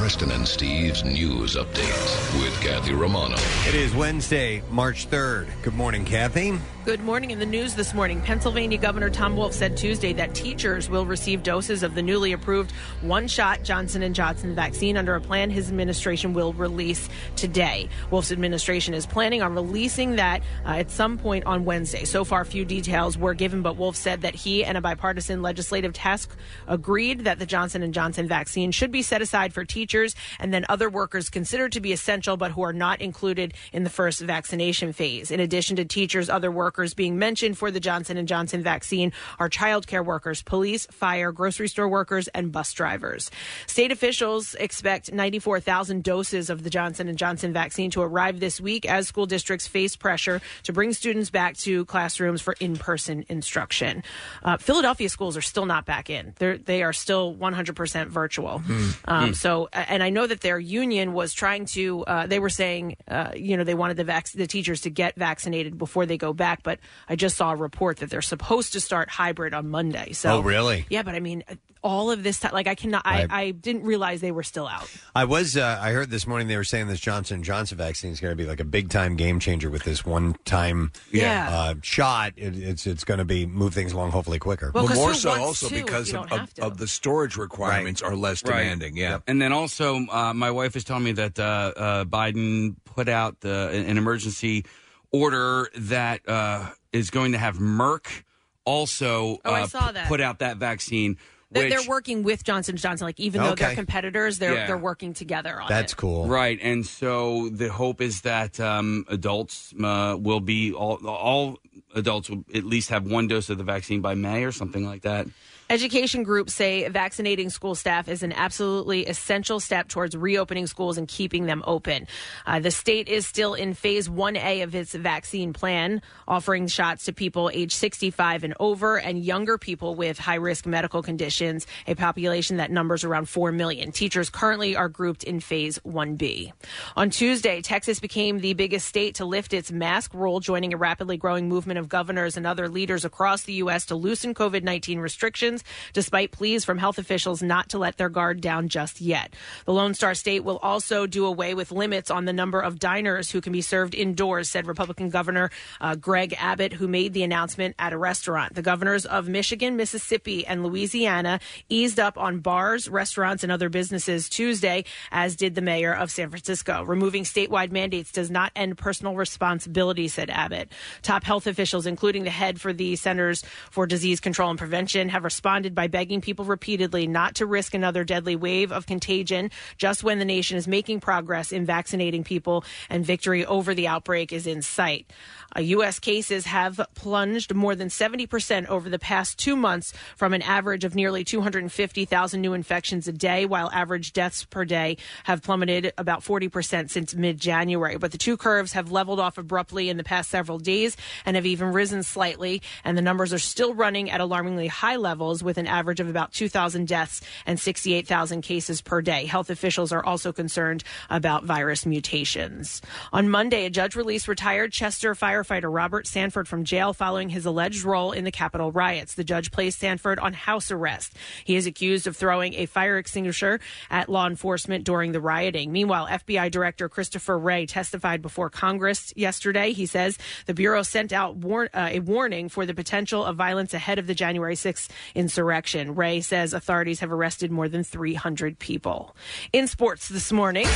Preston and Steve's news update with Kathy Romano. It is Wednesday, March 3rd. Good morning, Kathy. Good morning. In the news this morning, Pennsylvania Governor Tom Wolf said Tuesday that teachers will receive doses of the newly approved one-shot Johnson & Johnson vaccine under a plan his administration will release today. Wolf's administration is planning on releasing that uh, at some point on Wednesday. So far, few details were given, but Wolf said that he and a bipartisan legislative task agreed that the Johnson & Johnson vaccine should be set aside for teachers and then other workers considered to be essential but who are not included in the first vaccination phase. In addition to teachers, other workers being mentioned for the Johnson & Johnson vaccine are childcare workers, police, fire, grocery store workers, and bus drivers. State officials expect 94,000 doses of the Johnson & Johnson vaccine to arrive this week as school districts face pressure to bring students back to classrooms for in-person instruction. Uh, Philadelphia schools are still not back in. They're, they are still 100% virtual. Um, So, and I know that their union was trying to. Uh, they were saying, uh, you know, they wanted the vac- the teachers to get vaccinated before they go back. But I just saw a report that they're supposed to start hybrid on Monday. So, Oh, really? Yeah, but I mean, all of this time, like I cannot. I, Right. I didn't realize they were still out. I was. Uh, I heard this morning they were saying this Johnson Johnson vaccine is going to be like a big time game changer with this one time Yeah. uh, shot. It, it's it's going to be move things along hopefully quicker. Well, 'cause more so also to? because of, of, of the storage requirements are less Right. demanding. Yeah. And then also, uh, my wife is telling me that uh, uh, Biden put out the, an emergency order that uh, is going to have Merck also Oh, I uh, saw that. put out that vaccine. They're, which, they're working with Johnson Johnson. Like even though they're competitors, they're Yeah. they're working together on That's it. cool. Right, and so the hope is that um, adults uh, will be all all adults will at least have one dose of the vaccine by May or something like that. Education groups say vaccinating school staff is an absolutely essential step towards reopening schools and keeping them open. Uh, the state is still in phase 1A of its vaccine plan, offering shots to people age 65 and over and younger people with high risk medical conditions, a population that numbers around 4 million. Teachers currently are grouped in phase 1B. On Tuesday, Texas became the biggest state to lift its mask rule, joining a rapidly growing movement of governors and other leaders across the U.S. to loosen COVID 19 restrictions, despite pleas from health officials not to let their guard down just yet. The Lone Star State will also do away with limits on the number of diners who can be served indoors, said Republican Governor uh, Greg Abbott, who made the announcement at a restaurant. The governors of Michigan, Mississippi, and Louisiana eased up on bars, restaurants, and other businesses Tuesday, as did the mayor of San Francisco. Removing statewide mandates does not end personal responsibility, said Abbott. Top health officials, including the head for the Centers for Disease Control and Prevention, have responded by begging people repeatedly not to risk another deadly wave of contagion just when the nation is making progress in vaccinating people and victory over the outbreak is in sight. Uh, U.S. cases have plunged more than 70% over the past two months from an average of nearly 250,000 new infections a day, while average deaths per day have plummeted about 40% since mid January. But the two curves have leveled off abruptly in the past several days and have even risen slightly. And the numbers are still running at alarmingly high levels with an average of about 2,000 deaths and 68,000 cases per day. Health officials are also concerned about virus mutations. On Monday, a judge released retired Chester firefighter Robert Sanford from jail following his alleged role in the Capitol riots. The judge placed Sanford on house arrest. He is accused of throwing a fire extinguisher at law enforcement during the rioting. Meanwhile, FBI Director Christopher Wray testified before Congress yesterday. He says the Bureau sent out war- uh, a warning for the potential of violence ahead of the January 6th insurrection. Wray says authorities have arrested more than 300 people. In sports this morning.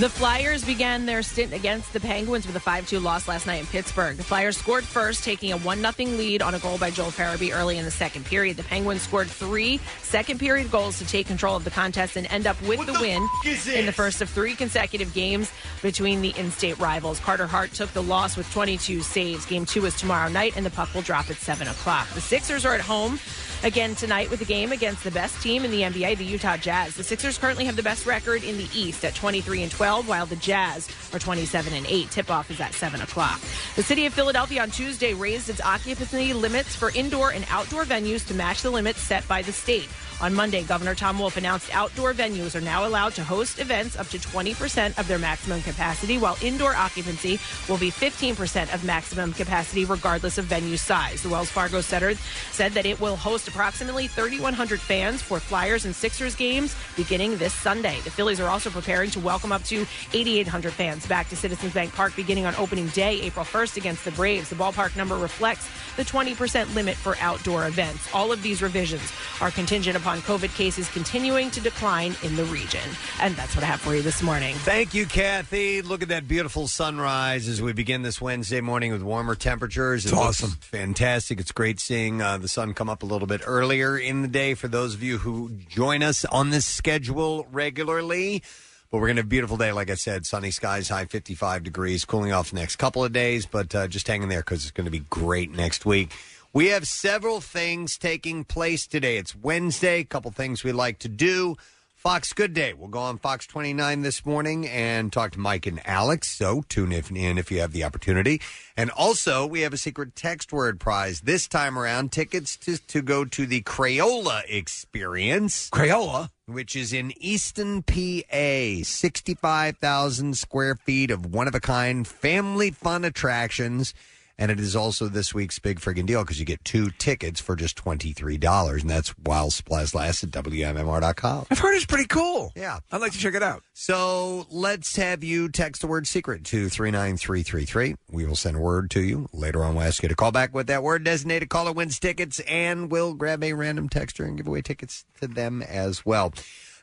The Flyers began their stint against the Penguins with a 5-2 loss last night in Pittsburgh. The Flyers scored first, taking a 1-0 lead on a goal by Joel Farabee early in the second period. The Penguins scored three second-period goals to take control of the contest and end up with the, win in the first of three consecutive games between the in-state rivals. Carter Hart took the loss with 22 saves. Game two is tomorrow night, and the puck will drop at 7 o'clock. The Sixers are at home again tonight with a game against the best team in the NBA, the Utah Jazz. The Sixers currently have the best record in the East at 23 and 12. 12, while the Jazz are 27 and 8. Tip off is at 7 o'clock. The city of Philadelphia on Tuesday raised its occupancy limits for indoor and outdoor venues to match the limits set by the state. On Monday, Governor Tom Wolf announced outdoor venues are now allowed to host events up to 20% of their maximum capacity, while indoor occupancy will be 15% of maximum capacity, regardless of venue size. The Wells Fargo Center said that it will host approximately 3,100 fans for Flyers and Sixers games beginning this Sunday. The Phillies are also preparing to welcome up to 8,800 fans back to Citizens Bank Park beginning on opening day, April 1st, against the Braves. The ballpark number reflects the 20% limit for outdoor events. All of these revisions are contingent upon COVID cases continuing to decline in the region. And that's what I have for you this morning. Thank you, Kathy. Look at that beautiful sunrise as we begin this Wednesday morning with warmer temperatures. It's It awesome. Fantastic. It's great seeing uh, the sun come up a little bit earlier in the day for those of you who join us on this schedule regularly. But we're going to have a beautiful day, like I said. Sunny skies, high 55 degrees, cooling off next couple of days, but uh, just hanging there because it's going to be great next week. We have several things taking place today. It's Wednesday, a couple things we like to do. Fox Good Day. We'll go on Fox 29 this morning and talk to Mike and Alex. So tune if- in if you have the opportunity. And also, we have a secret text word prize this time around. Tickets to, to go to the Crayola experience. Crayola? Which is in Easton, PA. 65,000 square feet of one of a kind family fun attractions. And it is also this week's big friggin' deal because you get two tickets for just $23. And that's while supplies last at WMMR.com. I've heard it's pretty cool. Yeah. I'd like to check it out. So let's have you text the word secret to 39333. We will send a word to you. Later on, we'll ask you to call back with that word. Designated caller wins tickets, and we'll grab a random texter and give away tickets to them as well.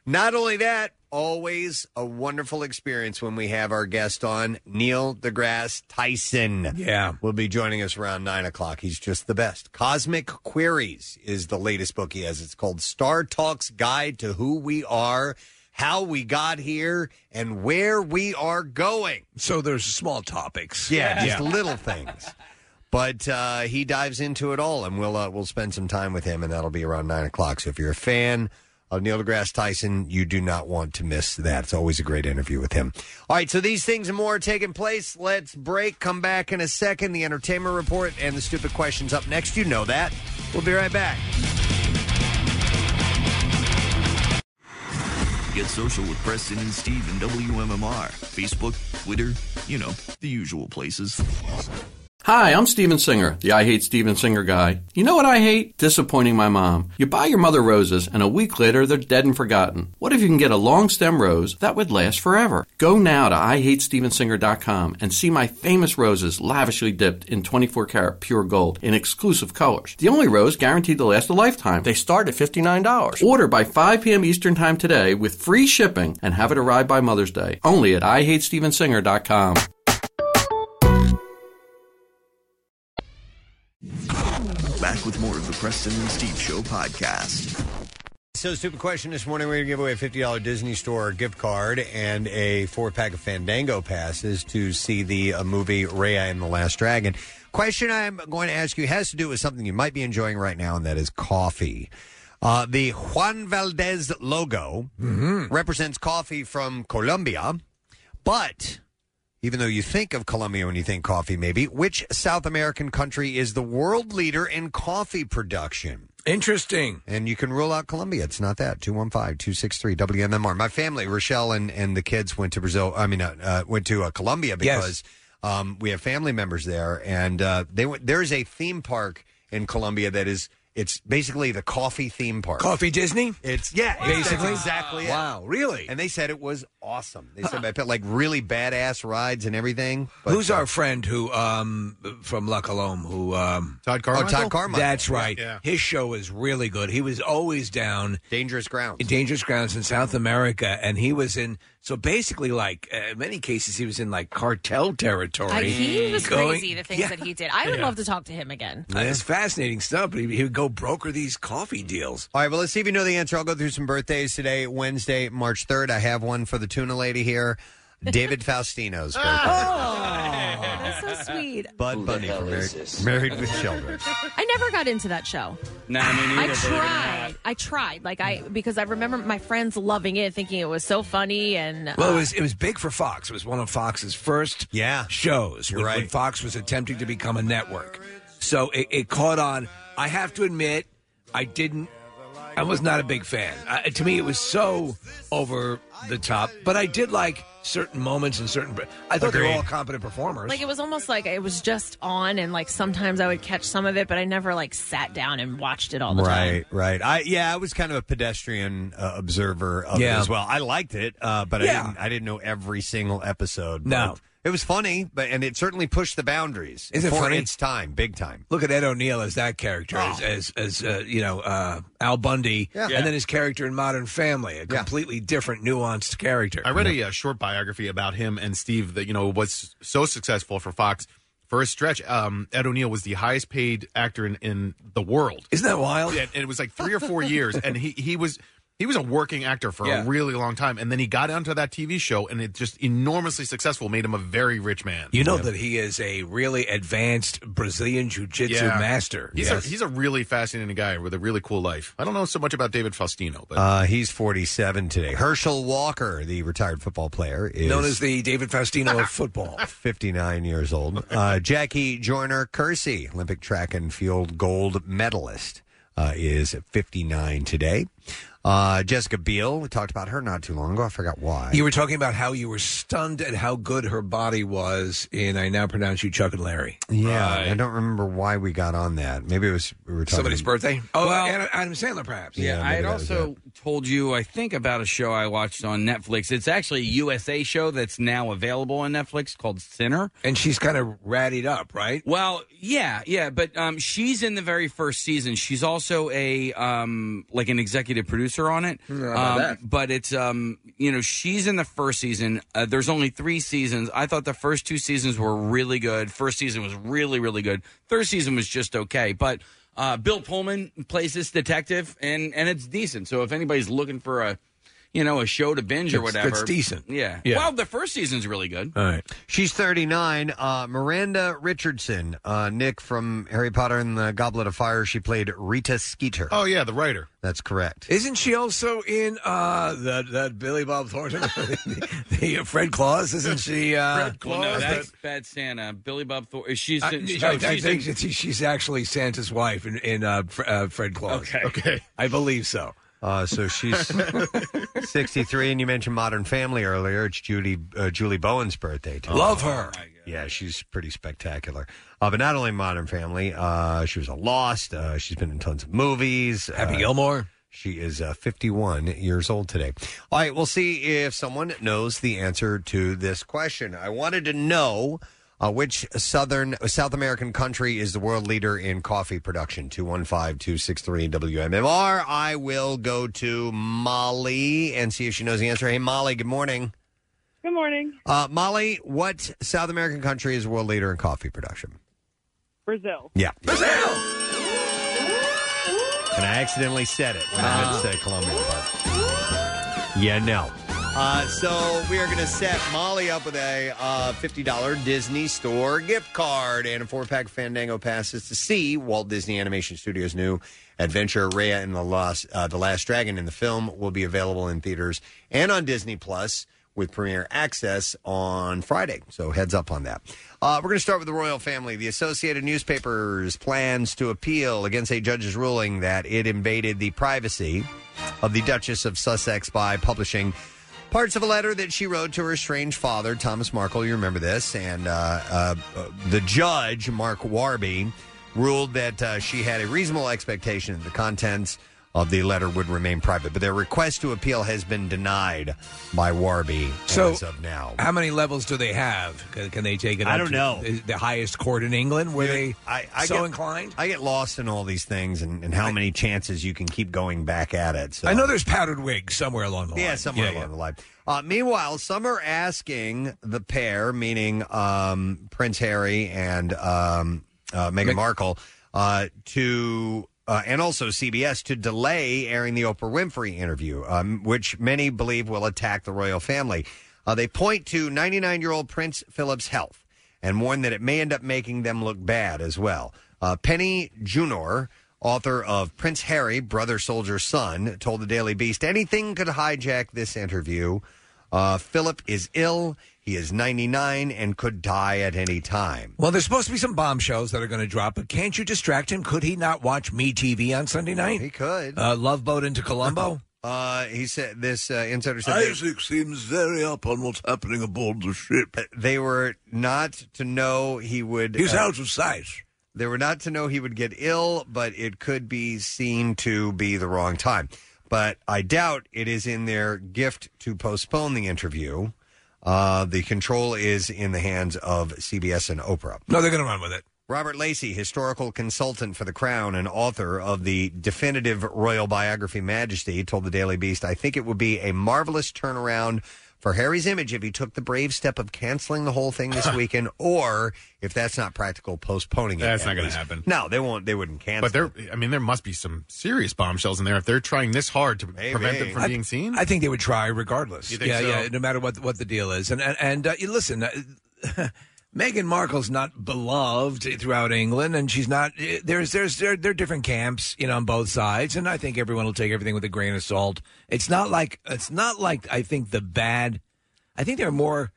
Not only that, always a wonderful experience when we have our guest on, Neil deGrasse Tyson. Yeah. Will be joining us around 9 o'clock. He's just the best. Cosmic Queries is the latest book he has. It's called Star Talk's Guide to Who We Are, How We Got Here, and Where We Are Going. So there's small topics. Yeah, just Yeah. little things. But uh, he dives into it all, and we'll uh, we'll spend some time with him, and that'll be around nine o'clock. So if you're a fan of Neil deGrasse Tyson, you do not want to miss that. It's always a great interview with him. All right, so these things and more are taking place. Let's break. Come back in a second. The entertainment report and the stupid questions up next. You know that. We'll be right back. Get social with Preston and Steve and WMMR. Facebook, Twitter, you know, the usual places. Hi, I'm Steven Singer, the I Hate Steven Singer guy. You know what I hate? Disappointing my mom. You buy your mother roses, and a week later they're dead and forgotten. What if you can get a long stem rose that would last forever? Go now to IHateStevenSinger.com and see my famous roses lavishly dipped in 24 karat pure gold in exclusive colors. The only rose guaranteed to last a lifetime. They start at $59. Order by 5 p.m. Eastern Time today with free shipping and have it arrive by Mother's Day. Only at IHateStevenSinger.com. Back with more of the Preston and Steve Show podcast. So, stupid question this morning. We're going to give away a $50 Disney Store gift card and a four pack of Fandango passes to see the uh, movie Raya and the Last Dragon. Question I'm going to ask you has to do with something you might be enjoying right now, and that is coffee. Uh, the Juan Valdez logo represents coffee from Colombia, but even though you think of Colombia when you think coffee, maybe, which South American country is the world leader in coffee production? Interesting. And you can rule out Colombia. It's not that. 215 263 WMMR. My family, Rochelle and, and the kids went to Brazil. I mean, uh, uh, went to uh, Colombia because um, we have family members there. And uh, they went, there's a theme park in Colombia that is, it's basically the coffee theme park. Coffee Disney? It's, yeah, it's- Basically? that's exactly it. Wow, really? And they said it was awesome. They said I put like really badass rides and everything. But, Who's uh, our friend who um from La Colombe who um Todd Carmichael? Oh, Todd Carmichael. That's right. Yeah. His show is really good. He was always down Dangerous Grounds. in dangerous grounds in South America and he was in so basically like uh, in many cases he was in like cartel territory. I, he was Going- crazy, the things Yeah. that he did. I would Yeah. love to talk to him again. Uh, It's fascinating stuff, but he, he would go broker these coffee deals. All right, well, let's see if you know the answer. I'll go through some birthdays today, Wednesday, March 3rd. I have one for the tuna lady here. David Faustino's birthday. That's so sweet. Bud Bundy from Married, Married with Children. I never got into that show. No, me neither. I believe it or not. tried. I tried. Like I because I remember my friends loving it, thinking it was so funny and Well, it uh, was it was big for Fox. It was one of Fox's first Yeah. shows You're when, right. when Fox was attempting to become a network. So it, it caught on. I have to admit, I didn't. I was not a big fan. I, to me, it was so over the top. But I did like certain moments and certain. I thought they were all competent performers. like it was almost like it was just on and like sometimes I would catch some of it, but I never like sat down and watched it all the time. Right, right. I yeah, I was kind of a pedestrian uh, observer of Yeah. it as well. I liked it, uh, but Yeah. I didn't. I didn't know every single episode. No. But it was funny, but and it certainly pushed the boundaries Is it for funny? its time, big time. Look at Ed O'Neill as that character, as as, as uh, you know uh, Al Bundy, Yeah. and then his character in Modern Family, a Yeah. completely different, nuanced character. I read a, uh short biography about him and Steve that you know was so successful for Fox for a stretch. Um, Ed O'Neill was the highest paid actor in, in the world. Isn't that wild? And, and it was like three or four years, and he he was. He was a working actor for Yeah. a really long time, and then he got onto that TV show, and it just enormously successful, made him a very rich man. You know that he is a really advanced Brazilian jiu-jitsu Yeah. master. He's, Yes. a, he's a really fascinating guy with a really cool life. I don't know so much about David Faustino, but Uh, he's 47 today. Herschel Walker, the retired football player, is known as the David Faustino of football. 59 years old. Uh, Jackie Joyner Kersee, Olympic track and field gold medalist, uh, is 59 today. Uh, Jessica Biel, we talked about her not too long ago. I forgot why. You were talking about how you were stunned at how good her body was in I Now Pronounce You Chuck and Larry. yeah, I don't remember why we got on that. Maybe it was we were talking Somebody's birthday? Oh, Well- Adam, Adam Sandler, perhaps. Yeah, Yeah, I maybe had that was also told you, I think, about a show I watched on Netflix. It's actually a USA show that's now available on Netflix called Sinner. And she's kind of rattied up, right? Well, yeah, yeah, but um, she's in the very first season. She's also a um, like an executive producer on it. Um. But it's um, you know, she's in the first season. Uh, there's only three seasons. I thought the first two seasons were really good. First season was really, really good. Third season was just okay, but. Uh, Bill Pullman plays this detective, and and it's decent. So if anybody's looking for a, you know, a show to binge or It's- whatever, it's decent. Yeah. Yeah. Well, the first season's really good. All right. She's 39. Uh, Miranda Richardson, uh, Nick from Harry Potter and the Goblet of Fire. She played Rita Skeeter. oh yeah, the writer. That's correct. Isn't she also in uh, that that Billy Bob Thornton, the, the, uh, Fred Claus? Isn't she? Uh, Well, no, that's Bad Santa. Billy Bob Thor. She's. I, in- I- oh, I she's think in- that she- she's actually Santa's wife in, in uh, Fr- uh, Fred Claus. Okay. Okay. I believe so. Uh, so she's 63, and you mentioned Modern Family earlier. It's Judy uh, Julie Bowen's birthday. Today. Love her. Yeah, she's pretty spectacular. Uh, but not only Modern Family, uh, she was a Lost. Uh, she's been in tons of movies. Happy Uh, Gilmore. She is uh, 51 years old today. All right, we'll see if someone knows the answer to this question. I wanted to know uh, which southern South American country is the world leader in coffee production. 215-263 WMMR. I will go to Molly and see if she knows the answer. Hey, Molly, good morning. Good morning. Uh, Molly, what South American country is the world leader in coffee production? Brazil. Yeah. Brazil! And I accidentally said it when I meant to say Colombia. But yeah, no. Uh, so we are going to set Molly up with a uh, $50 Disney Store gift card and a four-pack Fandango passes to see Walt Disney Animation Studios' new adventure, Raya and the Lost, uh, the Last Dragon. In the film will be available in theaters and on Disney Plus with premiere access on Friday. So heads up on that. Uh, we're going to start with the royal family. The Associated Newspapers plans to appeal against a judge's ruling that it invaded the privacy of the Duchess of Sussex by publishing parts of a letter that she wrote to her estranged father, Thomas Markle. You remember this. And uh, uh, the judge, Mark Warby, ruled that uh, she had a reasonable expectation that the contents of the letter would remain private. But their request to appeal has been denied by Warby So, as of now. How many levels do they have? Can, can they take it? I up don't to know. the- The highest court in England? Were they I, I so get, inclined? I get lost in all these things and, and how many chances you can keep going back at it. So I know there's powdered wigs somewhere along the line. Yeah, somewhere along the line. Uh, meanwhile, some are asking the pair, meaning um, Prince Harry and um, uh, Meghan Meg- Markle, uh, to uh, and also CBS to delay airing the Oprah Winfrey interview, um, which many believe will attack the royal family. Uh, they point to 99 year old Prince Philip's health and warn that it may end up making them look bad as well. Uh, Penny Junor, author of Prince Harry, Brother Soldier Son, told the Daily Beast anything could hijack this interview. Uh, Philip is ill. He is 99 and could die at any time. Well, there's supposed to be some bombshells that are going to drop, but can't you distract him? Could he not watch Me TV on Sunday night? He could. Uh, Love Boat into Columbo? Uh, he said this uh, insider said Isaac seems very up on what's happening aboard the ship. they were not to know he would. He's uh, out of sight. They were not to know he would get ill, but it could be seen to be the wrong time. But I doubt it is in their gift to postpone the interview. Uh, the control is in the hands of CBS and Oprah. No, they're going to run with it. Robert Lacey, historical consultant for the Crown and author of the definitive royal biography Majesty, told the Daily Beast, I think it would be a marvelous turnaround for Harry's image if he took the brave step of canceling the whole thing this weekend, or if that's not practical, postponing it. That's at not going to least. happen. No, they won't. They wouldn't cancel. But there, I mean, there must be some serious bombshells in there if they're trying this hard to prevent them from I- being seen. I think they would try regardless. You think yeah, so? yeah. No matter what what the deal is, and and, and uh, you listen, uh, Meghan Markle's not beloved throughout England, and she's not. eh, There's there's there, there are different camps, you know, on both sides, and I think everyone will take everything with a grain of salt. It's not like it's not like I think the bad. I think there are more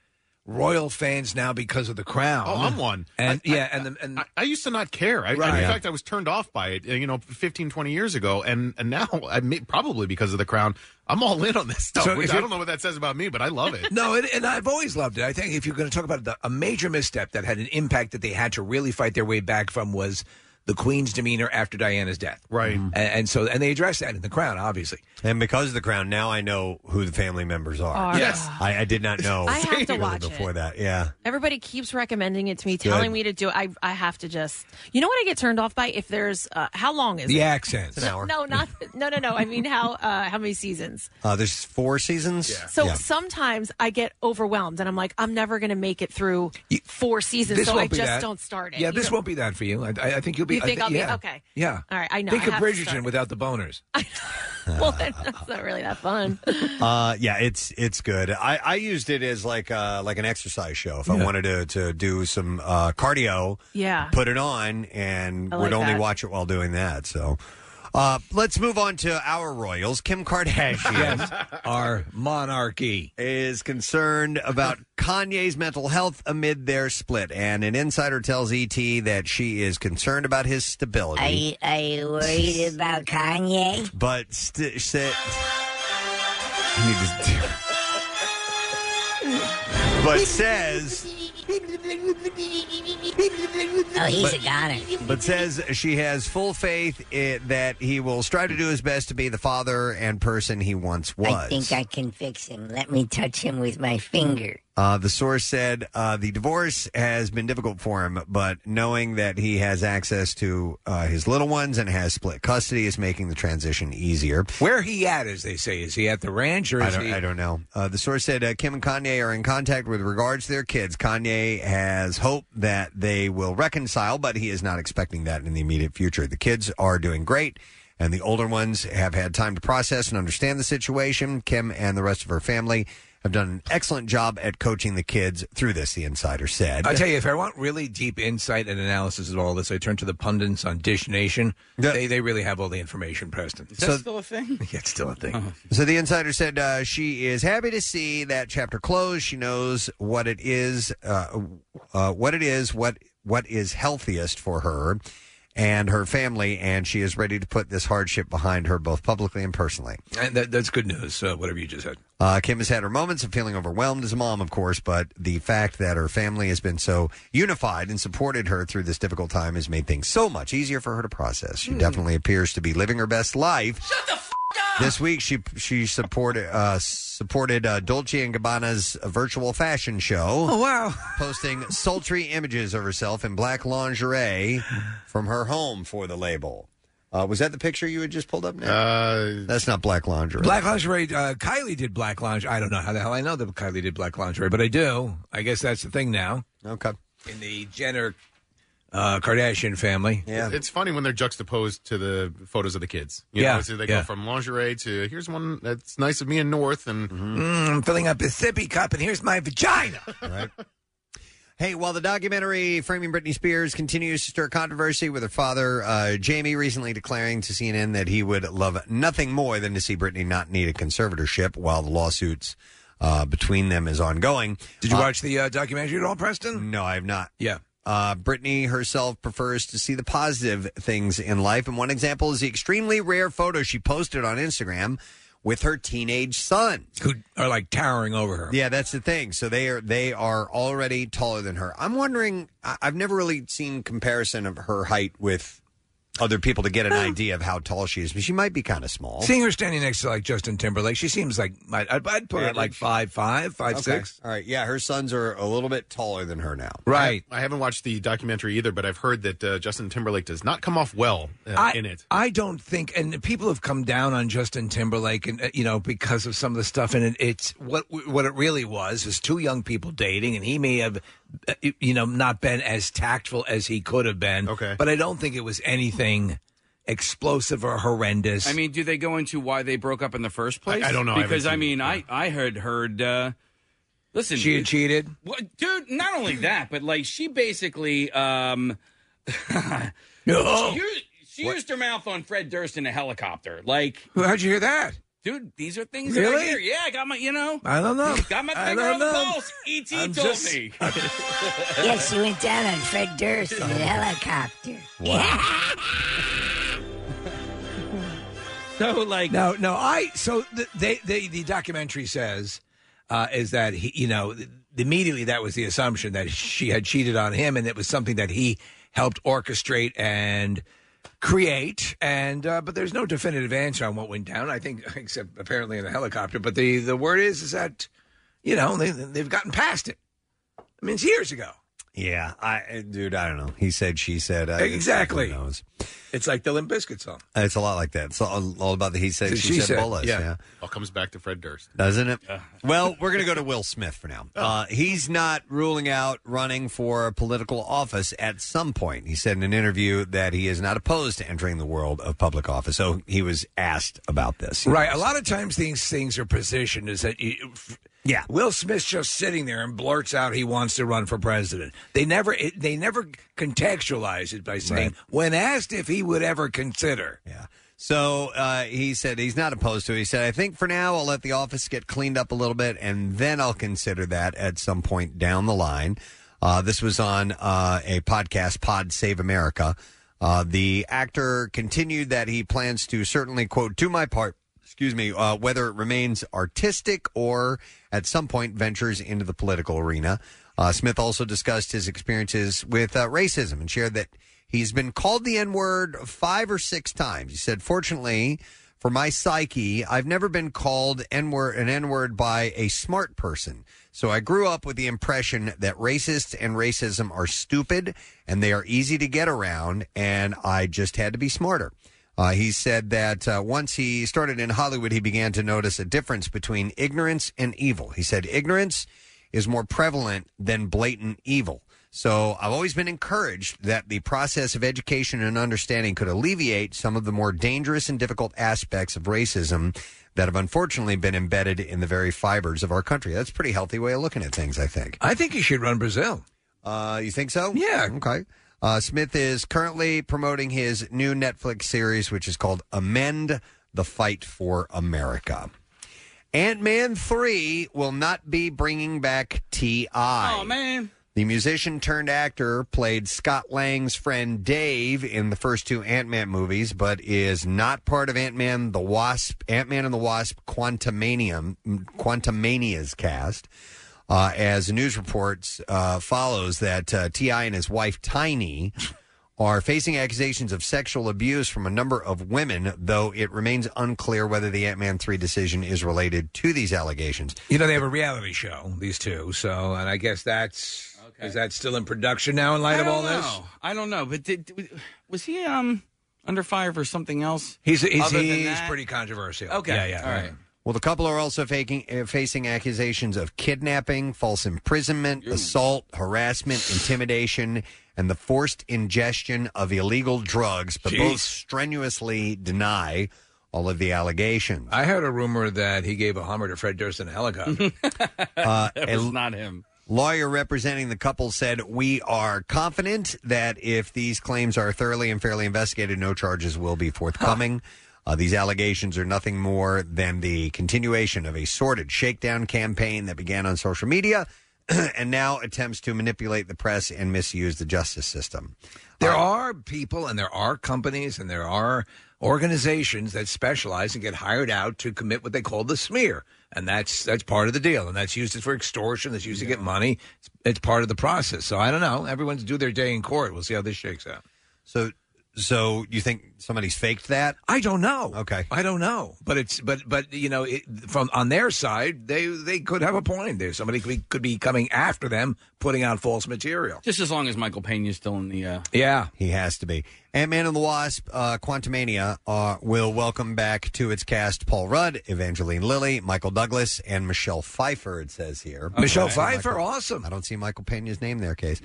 royal fans now because of the crown. Oh, I'm one. And I- yeah, I- and the, and I, I used to not care. I, Right. In fact, I was turned off by it, you know, 15, 20 years ago. And, and now, I may, probably because of the crown, I'm all in on this stuff. So which I don't know what that says about me, but I love it. No, and, and I've always loved it. I think if you're going to talk about the, a major misstep that had an impact that they had to really fight their way back from was the Queen's demeanor after Diana's death. Right. And, and so, and they addressed that in the Crown, obviously. And because of the crown, now I know who the family members are. Are. Yes. I, I did not know. I have to really watch it. before that. Yeah. Everybody keeps recommending it to me, telling me to do it. I, I have to just. You know what I get turned off by? If there's. Uh, how long is The it? accents. It's an hour. No, not. No, no, no. I mean, how uh, how many seasons? Uh, there's four seasons. So Yeah. sometimes I get overwhelmed and I'm like, I'm never going to make it through four seasons, This so I just that. don't start it. Yeah, this know? won't be that for you. I, I I think you'll be. You I think I'll be- yeah. okay. Yeah. All right, I know. Think I of have to Bridgerton start. without the boners. well, then that's not really that fun. Uh, yeah, it's it's good. I, I used it as like uh, like an exercise show. If I Yeah. wanted to to do some uh, cardio, Yeah. put it on and I would only that. watch it while doing that. So, uh, let's move on to our royals. Kim Kardashian, Yes, our monarchy is concerned about Kanye's mental health amid their split, and an insider tells ET that she is concerned about his stability. Are you, are you worried about Kanye? but st- said you need to but says Oh, he's But- a goner. but says she has full faith i that he will strive to do his best to be the father and person he once was. I think I can fix him. Let me touch him with my finger. Uh, the source said uh, the divorce has been difficult for him, but knowing that he has access to uh, his little ones and has split custody is making the transition easier. Where he at, as they say? Is he at the ranch or I is don't, he? I don't know. Uh, the source said uh, Kim and Kanye are in contact with regards to their kids. Kanye has hope that they will reconcile, but he is not expecting that in the immediate future. The kids are doing great, and the older ones have had time to process and understand the situation. Kim and the rest of her family have done an excellent job at coaching the kids through this, the insider said. I'll tell you, if I want really deep insight and analysis of all this, I turn to the pundits on Dish Nation. They, they really have all the information, Preston. Is that still a thing? Yeah, it's still a thing. So the insider said uh, she is happy to see that chapter closed. She knows what it is, uh, uh, what it is, what what is healthiest for her and her family, and she is ready to put this hardship behind her, both publicly and personally. And that, that's good news, uh, whatever you just said. Uh, Kim has had her moments of feeling overwhelmed as a mom, of course, but the fact that her family has been so unified and supported her through this difficult time has made things so much easier for her to process. She definitely appears to be living her best life. Shut the f- up! This week, she she supported uh, supported uh, Dolce and Gabbana's virtual fashion show. Oh wow! Posting sultry images of herself in black lingerie from her home for the label. Uh, was that the picture you had just pulled up now? Uh, That's not black lingerie. Black lingerie. Uh, Kylie did black lingerie. I don't know how the hell I know that Kylie did black lingerie, but I do. I guess that's the thing now. Okay. In the Jenner uh, Kardashian family. Yeah. It's funny when they're juxtaposed to the photos of the kids. You Yeah, know, so they yeah. go from lingerie to here's one that's nice of me and North, and Mm, I'm filling up a sippy cup, and here's my vagina. Right. Hey, while the documentary Framing Britney Spears continues to stir controversy with her father, uh, Jamie recently declaring to CNN that he would love nothing more than to see Britney not need a conservatorship while the lawsuits uh, between them is ongoing. Did you Uh, watch the uh, documentary at all, Preston? No, I have not. Yeah. Uh, Britney herself prefers to see the positive things in life, and one example is the extremely rare photo she posted on Instagram with her teenage son, who are like towering over her. Yeah, that's the thing. So they are they are already taller than her. I'm wondering. I- I've never really seen comparison of her height with other people to get an idea of how tall she is, but she might be kind of small. Seeing her standing next to like Justin Timberlake, she seems like I'd, I'd- I'd put her at like five five, five Okay. six. All right, yeah, her sons are a little bit taller than her now. Right. I haven't watched the documentary either, but I've heard that uh, Justin Timberlake does not come off well uh, I, in it. I don't think, and people have come down on Justin Timberlake, and uh, you know because of some of the stuff, and it, it's what what it really was is two young people dating, and he may have, you know, not been as tactful as he could have been. Okay, but I don't think it was anything explosive or horrendous. I mean, do they go into why they broke up in the first place? I- I don't know. I haven't Because I, seen mean, I I had heard. Uh, listen, She had cheated. What, dude? Not only that, but like she basically. Um, No. she, used, she used her mouth on Fred Durst in a helicopter. Like, how'd you hear that? Dude, these are things that I Really? hear. Yeah, I got my, you know, I don't know. got my finger don't on the know. pulse. E.T. I'm told just- me. yes, you went down on Fred Durst in a helicopter. So like no, no. I so the they, they the documentary says uh, is that he you know immediately that was the assumption that she had cheated on him and it was something that he helped orchestrate and create and uh, but there's no definitive answer on what went down. I think except apparently in the helicopter. But the the word is is that you know they they've gotten past it. I mean, it's years ago. Yeah, I dude, I don't know. He said, she said. I, Exactly. Who knows? It's like the Limp Bizkit song. It's a lot like that. It's all, all about the he said, she, she said, said, bullets. yeah. yeah. All comes back to Fred Durst. Doesn't it? Well, we're going to go to Will Smith for now. Oh. Uh, he's not ruling out running for political office at some point. He said in an interview that he is not opposed to entering the world of public office. So he was asked about this. Right. A lot of times these things are positioned is that you, yeah. Will Smith's just sitting there and blurts out he wants to run for president. They never it, they never contextualize it by saying when asked if he would ever consider. Yeah. So uh, he said he's not opposed to it. He said, I think for now I'll let the office get cleaned up a little bit and then I'll consider that at some point down the line. Uh, this was on uh, a podcast, Pod Save America. Uh, the actor continued that he plans to certainly, quote, do my part, excuse me, uh, whether it remains artistic or at some point ventures into the political arena. Uh, Smith also discussed his experiences with uh, racism and shared that he's been called the N word five or six times. He said, Fortunately, for my psyche, I've never been called N word an N word by a smart person. So I grew up with the impression that racists and racism are stupid and they are easy to get around, and I just had to be smarter. Uh, he said that uh, once he started in Hollywood, he began to notice a difference between ignorance and evil. He said ignorance is more prevalent than blatant evil. So I've always been encouraged that the process of education and understanding could alleviate some of the more dangerous and difficult aspects of racism that have unfortunately been embedded in the very fibers of our country. That's a pretty healthy way of looking at things, I think. I think he should run Brazil. Uh, you think so? Yeah. Okay. Uh, Smith is currently promoting his new Netflix series, which is called Amend the Fight for America. Ant Man 3 will not be bringing back T.I. Oh man. The musician turned actor played Scott Lang's friend Dave in the first two Ant Man movies, but is not part of Ant Man the Wasp, Ant Man and the Wasp Quantumania, Quantumania's cast. Uh, as news reports uh, follows that uh, T.I. and his wife Tiny are facing accusations of sexual abuse from a number of women, though it remains unclear whether the Ant Man three decision is related to these allegations. You know they have a reality show these two, so and I guess that's is that still in production now in light I of all don't this? know. I don't know, but did, was he um under fire for something else? He's he's, other than he's that? pretty controversial. Okay, yeah, yeah. all right. Well, the couple are also faking, uh, facing accusations of kidnapping, false imprisonment, assault, harassment, intimidation, and the forced ingestion of illegal drugs, but both strenuously deny all of the allegations. I heard a rumor that he gave a Hummer to Fred Durst in a helicopter. Uh, That a was not him. Lawyer representing the couple said, We are confident that if these claims are thoroughly and fairly investigated, no charges will be forthcoming. Uh, these allegations are nothing more than the continuation of a sordid shakedown campaign that began on social media and now attempts to manipulate the press and misuse the justice system. There are people and there are companies and there are organizations that specialize and get hired out to commit what they call the smear. And that's that's part of the deal. And that's used for extortion, that's used to get money. It's, it's part of the process. So I don't know. Everyone's due their day in court. We'll see how this shakes out. So so you think somebody's faked that? I don't know. Okay. I don't know, but it's but but you know it, from on their side they they could have a point there. Somebody could be, could be coming after them, putting out false material. Just as long as Michael Pena's still in the. Uh, Yeah, He has to be. Ant Man and the Wasp, uh, Quantumania, uh, will welcome back to its cast Paul Rudd, Evangeline Lilly, Michael Douglas, and Michelle Pfeiffer, it says here. Michelle Pfeiffer, Michael- awesome. I don't see Michael Pena's name there, Case.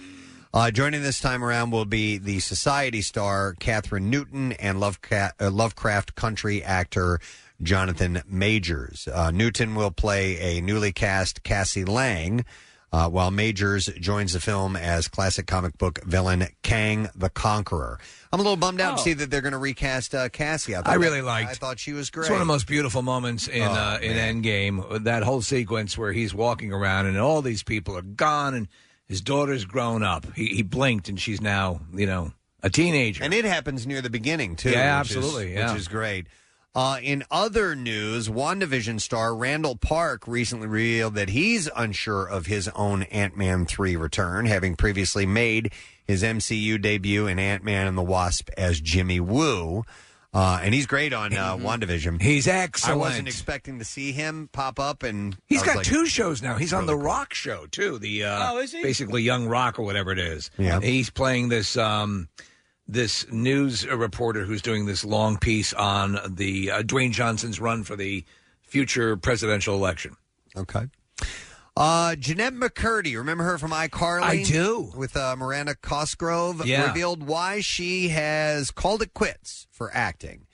Uh, joining this time around will be the Society star Kathryn Newton and Lovecraft, uh, Lovecraft country actor Jonathan Majors. Uh, Newton will play a newly cast Cassie Lang, uh, while Majors joins the film as classic comic book villain Kang the Conqueror. I'm a little bummed out to Oh. see that they're going to recast uh, Cassie. thought I really that- liked. I thought she was great. It's one of the most beautiful moments in Oh, uh, in Endgame. That whole sequence where he's walking around and all these people are gone and his daughter's grown up. He, he blinked and she's now you know a teenager. And it happens near the beginning too. Yeah, which is- absolutely, yeah. which is great. Uh, in other news, WandaVision star Randall Park recently revealed that he's unsure of his own Ant Man 3 return, having previously made his MCU debut in Ant Man and the Wasp as Jimmy Woo. Uh, and he's great on uh, WandaVision. He's excellent. I wasn't expecting to see him pop up, and He's I was got like, two shows now. He's on the Rock show too. The uh, Oh, is he? basically Young Rock or whatever it is. Yeah. he's playing this um, this news reporter who's doing this long piece on the uh, Dwayne Johnson's run for the future presidential election. Okay. Uh, Jennette McCurdy, remember her from iCarly? I do. With uh, Miranda Cosgrove, Yeah. revealed why she has called it quits for acting.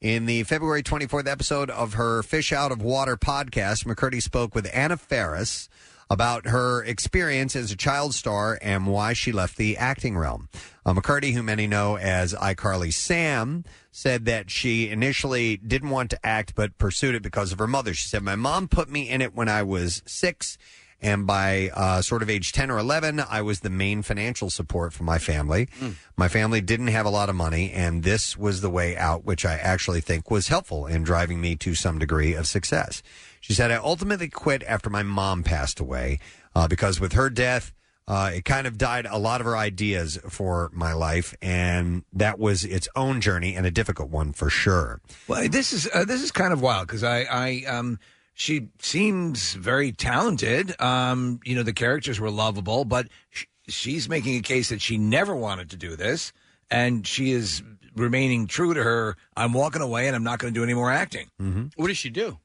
In the February 24th episode of her Fish Out of Water podcast, McCurdy spoke with Anna Faris about her experience as a child star and why she left the acting realm. Uh, McCurdy, who many know as iCarly Sam, said that she initially didn't want to act but pursued it because of her mother. She said, My mom put me in it when I was six. And by uh, sort of age 10 or 11, I was the main financial support for my family. My family didn't have a lot of money, and this was the way out, which I actually think was helpful in driving me to some degree of success. She said, I ultimately quit after my mom passed away uh, because with her death, uh, it kind of died a lot of her ideas for my life, and that was its own journey and a difficult one for sure. Well, this is uh, this is kind of wild because I, I um, she seems very talented. Um, you know, the characters were lovable, but sh- she's making a case that she never wanted to do this, and she is remaining true to her. I'm walking away, and I'm not going to do any more acting. Mm-hmm. What does she do?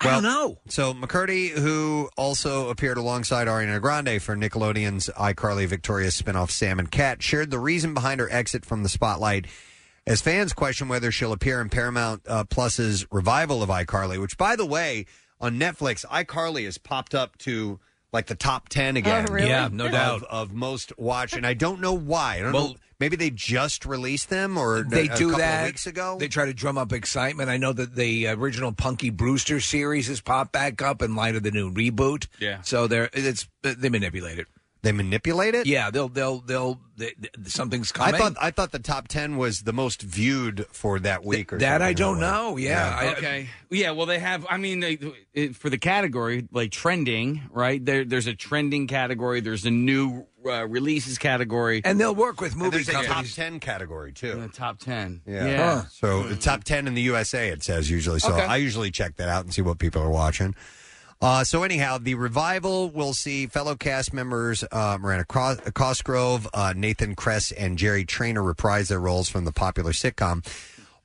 I don't know. So McCurdy, who also appeared alongside Ariana Grande for Nickelodeon's iCarly Victorious spinoff Sam and Cat, shared the reason behind her exit from the spotlight. As fans question whether she'll appear in Paramount uh, Plus's revival of iCarly, which, by the way, on Netflix, iCarly has popped up to like the top ten again. Oh, really? Yeah, no of- doubt. of most watched, and I don't know why. I don't Well- know. Maybe they just released them, or They a do couple that of weeks ago. They try to drum up excitement. I know that the original Punky Brewster series has popped back up in light of the new reboot. Yeah. So they're it's they manipulate it. They manipulate it. Yeah, they'll they'll they'll they, they- something's coming. I thought I thought the top ten was the most viewed for that week. Or that I something don't that way. know. Yeah, I- okay. yeah. Well, they have. I mean, they, it, for the category like trending, right? There, there's a trending category. There's a new uh, releases category, and they'll work with And movie there's a top companies. ten category too. the top ten. Yeah. Yeah. So the top ten in the USA it says usually. So Okay. I usually check that out and see what people are watching. Uh, so anyhow, the revival will see fellow cast members uh, Miranda Cros- Cosgrove, uh, Nathan Kress, and Jerry Trainer reprise their roles from the popular sitcom.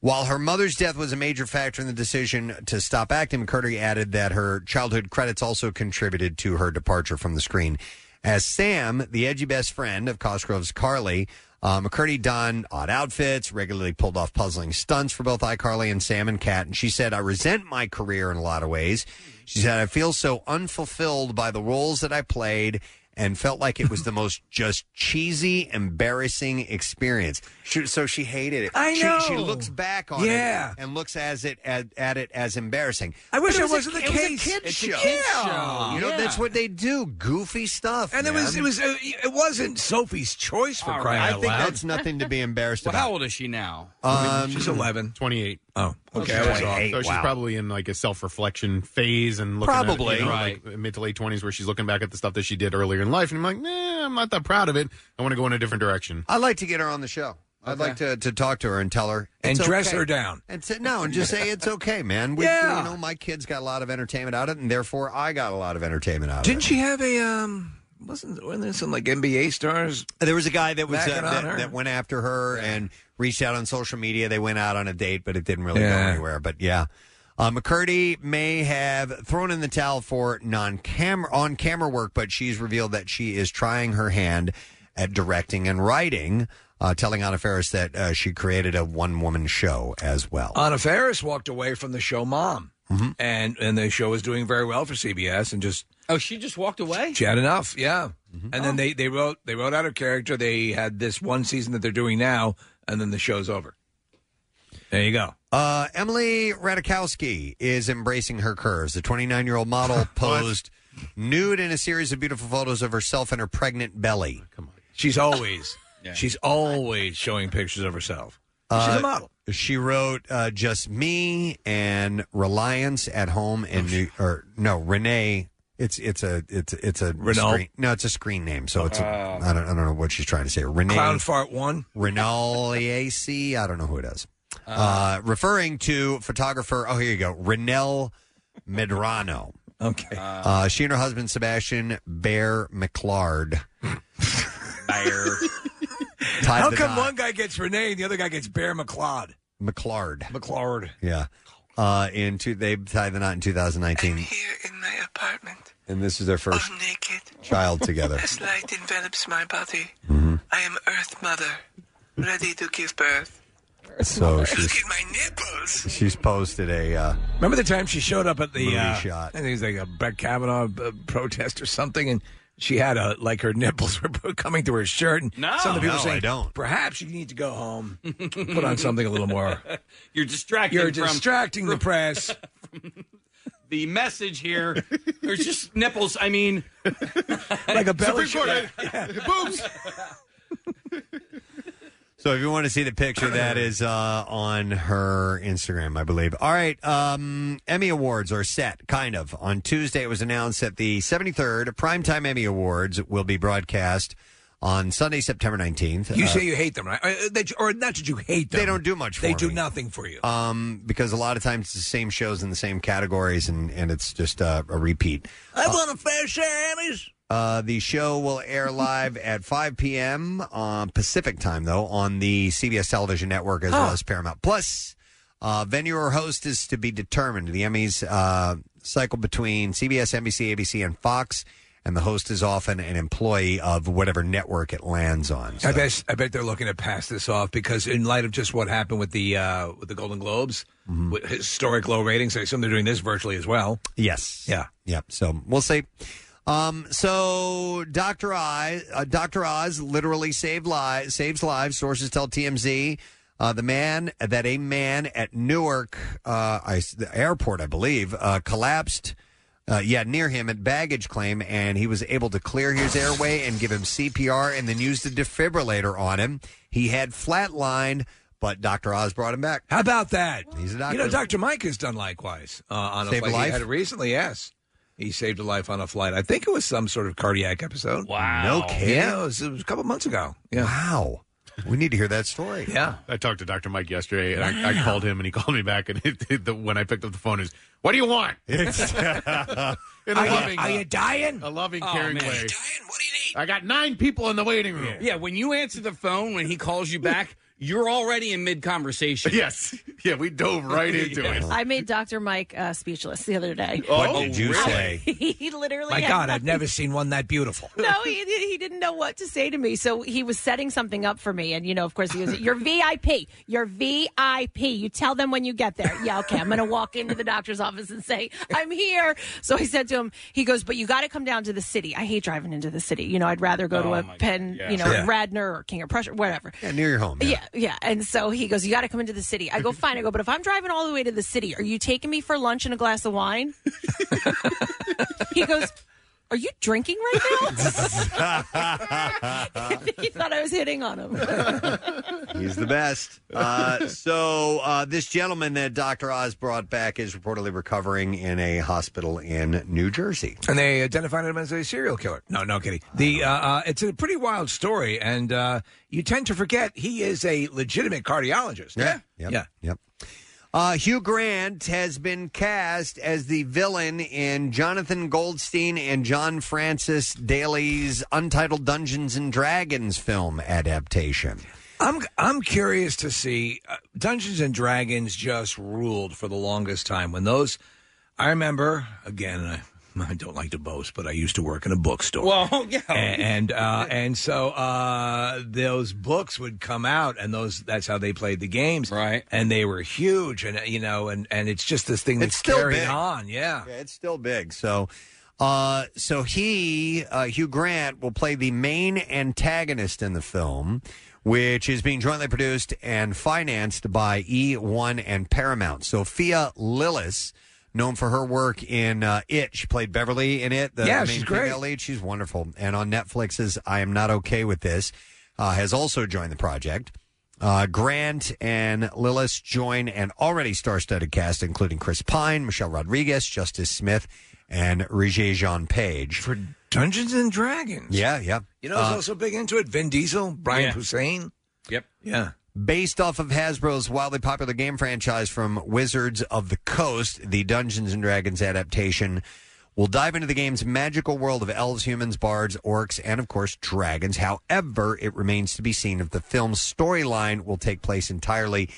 While her mother's death was a major factor in the decision to stop acting, McCurdy added that her childhood credits also contributed to her departure from the screen. As Sam, the edgy best friend of Cosgrove's Carly, uh, McCurdy donned odd outfits, regularly pulled off puzzling stunts for both iCarly and Sam and Cat. And she said, I resent my career in a lot of ways. She said, I feel so unfulfilled by the roles that I played and felt like it was the most just cheesy, embarrassing experience. She, so she hated it. I She- know. She, looks back on Yeah. it and looks as it at, at it as embarrassing. I wish But it that was a- wasn't the it was a case. kid's It's a show. kid's Yeah. show. You know, that's what they do. Goofy stuff. And it was man. it was uh, it wasn't Sophie's choice for All crying right. I out think loud. that's nothing to be embarrassed Well, about. how old is she now? Um, She's eleven. 28. Oh, okay. So I was she's- off. So she's wow. probably in like a self-reflection phase and looking Probably. at, you know, Right. like mid to late 20s where she's looking back at the stuff that she did earlier in life and I'm like, nah, I'm not that proud of it. I want to go in a different direction. I'd like to get her on the show. I'd like to, to talk to her and tell her And it's dress okay. her down. and say, no, and just say it's okay, man. We, Yeah. you know, my kids got a lot of entertainment out of it, and therefore I got a lot of entertainment out of it. Didn't she have a um? Wasn't wasn't there some like NBA stars? There was a guy that was uh, that, that went after her and reached out on social media. They went out on a date, but it didn't really Yeah. go anywhere. But yeah. Uh, McCurdy may have thrown in the towel for non-camera on-camera work, but she's revealed that she is trying her hand at directing and writing, uh, telling Anna Faris that uh, she created a one-woman show as well. Anna Faris walked away from the show Mom, Mm-hmm. and and the show was doing very well for CBS, and just Oh, she just walked away. she had enough. Yeah, Mm-hmm. and then they they wrote they wrote out her character. They had this one season that they're doing now, and then the show's over. There you go. Uh, Emily Ratajkowski is embracing her curves. The 29 year old model posed nude in a series of beautiful photos of herself and her pregnant belly. Come on. She's always she's always showing pictures of herself. She's Uh, a model. She wrote uh, "Just Me" and "Reliance at Home" in New or no Renee. It's it's a it's it's a Renault? screen, no it's a screen name so it's a, I don't I don't know what she's trying to say Renee Clown fart one. Renault I don't know who it is uh, referring to photographer oh here you go Renell Medrano Okay. uh, she and her husband Sebastian Bear McClard Bear. Tied How the come knot. one guy gets Renee and the other guy gets Bear McLeod? McClard McLeod. Yeah. Uh, in two, they tied the knot in 2019, Here in my apartment, and this is their first naked, child together. as light envelops my body. Mm-hmm. I am Earth Mother, ready to give birth. So Look she's at my nipples. she's posted a uh, Remember the time she showed up at the Movie uh, shot. I think it was like a Brett Kavanaugh uh, protest or something, and she had a like her nipples were coming through her shirt. And No. some of the people No, saying, I don't. Perhaps you need to go home, put on something a little more. You're distracting. You're from distracting the press. the message here. There's just nipples. I mean, like a belly Supreme shirt. Court, boobs. So if you want to see the picture, that is uh, on her Instagram, I believe. All right, um, Emmy Awards are set, kind of. On Tuesday, it was announced that the 73rd Primetime Emmy Awards will be broadcast on Sunday, September 19th. You Uh, say you hate them, right? Uh, that you- or not that you hate them. They don't do much for They do me. nothing for you. um, because a lot of times it's the same shows in the same categories, and, and it's just uh, a repeat. I won a fair share Emmys. Uh, the show will air live at 5 p.m. Uh, Pacific time, though, on the CBS television network as well as Paramount Plus. Uh, venue or host is to be determined. The Emmys uh, cycle between CBS, NBC, ABC, and Fox, and the host is often an employee of whatever network it lands on. I bet I bet they're looking to pass this off because in light of just what happened with the uh, with the Golden Globes, Mm-hmm. with historic low ratings, I assume they're doing this virtually as well. Yes. Yeah. Yep. So we'll see. Um, so Dr. Oz, uh, Dr. Oz literally saved lives, saves lives. Sources tell TMZ. Uh, the man that a man at Newark, uh, I, the airport, I believe, uh, collapsed. Uh, yeah, near him at baggage claim, and he was able to clear his airway and give him CPR, and then used the defibrillator on him. He had flatlined, but Dr. Oz brought him back. How about that? He's a doctor. You know, Dr. Mike has done likewise uh, on a Saved a flight. life? He had it recently, yes. He saved a life on a flight. I think it was some sort of cardiac episode. wow. No kidding. Yeah, it was, it was a couple months ago. Yeah. Wow. We need to hear that story. Yeah. I talked to Dr. Mike yesterday, and I, I called him, and he called me back. And it, the, when I picked up the phone, is what do you want? In a Are you, loving, are you uh, dying? a loving, Oh, caring man. way. What do you need? I got nine people in the waiting room. Yeah, when you answer the phone when he calls you back, you're already in mid conversation. Yes. Yeah, we dove right into it. I made Dr. Mike uh, speechless the other day. What did you say? he literally. My had God, I've nothing. never seen one that beautiful. No, he, he didn't know what to say to me. So he was setting something up for me. And, you know, of course, he was, You're VIP. You're VIP. You tell them when you get there. Yeah, okay. I'm going to walk into the doctor's office and say, I'm here. So I said to him, He goes, But you got to come down to the city. I hate driving into the city. You know, I'd rather go to Oh, a my Penn, God. you know, Yeah. Radnor or King of Prussia, whatever. Yeah, near your home. Yeah, yeah. And so he goes, You got to come into the city. I go, Fine. I go, But if I'm driving all the way to the city, are you taking me for lunch and a glass of wine? he goes, Are you drinking right now? he thought I was hitting on him. He's the best. Uh, so uh, this gentleman that Dr. Oz brought back is reportedly recovering in a hospital in New Jersey. And they identified him as a serial killer. No, no kidding. The uh, uh, it's a pretty wild story, and uh, you tend to forget he is a legitimate cardiologist. Yeah. Yep. yeah. Yep. Uh, Hugh Grant has been cast as the villain in Jonathan Goldstein and John Francis Daly's Untitled Dungeons and Dragons film adaptation. I'm I'm curious to see uh, Dungeons and Dragons just ruled for the longest time. When those, I remember again. I, I don't like to boast, but I used to work in a bookstore. Well, yeah. and and, uh, and so uh, those books would come out, and those that's how they played the games, right? And they were huge, and uh, you know, and and it's just this thing that's It's still carrying big. on, yeah. Yeah, it's still big. So, uh, so he, uh, Hugh Grant, will play the main antagonist in the film, which is being jointly produced and financed by E1 and Paramount. Sophia Lillis, known for her work in uh, It, she played Beverly in It. The Yeah, main she's great. female lead. She's wonderful. And on Netflix's I Am Not Okay with This, uh, has also joined the project. Uh, Grant and Lillis join an already star-studded cast, including Chris Pine, Michelle Rodriguez, Justice Smith, and Regé Jean Page for Dungeons and Dragons. Yeah, yeah. You know, who's Uh, also big into it. Vin Diesel, Brian Yeah. Hussein. Yep. Yeah. Based off of Hasbro's wildly popular game franchise from Wizards of the Coast, the Dungeons and Dragons adaptation We'll dive into the game's magical world of elves, humans, bards, orcs, and of course dragons. However, it remains to be seen if the film's storyline will take place entirely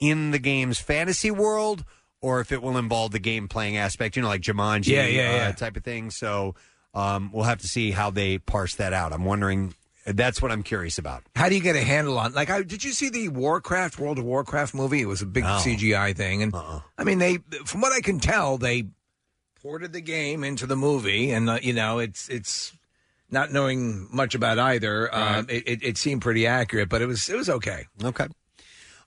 in the game's fantasy world or if it will involve the game playing aspect, you know, like Jumanji Yeah, yeah, uh, yeah. type of thing. So um, we'll have to see how they parse that out. I'm wondering. That's what I'm curious about. How do you get a handle on? Like, I, did you see the Warcraft World of Warcraft movie? It was a big No. CGI thing, and Uh-uh. I mean, they, from what I can tell, they ported the game into the movie, and uh, you know, it's it's not knowing much about either. Um, it, it, it seemed pretty accurate, but it was it was okay. Okay.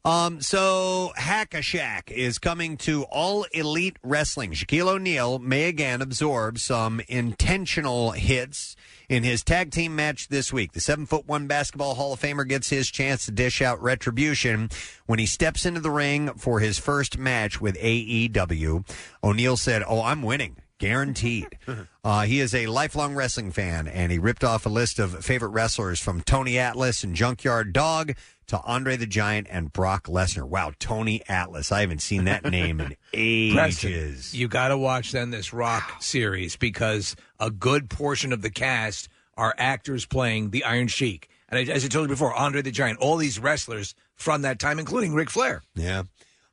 Um, so Hack a Shaq is coming to all elite wrestling. Shaquille O'Neal may again absorb some intentional hits in his tag team match this week. The seven foot one basketball Hall of Famer gets his chance to dish out retribution when he steps into the ring for his first match with AEW. O'Neal said, Oh, I'm winning. Guaranteed. Uh, he is a lifelong wrestling fan, and he ripped off a list of favorite wrestlers from Tony Atlas and Junkyard Dog to Andre the Giant and Brock Lesnar. Wow, Tony Atlas. I haven't seen that name in Preston, ages. you got to watch then this Rock series because a good portion of the cast are actors playing the Iron Sheik, and I, as I told you before, Andre the Giant, all these wrestlers from that time, including Ric Flair. Yeah.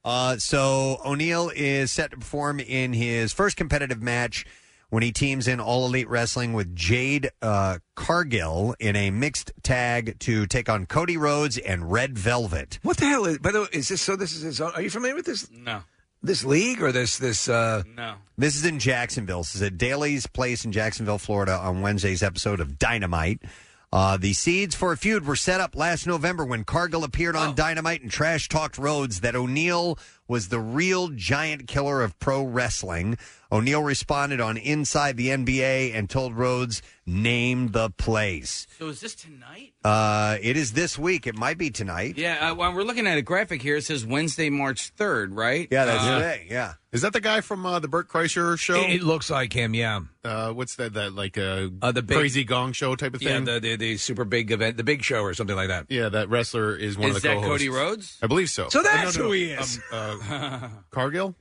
Uh, so O'Neal is set to perform in his first competitive match when he teams in All Elite Wrestling with Jade uh, Cargill in a mixed tag to take on Cody Rhodes and Red Velvet. What the hell is? By the way, is this so? This is his own. Are you familiar with this? No. This league or this this? uh No. This is in Jacksonville. This is at Daily's Place in Jacksonville, Florida, on Wednesday's episode of Dynamite. Uh, the seeds for a feud were set up last November when Cargill appeared on Dynamite and trash talked Rhodes that O'Neal was the real giant killer of pro wrestling. O'Neal responded on Inside the NBA and told Rhodes, name the place. So is this tonight? Uh, it is this week. It might be tonight. Yeah, uh, well, we're looking at a graphic here. It says Wednesday, March 3rd, right? Yeah, that's Uh, today. Yeah. Is that the guy from uh, the Bert Kreischer show? It, it looks like him. Yeah. uh, what's that? That like a Uh, the big- crazy gong show type of Yeah, thing. the, the the super big event, the big show or something like that. yeah, that wrestler is one Is of the that co-hosts. Is that Cody Rhodes? I believe so. So Uh, that's no, no, who he is. Um, uh, Cargill.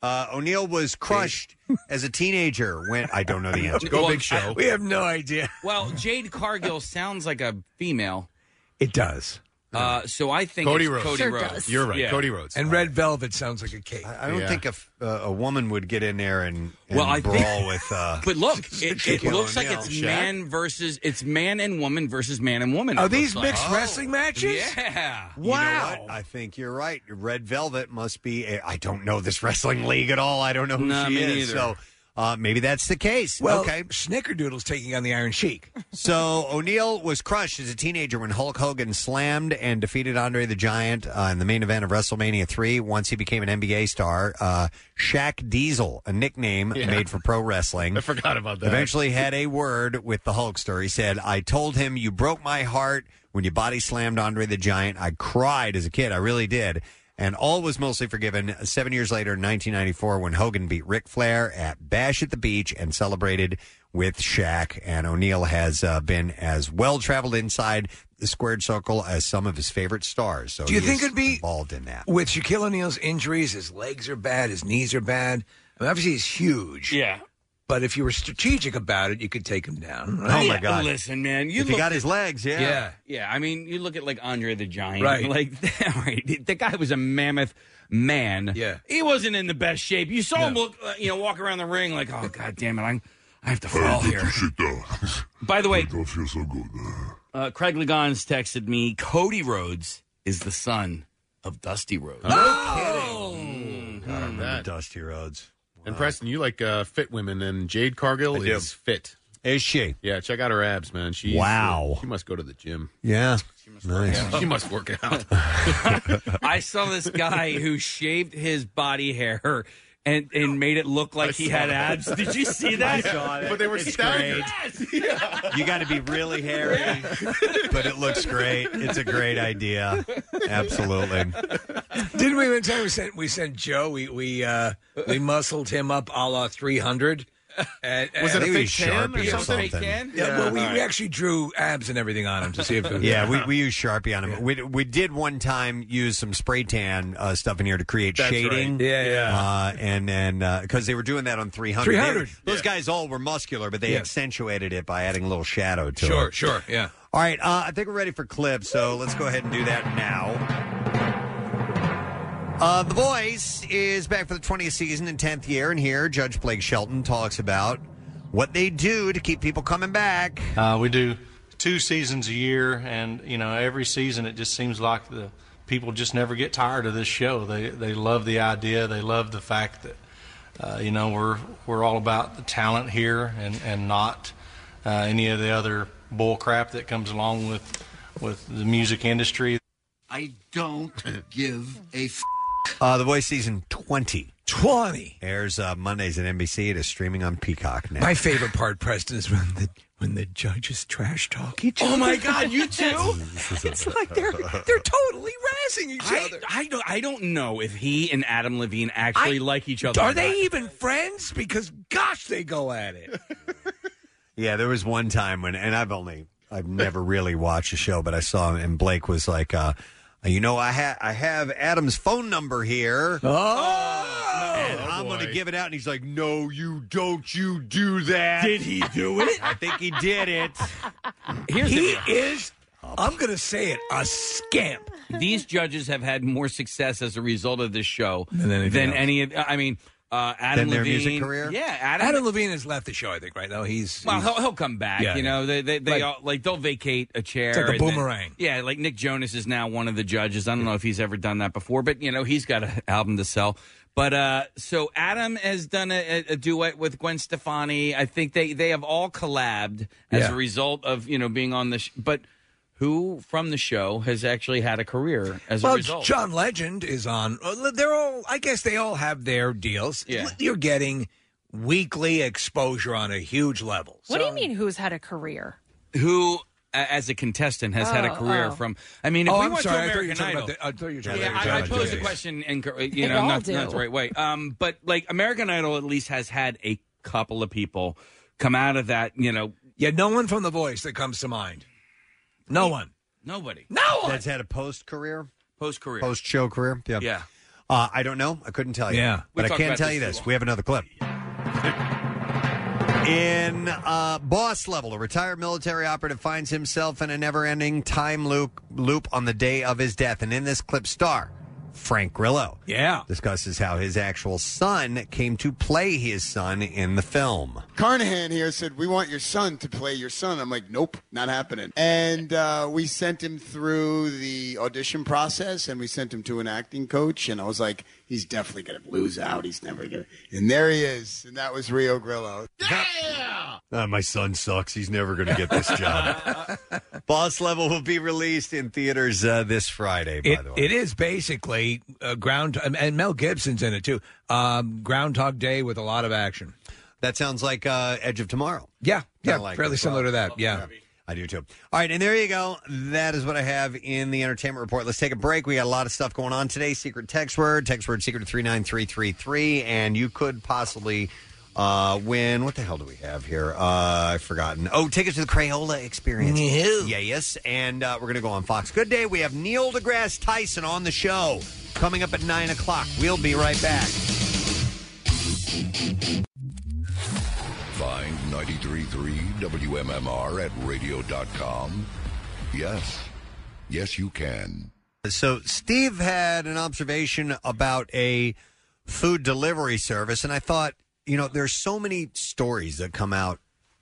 Uh, O'Neal was crushed as a teenager when I don't know the answer. Go Well, Big Show. We have no idea. Well, Jade Cargill sounds like a female. It does. Uh, so I think Cody it's Rhodes. Cody Sure Rhodes. does. You're right, Yeah. Cody Rhodes. And red velvet sounds like a cake. I don't think a, f- uh, a woman would get in there and, and Well, I brawl think- with. Uh, But look, it, it Shaquille looks like O'Neal. it's Shaq? man versus it's man and woman versus man and woman. Are it these looks like. mixed wrestling matches? Yeah. You know what? I think you're right. Red Velvet must be. A, I don't know this wrestling league at all. I don't know who No, she me is. neither. So uh, maybe that's the case. Well, okay. Snickerdoodle's taking on the Iron Sheik. So O'Neal was crushed as a teenager when Hulk Hogan slammed and defeated Andre the Giant uh, in the main event of WrestleMania 3. Once he became an NBA star, uh, Shaq Diesel, a nickname Yeah. made for pro wrestling, I forgot about that. eventually had a word with the Hulkster. He said, I told him, You broke my heart when you body slammed Andre the Giant. I cried as a kid. I really did. And all was mostly forgiven seven years later in 1994 when Hogan beat Ric Flair at Bash at the Beach and celebrated with Shaq. And O'Neal has uh, been as well traveled inside the squared circle as some of his favorite stars. So Do you he think is it'd be- involved in that? With Shaquille O'Neal's injuries, his legs are bad, his knees are bad. I mean, obviously, he's huge. Yeah. But if you were strategic about it, you could take him down. Oh, my God. Listen, man, you if he look got at- his legs, yeah. Yeah. Yeah, I mean, you look at like Andre the Giant, Right. Like, right, the guy was a mammoth man. Yeah. he wasn't in the best shape. You saw him look, uh, you know, walk around the ring like, oh god damn it, I'm, I have to fall here. By the way, don't feel so good. uh, Craig Legons texted me. Cody Rhodes is the son of Dusty Rhodes. No kidding. God, I remember Dusty Rhodes. And Preston, you like uh, fit women, and Jade Cargill I do. is fit. Is she? Yeah, check out her abs, man. She's, Wow. she must go to the gym. Yeah. Nice. She must work out. I saw this guy who shaved his body hair. And, and made it look like he had abs. Did you see that? I saw that. But they were It's staggered. You got to be really hairy, but it looks great. It's a great idea. Absolutely. Didn't we one time we sent we sent Joe? We we uh, we muscled him up a la three hundred. And, Was it a fake tan Sharpie or something? something. Yeah, well, we, we actually drew abs and everything on him to see if it was Yeah, we, we use Sharpie on him. We, we did one time use some spray tan uh, stuff in here to create That's shading. right. Yeah, yeah. Uh, and then because they were doing that on 300. 300, They- those guys all were muscular, but they Yeah. accentuated it by adding a little shadow to it. Sure, sure, yeah. All right, uh, I think we're ready for clips, so let's go ahead and do that now. Uh, the Voice is back for the 20th season and 10th year, and here Judge Blake Shelton talks about what they do to keep people coming back. Uh, we do two seasons a year, and you know every season it just seems like the people just never get tired of this show. They they love the idea. They love the fact that uh, you know we're we're all about the talent here and and not uh, any of the other bull crap that comes along with with the music industry. I don't give a f- Uh, the Voice season 20 20. airs uh, Mondays at NBC. It is streaming on Peacock now. My favorite part, Preston, is when the when the judges trash talk each other. Oh my God, you too? it's like they're they're totally razzing each I, other. I don't I don't know if he and Adam Levine actually I- like each other. Are or they even friends? Because gosh, they go at it. Yeah, there was one time when, and I've only, I've never really watched the show, but I saw him, and Blake was like, uh, Uh, you know, I ha- I have Adam's phone number here. Oh, and oh, I'm going to give it out. And he's like, no, you don't. You do that. Did he do it? I think he did it. Here's he is. I'm going to say it, a scamp. these judges have had more success as a result of this show Than than any of. I mean, uh, Adam their Levine. music career? Yeah, Adam. Adam Levine has left the show. I think right now he's. well, he's- he'll, he'll come back. Yeah. You know, they they, they Like- all, like they'll vacate a chair. It's like a and then- boomerang. yeah, like Nick Jonas is now one of the judges. I don't know if he's ever done that before, but you know he's got an album to sell. But uh, so Adam has done a, a duet with Gwen Stefani. I think they they have all collabed as Yeah. a result of you know being on the. Sh- but who from the show has actually had a career as a result? John Legend is on. uh, They're all. I guess they all have their deals. Yeah. You're getting weekly exposure on a huge level. What do you mean? Who's had a career? who a- as a contestant has had a Oh, career oh. from I mean if oh, we I'm went sorry. to I thought you were American talking Idol about the. I thought you were talking yeah, about I, I the posed the judges. question and you They know all not, do. not the right way. Um, but like American Idol at least has had a couple of people come out of that. You know, Yeah, no one from The Voice that comes to mind. No one. nobody No one. That's had a post career, post career. post show career. Yeah. Yeah, Uh, I don't know. I couldn't tell you. Yeah. But We I talked can about tell this you too this. long. We have another clip. In uh, boss level, a retired military operative finds himself in a never-ending time loop loop on the day of his death, and in this clip, star Frank Grillo. Yeah, discusses how his actual son came to play his son in the film. Carnahan here said, "We want your son to play your son." I'm like, "Nope, not happening." And uh, we sent him through the audition process, and we sent him to an acting coach. And I was like, "He's definitely going to lose out. He's never going." to And there he is, and that was Rio Grillo. Uh, my son sucks. He's never going to get this job. Boss Level will be released in theaters uh, this Friday, by It, the way. it is basically uh, ground, and Mel Gibson's in it too. Um, Groundhog Day with a lot of action. That sounds like uh, Edge of Tomorrow. Yeah, yeah, like fairly as well. similar to that. Yeah. I do too. All right, and there you go. That is what I have in the entertainment report. Let's take a break. We got a lot of stuff going on today. Secret text word, text word secret three nine three three three, and you could possibly uh, win. What the hell do we have here? Uh, I've forgotten. Oh, tickets to the Crayola experience. Yeah, yes, and uh, we're gonna go on Fox. Good day. We have Neil deGrasse Tyson on the show coming up at nine o'clock. We'll be right back. Find 93.3 WMMR at radio.com. Yes. Yes, you can. So Steve had an observation about a food delivery service, and I thought, you know, there's so many stories that come out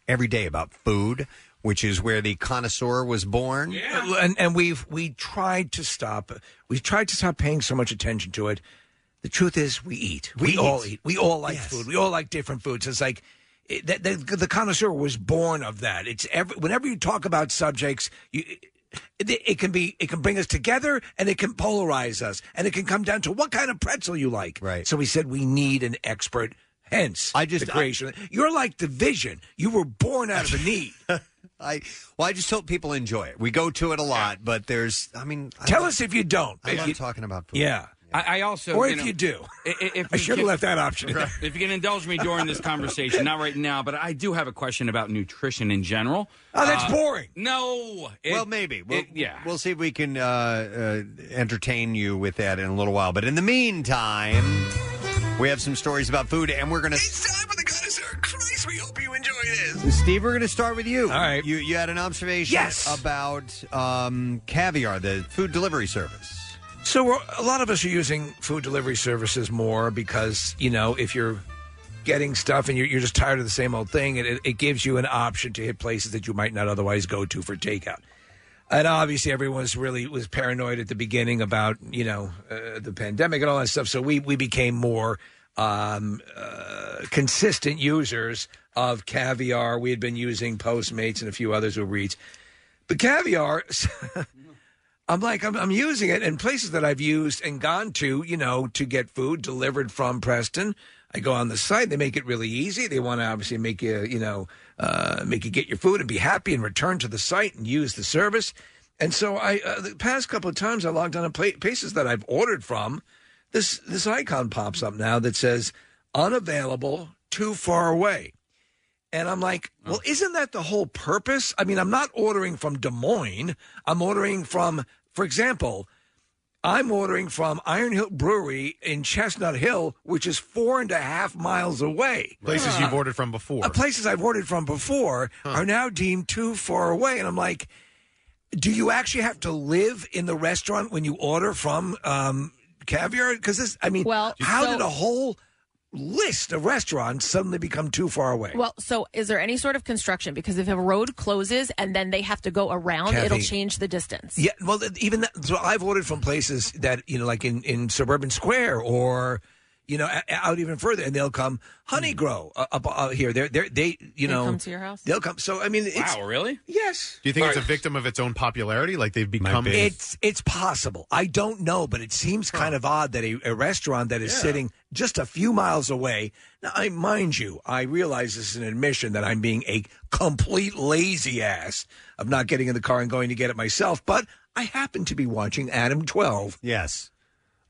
every day about food, which is where the connoisseur was born. Yeah. and and we've we tried to stop. We tried to stop paying so much attention to it. The truth is, we eat. We, We all eat. eat. We all like food. We all like different foods. It's like. It, the, the, the connoisseur was born of that. It's every, whenever you talk about subjects, you, it, it can be it can bring us together and it can polarize us and it can come down to what kind of pretzel you like. Right. So we said we need an expert. Hence, I just- the creation. You're like the vision. You were born out of a need. I well, I just hope people enjoy it. We go to it a lot, but there's, I mean, I Tell love- us if you don't. I love you- talking about food. Yeah. I, I also, Or you if know, you do. i- i- If I you should have can- left that option. in. If you can indulge me during this conversation, not right now, but I do have a question about nutrition in general. Oh, that's Uh, boring. No. It- well, maybe. We'll, it- yeah. We'll see if we can uh, uh, entertain you with that in a little while. But in the meantime, we have some stories about food, and we're going to. It's time for the goddess of Christ, we hope you enjoy this. Steve, we're going to start with you. All right. You you had an observation Yes. about um, caviar, the food delivery service. So a lot of us are using food delivery services more because you know if you're getting stuff and you're, you're just tired of the same old thing, it, it gives you an option to hit places that you might not otherwise go to for takeout. And obviously, everyone was really was paranoid at the beginning about you know uh, the pandemic and all that stuff. So we we became more um, uh, consistent users of caviar. We had been using Postmates and a few others who Eats, but caviar. I'm like, I'm, I'm using it in places that I've used and gone to, you know, to get food delivered from Preston. I go on the site. They make it really easy. They want to obviously make you, you know, uh, make you get your food and be happy and return to the site and use the service. And so I, uh, the past couple of times I logged on to pla places that I've ordered from. This this icon pops up now that says unavailable, too far away. And I'm like, well, isn't that the whole purpose? I mean, I'm not ordering from Des Moines. I'm ordering from, for example, I'm ordering from Iron Hill Brewery in Chestnut Hill, which is four and a half miles away. Places you've ordered from before. Uh, places I've ordered from before are now deemed too far away. And I'm like, do you actually have to live in the restaurant when you order from um, Caviar? Because this, I mean, Well, how so- did a whole list of restaurants suddenly become too far away? Well, so is there any sort of construction? Because if a road closes and then they have to go around, Kathy. it'll change the distance. Yeah, well, even that, so I've ordered from places that you know, like in in Suburban Square or you know, out even further, and they'll come Honey Grow uh, up uh, here. They're they're they you They know come to your house? They'll come. So I mean, it's, Wow, really? Yes. Do you think All it's a victim of its own popularity? Like they've become. It's it's possible. I don't know, but it seems kind of odd that a, a restaurant that is Yeah. sitting just a few miles away. Now, I mind you, I realize this is an admission that I'm being a complete lazy ass of not getting in the car and going to get it myself. But I happen to be watching Adam 12. Yes.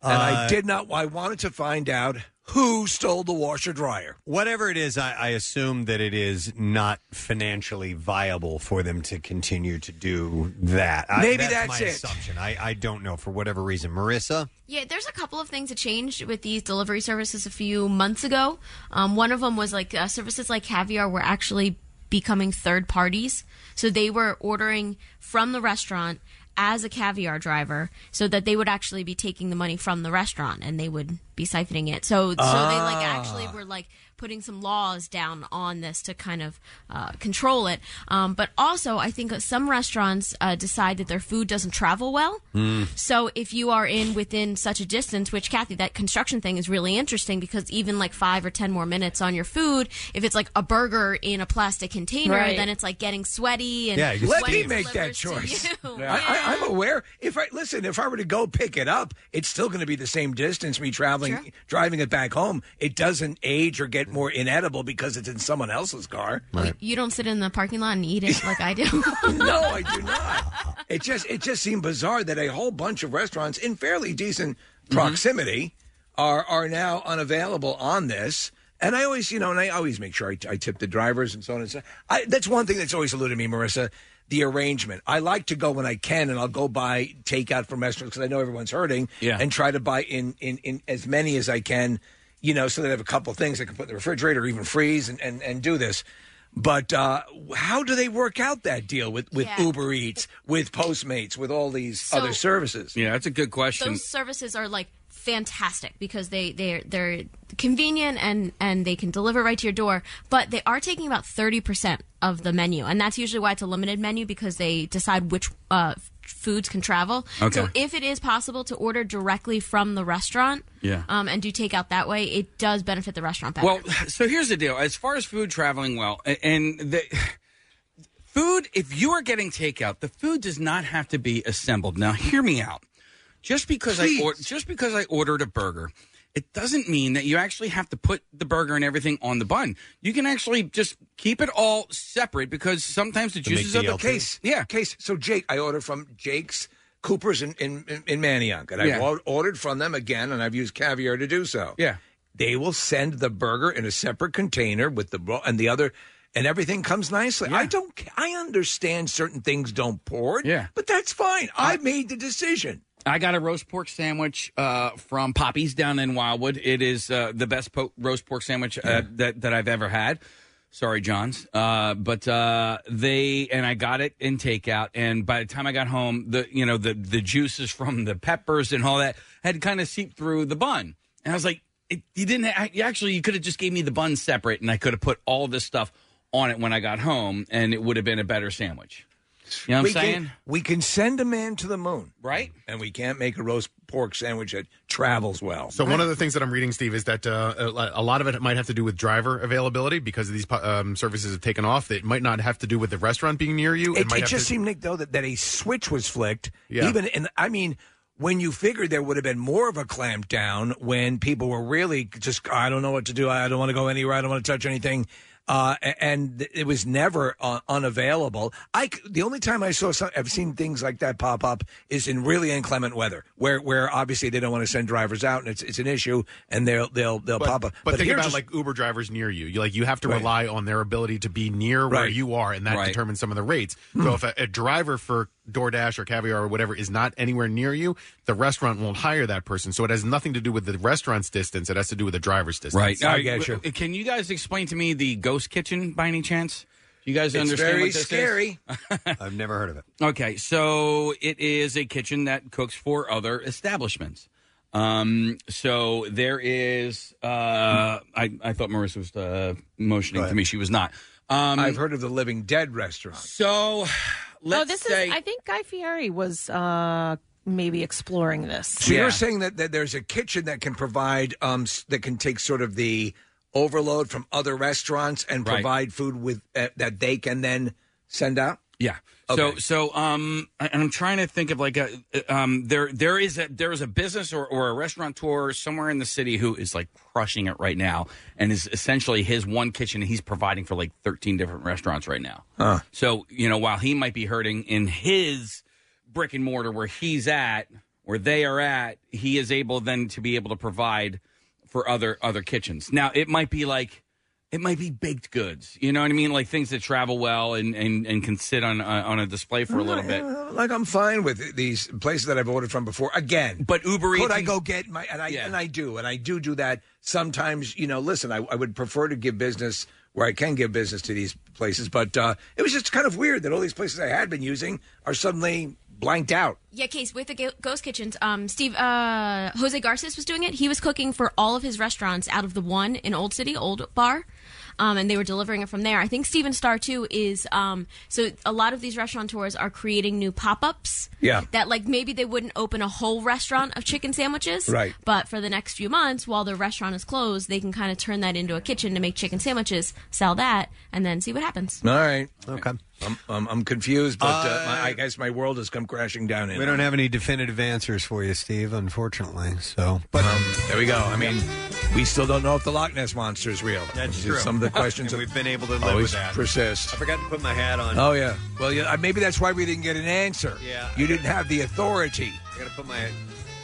And I Uh, did not. I wanted to find out who stole the washer dryer. Whatever it is, I, I assume that it is not financially viable for them to continue to do that. I- Maybe that's, that's my it. assumption. I, I don't know for whatever reason. Marissa, Yeah, there's a couple of things that changed with these delivery services a few months ago. Um, one of them was like uh, services like Caviar were actually becoming third parties. So they were ordering from the restaurant as a Caviar driver so that they would actually be taking the money from the restaurant and they would be siphoning it. So, so they like Ah. actually were like putting some laws down on this to kind of uh, control it. Um, but also, I think some restaurants uh, decide that their food doesn't travel well. So if you are in within such a distance, which Kathy, that construction thing is really interesting because even like five or ten more minutes on your food, if it's like a burger in a plastic container, Right. then it's like getting sweaty and let me make that choice. you. I, I, I'm aware. If I listen, if I were to go pick it up, it's still going to be the same distance. Me traveling, driving it back home, it doesn't age or get more inedible because it's in someone else's car. You don't sit in the parking lot and eat it like I do. no, I do not. It just it just seemed bizarre that a whole bunch of restaurants in fairly decent mm-hmm. proximity are are now unavailable on this. And I always, you know, and I always make sure I, I tip the drivers and so on and so. I, that's one thing that's always eluded me, Marissa. The arrangement. I like to go when I can, and I'll go buy takeout from restaurants because I know everyone's hurting. Yeah. And try to buy in in in as many as I can, you know, so they have a couple of things I can put in the refrigerator or even freeze and and, and do this. But uh, how do they work out that deal with, with Yeah. Uber Eats, with Postmates, with all these So- other services? Yeah, that's a good question. Those services are like fantastic because they they're they're convenient and and they can deliver right to your door. But they are taking about thirty percent of the menu, and that's usually why it's a limited menu because they decide which uh, f- foods can travel. Okay. So if it is possible to order directly from the restaurant, Yeah. um, and do takeout that way, it does benefit the restaurant better. Well, so here's the deal. As far as food traveling well, and the food, if you are getting takeout, the food does not have to be assembled. Now, hear me out. Just because I or, just because I ordered a burger, it doesn't mean that you actually have to put the burger and everything on the bun. You can actually just keep it all separate because sometimes the juices of the case. Yeah, case. So Jake, I ordered from Jake's Cooper's in in, in, in Manayunk, and Yeah. I've or- ordered from them again, and I've used caviar to do so. Yeah. they will send the burger in a separate container with the ro- and the other. And everything comes nicely. I don't. ca- I understand certain things don't pour. Yeah. but that's fine. I made the decision. I got a roast pork sandwich uh, from Poppy's down in Wildwood. It is uh, the best po- roast pork sandwich uh, that that I've ever had. Sorry, Johns, uh, but uh, they and I got it in takeout. And by the time I got home, the you know the the juices from the peppers and all that had kind of seeped through the bun. And I was like, it, you didn't ha- actually you could have just gave me the bun separate, and I could have put all this stuff on it when I got home, and it would have been a better sandwich. You know what we I'm saying? Can, we can send a man to the moon, right? And we can't make a roast pork sandwich that travels well. So one of the things that I'm reading, Steve, is that uh, a a lot of it might have to do with driver availability because these um, services have taken off. It might not have to do with the restaurant being near you. It, might it have just to- seemed, Nick, though, that, that a switch was flicked. Yeah. Even, and I mean, when you figured there would have been more of a clamp down when people were really just, I don't know what to do. I don't want to go anywhere. I don't want to touch anything. Uh, and it was never uh, unavailable. I the only time I saw some, I've seen things like that pop up is in really inclement weather, where where obviously they don't want to send drivers out, and it's it's an issue, and they'll they'll they'll But, pop up. but, think here about just- like Uber drivers near you. You like you have to Right. rely on their ability to be near where Right. you are, and that Right. determines some of the rates. Hmm. So if a, a driver for DoorDash or Caviar or whatever is not anywhere near you, the restaurant won't hire that person. So it has nothing to do with the restaurant's distance. It has to do with the driver's distance. Right. Now, w- Can you guys explain to me the ghost kitchen by any chance? You guys It's understand very what this scary. is? I've never heard of it. Okay, so it is a kitchen that cooks for other establishments. Um, so there is. Uh, I I thought Marissa was uh, motioning to me. She was not. Um, I've heard of the Living Dead restaurant. So let's oh, this say is. I think Guy Fieri was uh, maybe exploring this. So you're saying that, that there's a kitchen that can provide um s- that can take sort of the overload from other restaurants and Right. provide food with uh, that they can then send out. Yeah. Okay. So so um I- and I'm trying to think of like a um there there is a there is a business or, or a restaurateur somewhere in the city who is like crushing it right now and is essentially his one kitchen and he's providing for like 13 different restaurants right now. Huh. So, you know, while he might be hurting in his brick and mortar where he's at, where they are at, he is able then to be able to provide for other other kitchens. Now it might be like it might be baked goods. You know what I mean? Like things that travel well and and, and can sit on uh, on a display for a little bit. Like I'm fine with these places that I've ordered from before. Again, but Uber could I and- go get my and I and I do and I do do that sometimes. You know, listen, I, I would prefer to give business where I can give business to these places, but uh, it was just kind of weird that all these places I had been using are suddenly blanked out. Yeah, case with the Go- Ghost Kitchens. Um, Steve uh, Jose Garces was doing it. He was cooking for all of his restaurants out of the one in Old City, Old Bar. Um, and they were delivering it from there. I think Stephen Starr too is um, so a lot of these restaurateurs are creating new pop ups. Yeah. That like maybe they wouldn't open a whole restaurant of chicken sandwiches. Right. But for the next few months, while their restaurant is closed, they can kind of turn that into a kitchen to make chicken sandwiches, sell that, and then see what happens. All right. Okay. I'm, I'm, I'm confused, but uh, my, I guess my world has come crashing down. In We don't have any definitive answers for you, Steve, unfortunately. So, but um, there we go. I mean, we still don't know if the Loch Ness monster is real. That's Just true. Some of the questions And we've been able to live always with that. persist. I forgot to put my hat on. Oh yeah. Well, yeah. uh, Maybe that's why we didn't get an answer. Yeah. You didn't have the authority. I got to put my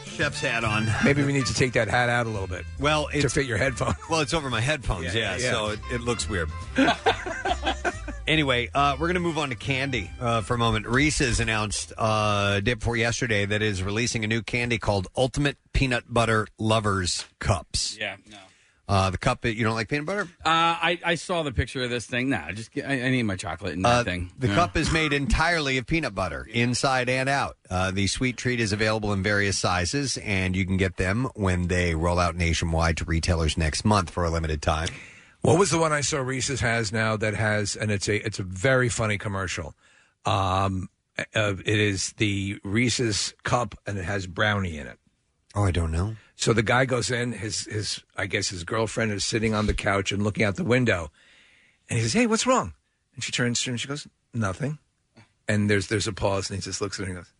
chef's hat on. Maybe we need to take that hat out a little bit. Well, to fit your headphone. Well, it's over my headphones, Yeah, yeah, yeah. so it, it looks weird. anyway, uh, we're going to move on to candy uh, for a moment. Reese's announced uh, day before yesterday that it is releasing a new candy called Ultimate Peanut Butter Lovers Cups. Yeah, no. Uh, the cup, that you don't like peanut butter? Uh, I, I saw the picture of this thing. Nah, just get, I, I need my chocolate in that Uh, thing. The Yeah. cup is made entirely of peanut butter, inside and out. Uh, the sweet treat is available in various sizes, and you can get them when they roll out nationwide to retailers next month for a limited time. What was the one I saw Reese's has now that has, and it's a it's a very funny commercial. Um, uh, it is the Reese's cup, and it has brownie in it. Oh, I don't know. So the guy goes in. His his I guess his girlfriend is sitting on the couch and looking out the window, and he says, "Hey, what's wrong?" And she turns to him and she goes, "Nothing." And there's there's a pause, and he just looks at her and goes,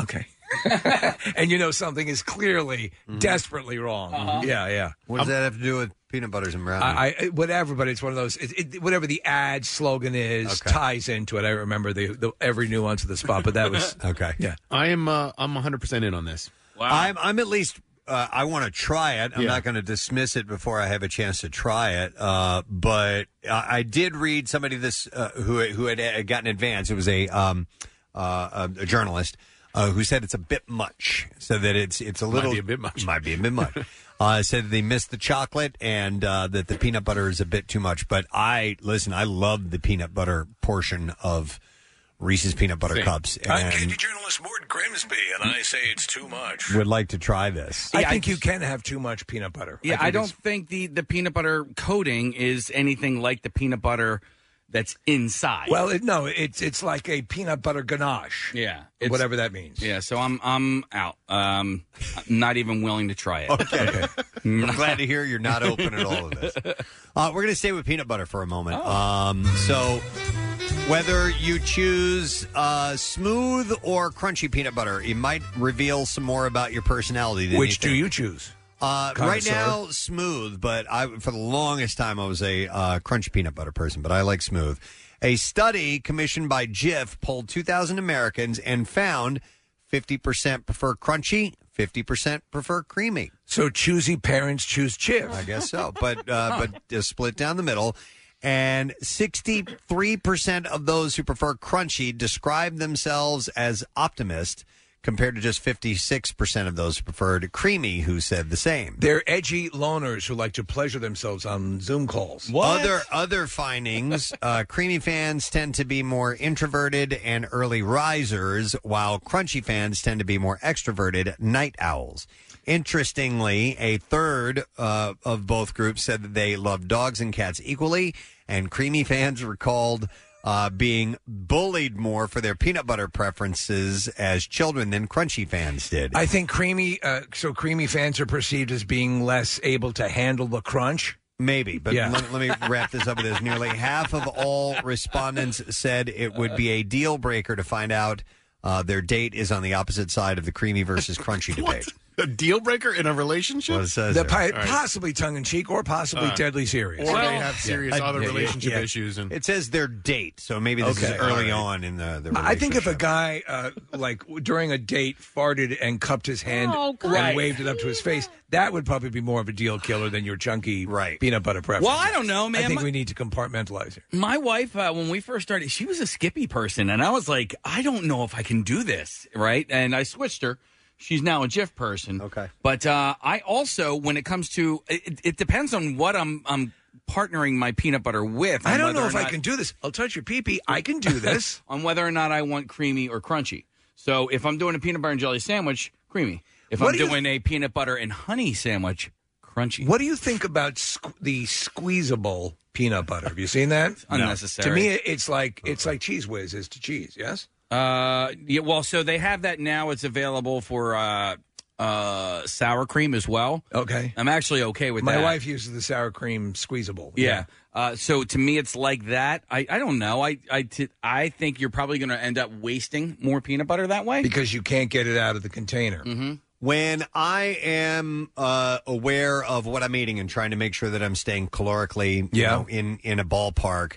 "Okay." and you know something is clearly desperately wrong. Uh-huh. Yeah, yeah. What does that have to do with peanut butters and brownie? I, I whatever, but it's one of those. It, it, whatever the ad slogan is ties into it. I remember the, the every nuance of the spot, but that was okay. Yeah, I am. Uh, I'm 100 percent in on this. I'm, I'm at least. Uh, I want to try it. I'm Yeah. not going to dismiss it before I have a chance to try it. Uh, but I, I did read somebody this uh, who who had uh, gotten advance. It was a um, uh, a, a journalist uh, who said it's a bit much. So that it's it's a Might little be a bit much. Might be a bit much. Uh, said they missed the chocolate and uh, that the peanut butter is a bit too much. But I listen. I love the peanut butter portion of Reese's peanut butter Same. cups. I'm candy journalist Mort Grimsby, and I say it's too much. would like to try this. I think you can have too much peanut butter. Yeah, think I, don't think the, the peanut butter coating is anything like the peanut butter that's inside. Well, it, no, it's it's like a peanut butter ganache. yeah, whatever that means. Yeah, so I'm I'm out. Um, I'm not even willing to try it. Okay. I'm glad to hear you're not open at all of this. Uh, we're going to stay with peanut butter for a moment. Oh. Um, so, whether you choose uh, smooth or crunchy peanut butter, it might reveal some more about your personality. than Which do you choose? Uh, right Connoisseur? now, smooth, but I for the longest time I was a uh, crunchy peanut butter person, but I like smooth. A study commissioned by Jif polled 2,000 Americans and found 50% prefer crunchy, 50% prefer creamy. So choosy parents choose Jif. I guess so, but uh, but just split down the middle. And 63% of those who prefer crunchy describe themselves as optimist, compared to just 56% of those who preferred creamy, who said the same. They're edgy loners who like to pleasure themselves on Zoom calls. Other other findings: uh, creamy fans tend to be more introverted and early risers, while crunchy fans tend to be more extroverted night owls. Interestingly, a third uh, of both groups said that they love dogs and cats equally, and creamy fans recalled uh, being bullied more for their peanut butter preferences as children than crunchy fans did. I think creamy. Uh, so creamy fans are perceived as being less able to handle the crunch. Maybe, but Yeah. let, let me wrap this up with this. Nearly half of all respondents said it would be a deal breaker to find out uh, their date is on the opposite side of the creamy versus crunchy debate. A deal breaker in a relationship? What it says The there. pi- possibly tongue in cheek or possibly Uh, deadly serious. or they have serious Yeah. other Yeah, yeah, relationship yeah. issues. And It says their date, so maybe this Okay. is early All right. on in the, the I think if a guy, uh, like during a date, farted and cupped his hand Oh, and Right. waved it up to his face, that would probably be more of a deal killer than your chunky Right. peanut butter preference. Well, I don't know, man. I think My- we need to compartmentalize here. My wife, uh, when we first started, she was a Skippy person, and I was like, I don't know if I can do this, right? And I switched her. She's now a Jif person. Okay. But uh, I also, when it comes to, it, it depends on what I'm, I'm partnering my peanut butter with. I don't whether know or if I not- can do this. I'll touch your pee pee. I can do this. on whether or not I want creamy or crunchy. So if I'm doing a peanut butter and jelly sandwich, creamy. If What I'm do you- doing a peanut butter and honey sandwich, crunchy. what do you think about squ- the squeezable peanut butter? Have you seen that? Unnecessary. To me, it's like it's like Cheez Whiz is to cheese. Yes. Uh, yeah. Well, so they have that now. It's available for uh, uh, sour cream as well. Okay. I'm actually okay with that. My that. wife uses the sour cream squeezable. Yeah. Uh, so to me, it's like that. I, I don't know. I I, t- I think you're probably going to end up wasting more peanut butter that way. because you can't get it out of the container. Mm-hmm. When I am uh, aware of what I'm eating and trying to make sure that I'm staying calorically, you Yeah. know, in in a ballpark,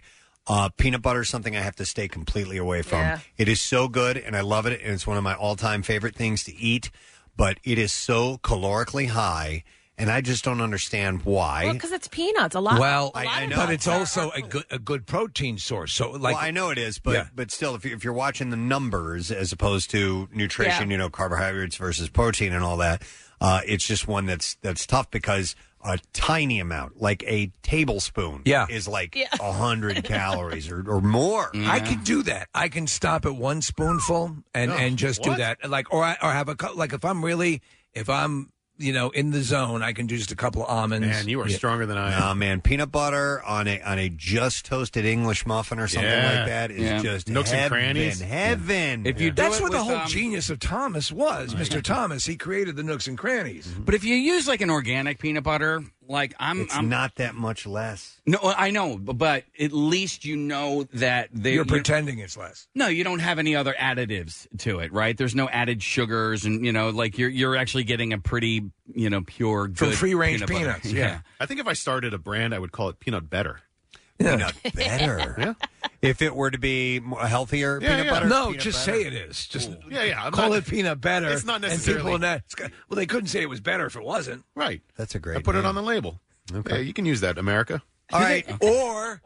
uh, peanut butter is something I have to stay completely away from. Yeah. It is so good, and I love it, and it's one of my all time favorite things to eat. But it is so calorically high, and I just don't understand why. Well, because it's peanuts. A lot. Well, a lot I of know. but it's also a good a good protein source. So like well, I know it is, but Yeah. but still, if, you, if you're watching the numbers as opposed to nutrition, Yeah. you know, carbohydrates versus protein and all that, uh, it's just one that's that's tough because a tiny amount, like a tablespoon, Yeah. is like Yeah. a hundred calories or, or more. I can do that. I can stop at one spoonful and No, and just do what? that. Like or I, or have a cou- like if I'm really if I'm you know in the zone, I can do just a couple of almonds. man, you are Yeah. stronger than I am. Nah, man, peanut butter on a on a just toasted English muffin or something Yeah. like that is Yeah. just Nooks and heaven, crannies. Heaven. If you do That's it what the with, whole um, genius of Thomas was, Mr. Thomas. He created the nooks and crannies. But if you use like an organic peanut butter, like I'm, it's I'm not that much less. no, I know, but, but at least you know that they You're pretending it's less. No, you don't have any other additives to it, right? There's no added sugars, and you know, like you're you're actually getting a pretty, you know, pure From good free-range peanut butter. peanuts, yeah. I think if I started a brand, I would call it Peanut Better. Peanut better. Yeah. If it were to be more healthier Yeah, peanut yeah. butter, No, peanut just butter. say it is. Just Yeah, yeah. I'm call not- it peanut better. It's not And necessarily- people know, it's got- well, they couldn't say it was better if it wasn't. Right. That's a great. I put it on the label. Okay. you can use that, America. All right. Or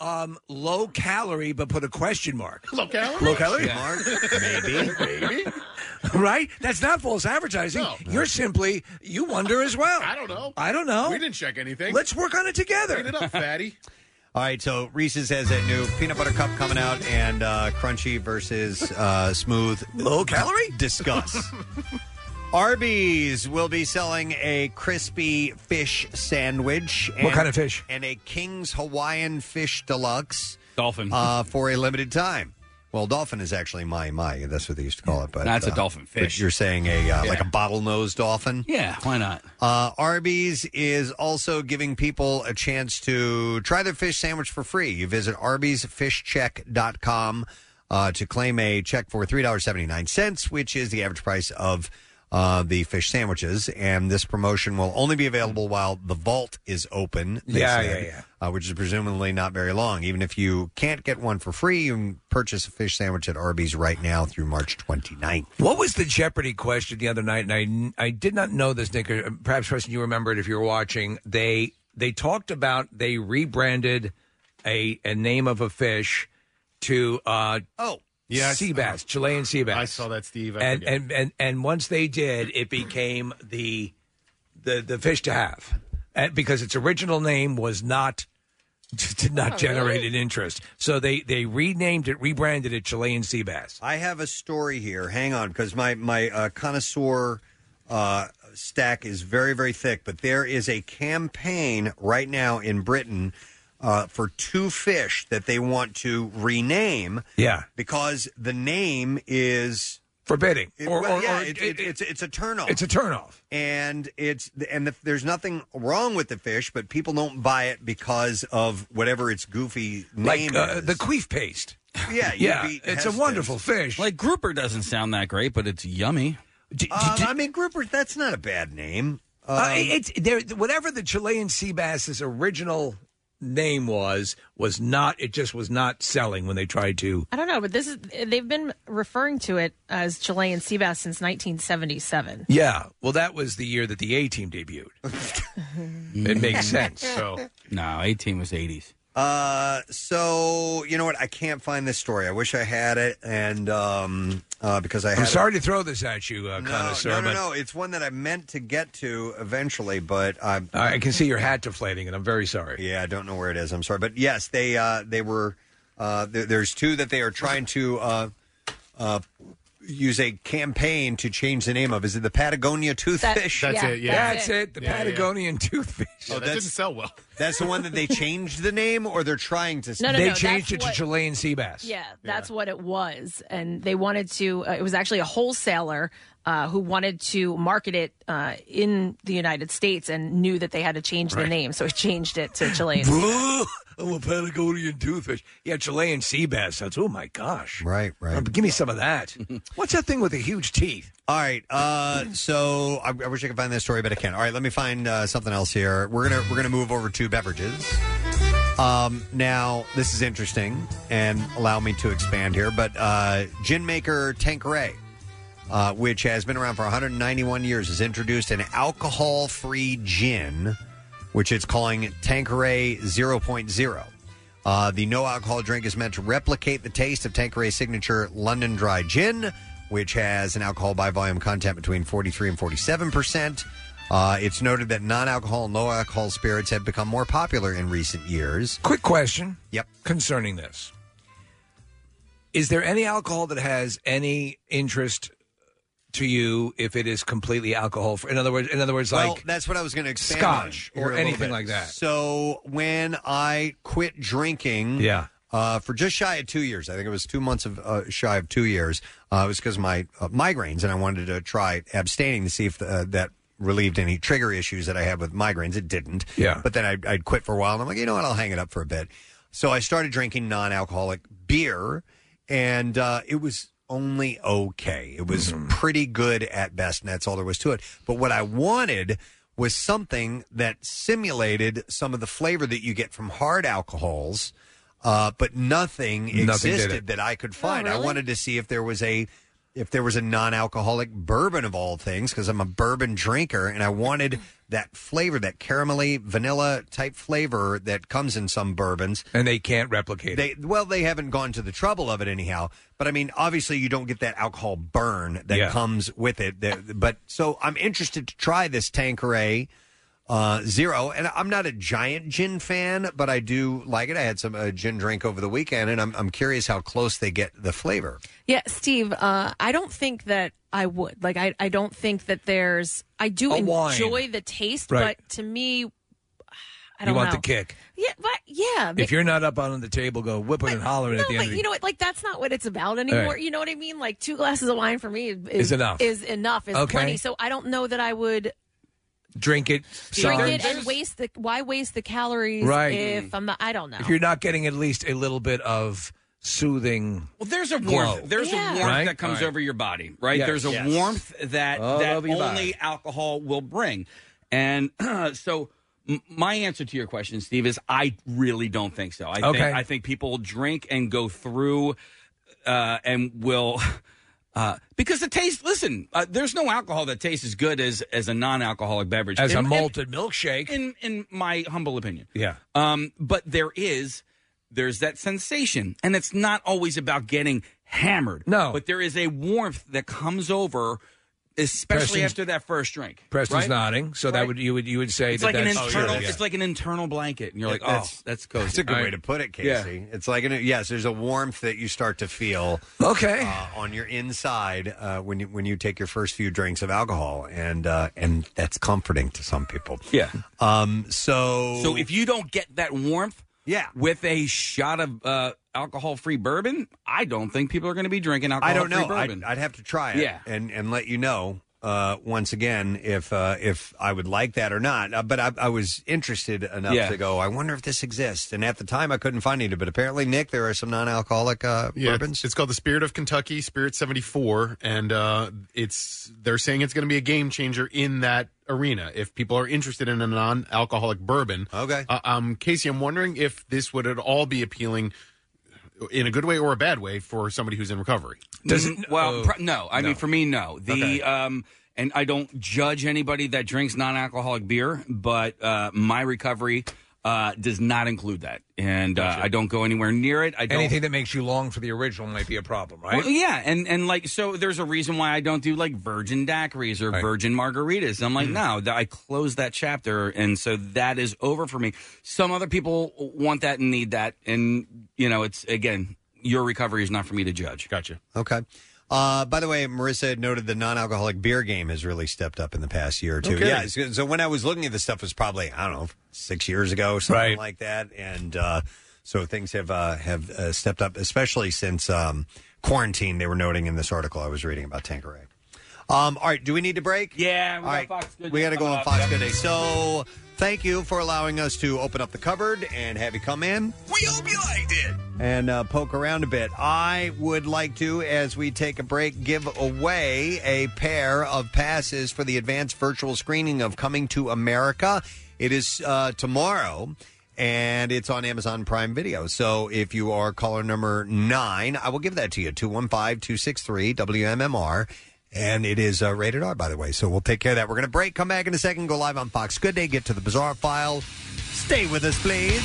um, low calorie, but put a question mark. Low calorie. Low calorie, Mark, maybe. Maybe. right? That's not false advertising. No. You're simply you wonder as well. I don't know. I don't know. We didn't check anything. Let's work on it together. clean it up, fatty. All right, so Reese's has that new peanut butter cup coming out, and uh, crunchy versus uh, smooth. Low calorie? Discuss. Arby's will be selling a crispy fish sandwich. What kind of fish? And a King's Hawaiian Fish Deluxe Dolphin. uh, for a limited time. Well, dolphin is actually my my. That's what they used to call it. But That's a uh, dolphin but fish. you're saying a uh, like a bottlenose dolphin. yeah, why not? Uh, Arby's is also giving people a chance to try their fish sandwich for free. You visit arbysfishcheck.com uh, to claim a check for $3.79, which is the average price of uh, the fish sandwiches. And this promotion will only be available while the vault is open. they Yeah, said, yeah, yeah. Uh, which is presumably not very long. Even if you can't get one for free, you can purchase a fish sandwich at Arby's right now through March 29th. What was the Jeopardy question the other night? And I I did not know this, Nick. or Perhaps, Preston, you remember it if you were watching. They they talked about they rebranded a a name of a fish to uh oh Yeah, I- sea bass, Chilean sea bass. I saw that, Steve. I and, forget. and and and once they did, it became the the the fish to have, and because its original name was not did not Oh, generate an interest. So they they renamed it, rebranded it Chilean sea bass. I have a story here. Hang on, because my my uh, connoisseur uh, stack is very very thick. But there is a campaign right now in Britain uh, for two fish that they want to rename. Yeah. because the name is forbidding. It, Or- well, or- yeah, or it, it- it, it's it's a turnoff. It's a turnoff. and it's and the, there's nothing wrong with the fish, but people don't buy it because of whatever its goofy name like uh, is. the queef paste. yeah, you'd yeah, be it's a hesitant. wonderful fish. Like grouper doesn't sound that great, but it's yummy. Uh, I mean, grouper. That's not a bad name. Uh, Um, it's there. Whatever the Chilean sea bass's original name was, was not. It just was not selling when they tried to. I don't know, but this is they've been referring to it as Chilean sea bass since 1977. Yeah, well, that was the year that the A team debuted. it makes sense. So no, eighteen was eighties. Uh, so you know what? I can't find this story. I wish I had it, and um, uh, because I had I'm it- sorry to throw this at you, uh, No, connoisseur, no, no, but no. It's one that I meant to get to eventually, but I I can see your hat deflating, and I'm very sorry. Yeah, I don't know where it is. I'm sorry, but yes, they uh, they were. Uh, there, there's two that they are trying to uh, uh, use a campaign to change the name of. Is it the Patagonia toothfish? That's yeah, it, yeah. that's it, the Patagonian toothfish. Oh, that didn't sell well. That's the one that they changed the name, or they're trying to. No, no, they no, changed that's it to what- Chilean sea bass. Yeah, that's what it was, and they wanted to. Uh, it was actually a wholesaler uh, who wanted to market it uh, in the United States and knew that they had to change the name, so he changed it to Chilean. I'm a Patagonian toothfish. Yeah, Chilean sea bass. That's oh my gosh. Right, right. Uh, give me some of that. What's that thing with the huge teeth? All right. Uh, so I, I wish I could find this story, but I can't. All right, let me find uh, something else here. We're gonna we're gonna move over to beverages. Um, now this is interesting, and allow me to expand here. But uh, gin maker Tanqueray, uh, which has been around for 191 years, has introduced an alcohol-free gin, which it's calling Tanqueray 0.0. Uh, the no alcohol drink is meant to replicate the taste of Tanqueray's signature London Dry Gin, which has an alcohol by volume content between 43 and 47 percent. Uh, it's noted that non alcohol and low alcohol spirits have become more popular in recent years. Quick question. Yep. Concerning this. Is there any alcohol that has any interest to you if it is completely alcohol free? In other words, in other words, well, like that's what I was going to expand scotch on here or little anything bit. like that. So when I quit drinking, Yeah. uh, for just shy of two years, I think it was two months of uh, shy of two years. Uh, it was because of my uh, migraines, and I wanted to try abstaining to see if uh, that relieved any trigger issues that I had with migraines. It didn't. Yeah. But then I, I'd quit for a while, and I'm like, you know what? I'll hang it up for a bit. So I started drinking non-alcoholic beer, and uh, it was only okay. It was pretty good at best, and that's all there was to it. But what I wanted was something that simulated some of the flavor that you get from hard alcohols, uh, but nothing, Nothing did existed that I could Oh, find. I wanted to see if there was a if there was a non-alcoholic bourbon of all things because I'm a bourbon drinker and I wanted that flavor, that caramelly vanilla type flavor that comes in some bourbons. And they can't replicate They well, they haven't gone to the trouble of it anyhow. But I mean, obviously, you don't get that alcohol burn that Yeah. comes with it. That- But so I'm interested to try this Tanqueray uh, Zero, and I'm not a giant gin fan, but I do like it. I had some uh, gin drink over the weekend, and I'm I'm curious how close they get the flavor. Yeah, Steve, uh, I don't think that I would. Like, I, I don't think that there's. I do A wine. enjoy the taste, Right. but to me, I don't want know. the kick. Yeah, but yeah. If you're not up on the table, go whipping and hollering no, at the but end of the you know what? Like that's not what it's about anymore. Right. You know what I mean? Like two glasses of wine for me is, Is enough. Is enough. Is Okay. plenty. So I don't know that I would drink it. drink it and waste the. Why waste the calories? Right. If I'm not, I don't know. If you're not getting at least a little bit of soothing. Well, there's a glow. warmth. There's Yeah. a warmth Right? that comes Right. over your body, right? Yes. There's a Yes. warmth that All that over your only body. alcohol will bring. And so, m- my answer to your question, Steve, is I really don't think so. I Okay. think I think people drink and go through, uh, and will. Uh, because the taste, listen, uh, there's no alcohol that tastes as good as as a non-alcoholic beverage, As a In- in- malted milkshake. in in my humble opinion. Yeah. Um, but there is there's that sensation, and it's not always about getting hammered. No. but there is a warmth that comes over, especially Preston's- after that first drink. Preston's right? nodding, so that Right. would you would you would say It's that like an that's internal. Yeah. It's like an internal blanket, and you're like, That's- oh, that's cozy. That's a good All way to put it, Yeah. Casey. It's like an, yes, there's a warmth that you start to feel. Okay. Uh, on your inside uh, when you when you take your first few drinks of alcohol, and uh, and that's comforting to some people. Yeah. Um. So So if you don't get that warmth, yeah, with a shot of uh, alcohol-free bourbon, I don't think people are going to be drinking I alcohol-free don't know. I'd, I'd have to try it. Yeah. and and let you know. Uh, once again if uh, if I would like that or not. Uh, but I, I was interested enough Yeah. to go. I wonder if this exists. And at the time, I couldn't find it. But apparently, Nick, there are some non-alcoholic uh, Yeah, bourbons. it's, it's called the Spirit of Kentucky, Spirit seventy four, and uh, it's they're saying it's going to be a game changer in that arena. If people are interested in a non alcoholic bourbon, okay. Uh, um, Casey, I'm wondering if this would at all be appealing in a good way or a bad way for somebody who's in recovery. Mm, well, pr- no. I No. mean, for me, no. The Okay. um, and I don't judge anybody that drinks non-alcoholic beer, but uh, my recovery uh, does not include that, and uh, I don't go anywhere near it. I don't. Anything that makes you long for the original might be a problem, right? Well, yeah, and and like so, there's a reason why I don't do like virgin daiquiris or virgin margaritas. I'm like, no, th- I closed that chapter, and so that is over for me. Some other people want that and need that, and you know, it's again, your recovery is not for me to judge. Gotcha. Okay. Uh, by the way, Marissa had noted the non-alcoholic beer game has really stepped up in the past year or two. Okay. Yeah. So, so when I was looking at this stuff, it was probably I don't know six years ago, something Right. like that, and uh, so things have uh, have uh, stepped up, especially since um, quarantine. They were noting in this article I was reading about Tanqueray. Um, all right, do we need to break? Yeah, we all got right. Fox Good we got to go coming on up. Fox Good Day. So, thank you for allowing us to open up the cupboard and have you come in. We hope you liked it. and uh, poke around a bit. I would like to, as we take a break, give away a pair of passes for the advanced virtual screening of Coming to America. It is uh, tomorrow. And it's on Amazon Prime Video. So if you are caller number nine, I will give that to you 215 263 WMMR. And it is uh, rated R, by the way. So we'll take care of that. We're going to break, come back in a second, go live on Fox Good Day, get to the bizarre file. Stay with us, please.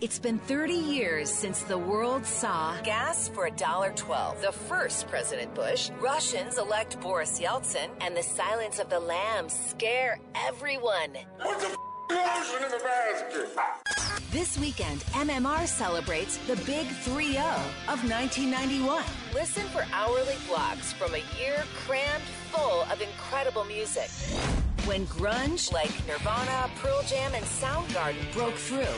It's been 30 years since the world saw gas for $1.12. The first President Bush, Russians elect Boris Yeltsin, and the silence of the lambs scare everyone. What's the the basket? This weekend, MMR celebrates the big 3 0 of 1991. Listen for hourly blocks from a year crammed full of incredible music. When grunge like Nirvana, Pearl Jam, and Soundgarden broke through.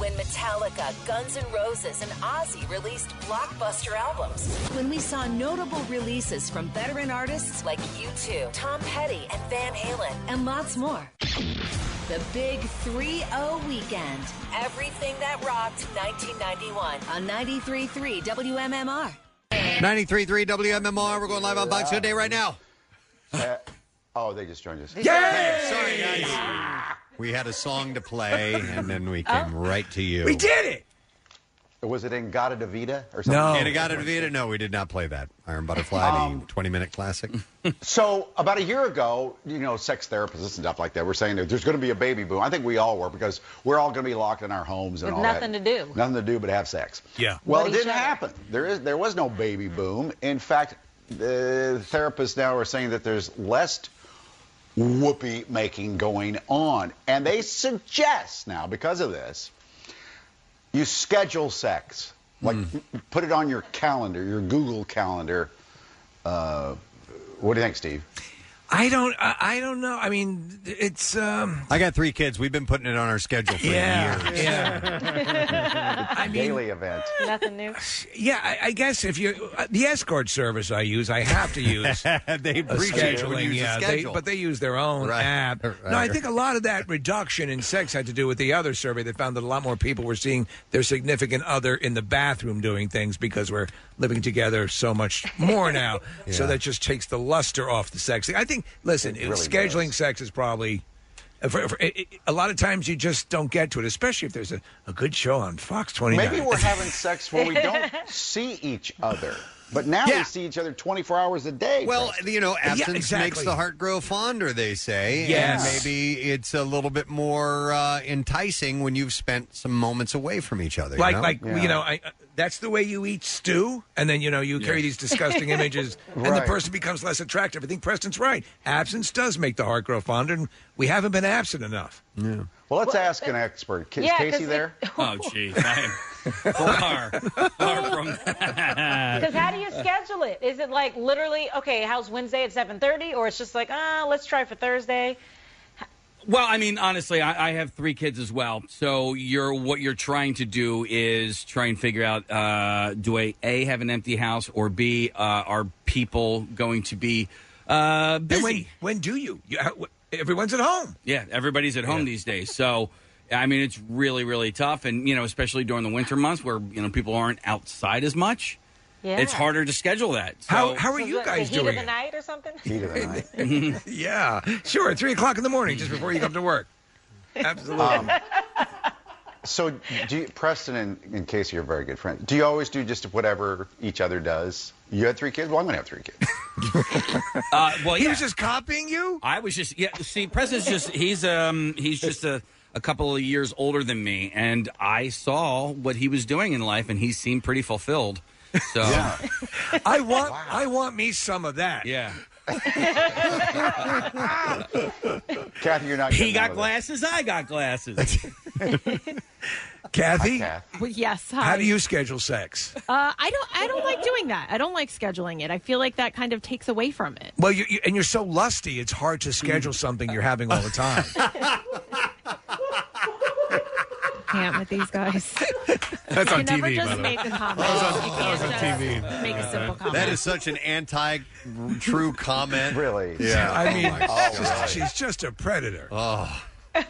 When Metallica, Guns N' Roses, and Ozzy released blockbuster albums. When we saw notable releases from veteran artists like U2, Tom Petty, and Van Halen, and lots more. The Big 3 0 Weekend. Everything that rocked 1991 on 93.3 WMMR. 93.3 WMMR. We're going live on Fox Good Day right now. Uh, Oh, they just joined us. Sorry, guys. We had a song to play, and then we came oh. right to you. We did it. Was it in Gata Davida or something? No, in Agata Vita? No, we did not play that. Iron Butterfly, the um, 20 minute classic. So about a year ago, you know, sex therapists and stuff like that were saying that there's going to be a baby boom. I think we all were because we're all going to be locked in our homes and With all nothing that. to do. Nothing to do but have sex. Yeah. Well, But it each didn't other. happen. There is there was no baby boom. In fact, the therapists now are saying that there's less whoopee making going on, and they suggest now because of this, you schedule sex. Like put it on your calendar, your Google calendar. Uh, what do you think, Steve? I don't. I, I don't know. I mean, it's. um I got three kids. We've been putting it on our schedule for Yeah, years. I mean, daily event. Nothing new. Yeah, I, I guess if you uh, the escort service I use, I have to use. they a appreciate it when scheduling, you use a yeah, they, schedule. but they use their own Right. app. Right. No, I think a lot of that reduction in sex had to do with the other survey that found that a lot more people were seeing their significant other in the bathroom doing things because we're living together so much more now. So Yeah. that just takes the luster off the sex. I think. Listen, It really scheduling sex is probably. uh, For, for, it, it- a lot of times you just don't get to it, especially if there's a, a good show on Fox 29. Maybe we're having sex where we don't see each other. But now we see each other 24 hours a day. Well, you know, Yeah, absence exactly. makes the heart grow fonder, they say. Yes. And maybe it's a little bit more uh, enticing when you've spent some moments away from each other. like you know? like you know I, uh, that's the way you eat stew and then you know you carry these disgusting images and the Right. person becomes less attractive i think preston's right absence does make the heart grow fonder and we haven't been absent enough yeah. Well, let's ask an expert. Is Yeah, 'cause Casey it- there? Oh, jeez. I am far, far from. Because how do you schedule it? Is it like literally okay? How's Wednesday at seven thirty, or it's just like ah, let's try for Thursday? Well, I mean, honestly, I, I have three kids as well. So you're what you're trying to do is try and figure out: uh, do I a have an empty house, or b uh, are people going to be uh, busy? When, when do you? you how- everyone's at home. Yeah, everybody's at home these days. So, I mean, it's really, really tough, and you know, especially during the winter months where you know people aren't outside as much. Yeah. It's harder to schedule that. So, How how are So you the- guys the heat doing of the it? night or something? Heat of the night. yeah, sure. Three o'clock in the morning, just before you come to work. Absolutely. Um, so, do you, Preston and, and Casey are very good friends. Do you always do just whatever each other does? You had three kids. Well, I'm going to have three kids. Uh, well, he was just copying you. I was just yeah. See, Preston's just he's um he's just a a couple of years older than me, and I saw what he was doing in life, and he seemed pretty fulfilled. So I want I want me some of that. yeah. Kathy, you're not. He got none that. glasses. I got glasses. Kathy, Well, yes. Hi. how do you schedule sex? Uh, I don't. I don't like doing that. I don't like scheduling it. I feel like that kind of takes away from it. Well, you, you, and you're so lusty, it's hard to schedule something you're having all the time. Can't with these guys. That's you on can never TV, just the way. make a comment. That was on- that was on TV. make a simple comment. That is such an anti-true comment. Really? Yeah. I mean, Oh, she's, just, really? she's just a predator. Oh.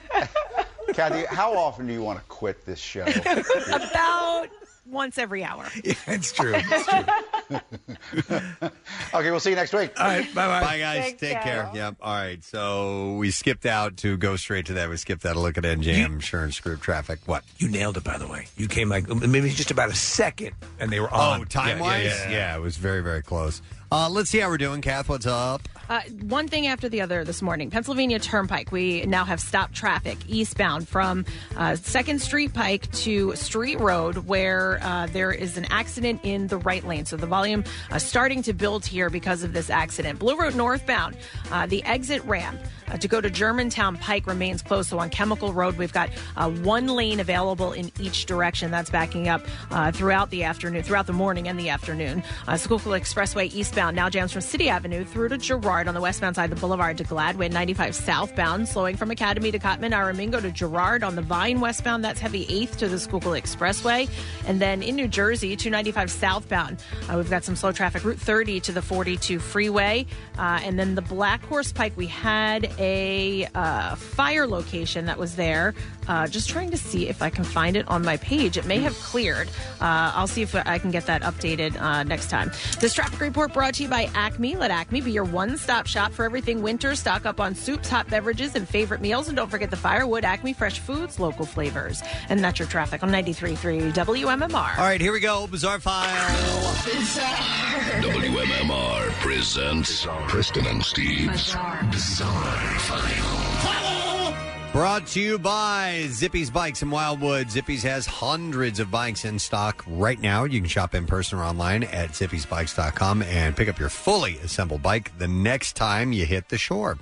Kathy, how often do you want to quit this show? About once every hour. Yeah, it's true. It's true. okay, we'll see you next week. All right, bye bye. Bye, guys. Thanks, Take care. Carol. Yep. All right. So we skipped out to go straight to that. We skipped out a look at NJM insurance group traffic. What? You nailed it, by the way. You came like maybe just about a second, and they were on. Oh, time wise? Yeah, yeah, yeah. it was very, very close. Uh, let's see how we're doing, Kath. What's up? Uh, one thing after the other this morning. Pennsylvania Turnpike. We now have stopped traffic eastbound from uh, Second Street Pike to Street Road, where uh, there is an accident in the right lane. So the volume uh, starting to build here because of this accident. Blue Road northbound, uh, the exit ramp. Uh, to go to Germantown Pike remains closed. So on Chemical Road, we've got uh, one lane available in each direction. That's backing up uh, throughout the afternoon, throughout the morning and the afternoon. Uh, Schuylkill Expressway eastbound now jams from City Avenue through to Girard on the westbound side of the boulevard to Gladwyne. 95 southbound, slowing from Academy to Cottman, Aramingo to Girard on the Vine westbound. That's heavy 8th to the Schuylkill Expressway. And then in New Jersey, 295 southbound, uh, we've got some slow traffic. Route 30 to the 42 freeway. Uh, and then the Black Horse Pike, we had a uh, fire location that was there. Uh, just trying to see if I can find it on my page. It may have cleared. Uh, I'll see if I can get that updated uh, next time. This traffic report brought to you by Acme. Let Acme be your one stop shop for everything winter. Stock up on soups, hot beverages, and favorite meals. And don't forget the firewood Acme Fresh Foods, local flavors. And that's your traffic on 93.3 WMMR. All right, here we go. Bizarre File. WMMR presents Preston and Steve's Bizarre, File. Brought to you by Zippy's Bikes in Wildwood. Zippy's has hundreds of bikes in stock right now. You can shop in person or online at zippysbikes.com and pick up your fully assembled bike the next time you hit the shore.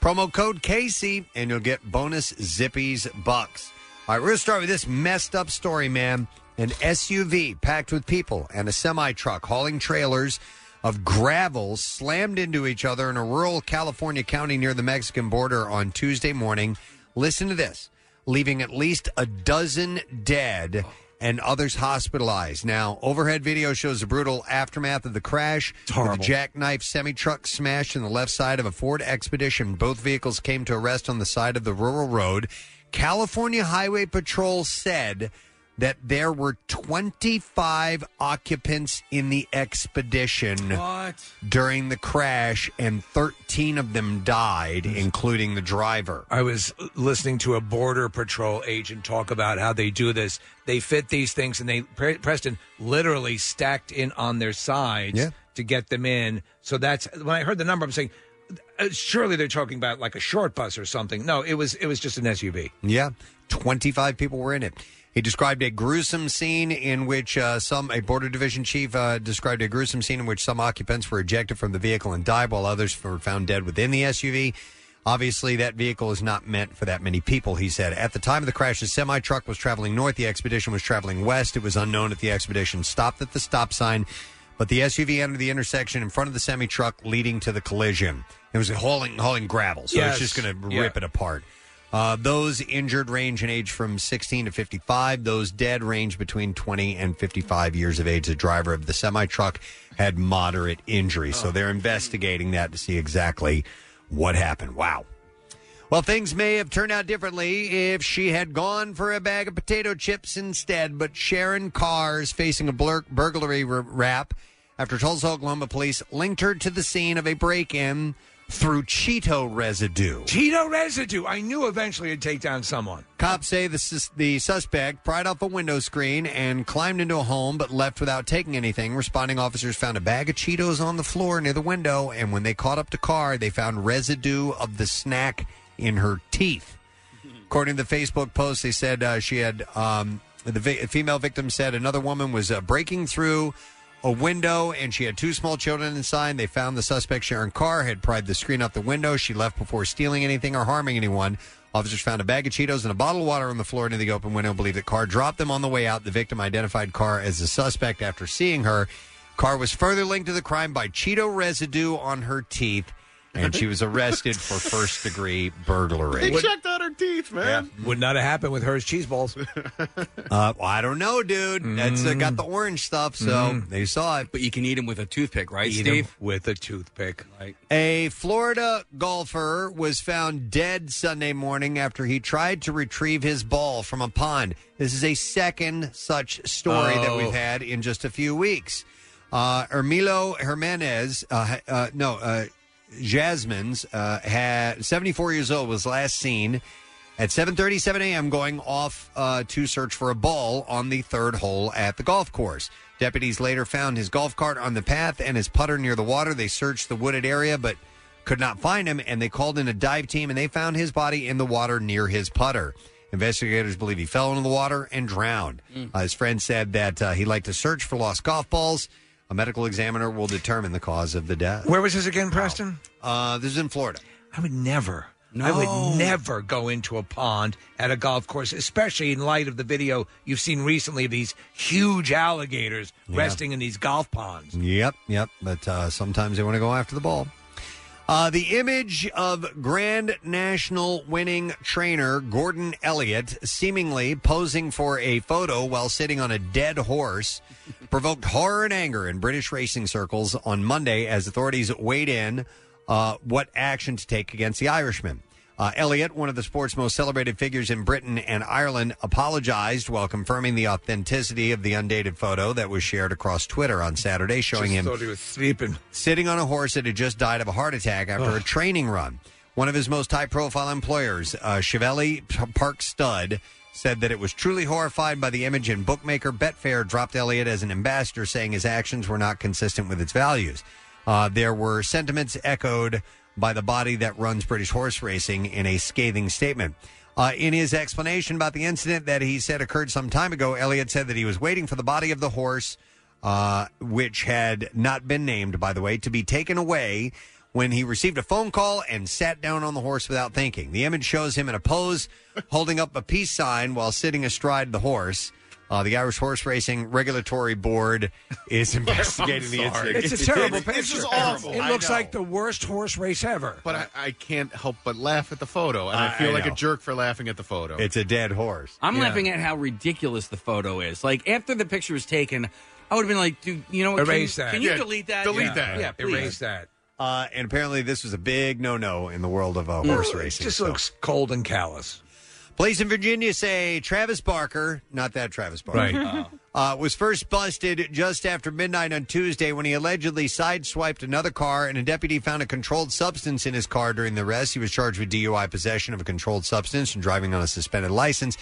Promo code Casey and you'll get bonus Zippy's bucks. All right, we're going to start with this messed up story, man. An SUV packed with people and a semi truck hauling trailers of gravel slammed into each other in a rural California county near the Mexican border on Tuesday morning. Listen to this leaving at least a dozen dead and others hospitalized. Now, overhead video shows the brutal aftermath of the crash. With a jackknife semi truck smashed in the left side of a Ford Expedition. Both vehicles came to a rest on the side of the rural road. California Highway Patrol said that there were 25 occupants in the expedition during the crash, and 13 of them died, including the driver. I was listening to a border patrol agent talk about how they do this. They fit these things, and they Pre- Preston literally stacked in on their sides Yeah. to get them in. So that's when I heard the number. I'm saying, uh, surely they're talking about like a short bus or something. No, it was it was just an SUV. Yeah, 25 people were in it. He described a gruesome scene in which uh, some, a border division chief uh, described a gruesome scene in which some occupants were ejected from the vehicle and died while others were found dead within the SUV. Obviously, that vehicle is not meant for that many people, he said. At the time of the crash, the semi truck was traveling north, the expedition was traveling west. It was unknown if the expedition stopped at the stop sign, but the SUV entered the intersection in front of the semi truck, leading to the collision. It was hauling, hauling gravel, so Yes. it's just going to Yeah. rip it apart. Uh, those injured range in age from 16 to 55. Those dead range between 20 and 55 years of age. The driver of the semi truck had moderate injuries. So they're investigating that to see exactly what happened. Wow. Well, things may have turned out differently if she had gone for a bag of potato chips instead, but Sharon Carr is facing a blur- burglary r- rap after Tulsa, Oklahoma police linked her to the scene of a break in through Cheeto residue. Cheeto residue. I knew eventually it'd take down someone. Cops say the, sus- the suspect pried off a window screen and climbed into a home but left without taking anything. Responding officers found a bag of Cheetos on the floor near the window, and when they caught up to Carr, they found residue of the snack in her teeth. According to the Facebook post, they said uh, she had um, the vi- female victim said another woman was uh, breaking through a window and she had two small children inside. They found the suspect Sharon Carr had pried the screen off the window. She left before stealing anything or harming anyone. Officers found a bag of Cheetos and a bottle of water on the floor near the open window. Believe that Carr dropped them on the way out. The victim identified Carr as the suspect after seeing her. Carr was further linked to the crime by Cheeto residue on her teeth, and she was arrested for first degree burglary. They checked out her teeth, man. Would not have happened with hers cheese balls. Uh, well, I don't know, dude. That's uh, got the orange stuff, so Mm. they saw it. But you can eat them with a toothpick, right, Eat 'em Steve? with a toothpick. Right. A Florida golfer was found dead Sunday morning after he tried to retrieve his ball from a pond. This is a second such story that Oh. we've had in just a few weeks. Uh, Ermilo Jimenez, uh, uh, no, uh, Jasmine's, uh, had 74 years old, was last seen at 7:37 a.m. going off uh, to search for a ball on the third hole at the golf course. Deputies later found his golf cart on the path and his putter near the water. They searched the wooded area, but could not find him, and they called in a dive team, and they found his body in the water near his putter. Investigators believe he fell into the water and drowned. Mm. Uh, his friend said that uh, he liked to search for lost golf balls. A medical examiner will determine the cause of the death. Where was this again, Preston? Uh, this is in Florida. I would never. I would never go into a pond at a golf course, especially in light of the video you've seen recently of these huge alligators Yeah. resting in these golf ponds. Yep, yep. But uh, sometimes they want to go after the ball. Uh, the image of Grand National winning trainer Gordon Elliott seemingly posing for a photo while sitting on a dead horse provoked horror and anger in British racing circles on Monday as authorities weighed in uh, what action to take against the Irishman. Uh, Elliott, one of the sport's most celebrated figures in Britain and Ireland, apologized while confirming the authenticity of the undated photo that was shared across Twitter on Saturday, showing him thought he was sleeping. sitting on a horse that had just died of a heart attack after a training run. One of his most high profile employers, uh, Cheveley P- Park Stud, said that it was truly horrified by the image, and bookmaker Betfair dropped Elliott as an ambassador, saying his actions were not consistent with its values. Uh, there were sentiments echoed by the body that runs British horse racing in a scathing statement. Uh, in his explanation about the incident that he said occurred some time ago, Elliott said that he was waiting for the body of the horse, uh, which had not been named, by the way, to be taken away when he received a phone call and sat down on the horse without thinking. The image shows him in a pose holding up a peace sign while sitting astride the horse. Uh, the Irish Horse Racing Regulatory Board is investigating the incident. It's a terrible picture. This picture. is awful. It I looks know. like the worst horse race ever. But I, I can't help but laugh at the photo, and I, I- feel I like know. a jerk for laughing at the photo. It's a dead horse. I'm Yeah. laughing at how ridiculous the photo is. Like after the picture was taken, I would have been like, "Dude, you know what? Can Erase you- that. Can you Yeah, delete that? delete yeah. that. Yeah, please. Erase that. Uh, and apparently, this was a big no-no in the world of uh, horse racing. It just so. looks cold and callous. Police in Virginia say Travis Barker, not that Travis Barker, Right. uh, was first busted just after midnight on Tuesday when he allegedly sideswiped another car and a deputy found a controlled substance in his car during the arrest. He was charged with DUI possession of a controlled substance and driving on a suspended license.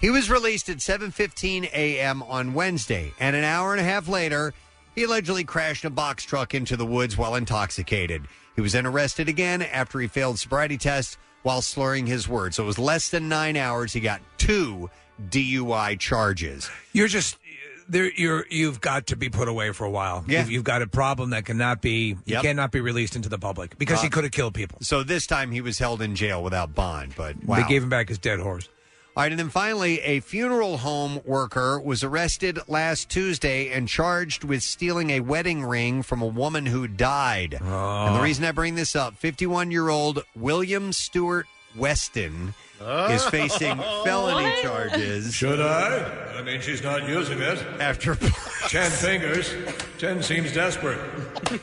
He was released at 7:15 a.m. on Wednesday, and an hour and a half later, he allegedly crashed a box truck into the woods while intoxicated. He was then arrested again after he failed sobriety tests while slurring his words. So it was less than nine hours. He got two DUI charges. You're just there. You're you've got to be put away for a while. Yeah. You've, you've got a problem that cannot be. You Yep. cannot be released into the public because he Uh, could have killed people. So this time he was held in jail without bond. But wow. They gave him back his dead horse. All right, and then finally, a funeral home worker was arrested last Tuesday and charged with stealing a wedding ring from a woman who died. And the oh. reason I bring this up 51 year old William Stewart Weston is facing felony charges. Should I? I mean, she's not using it. After ten fingers, ten seems desperate.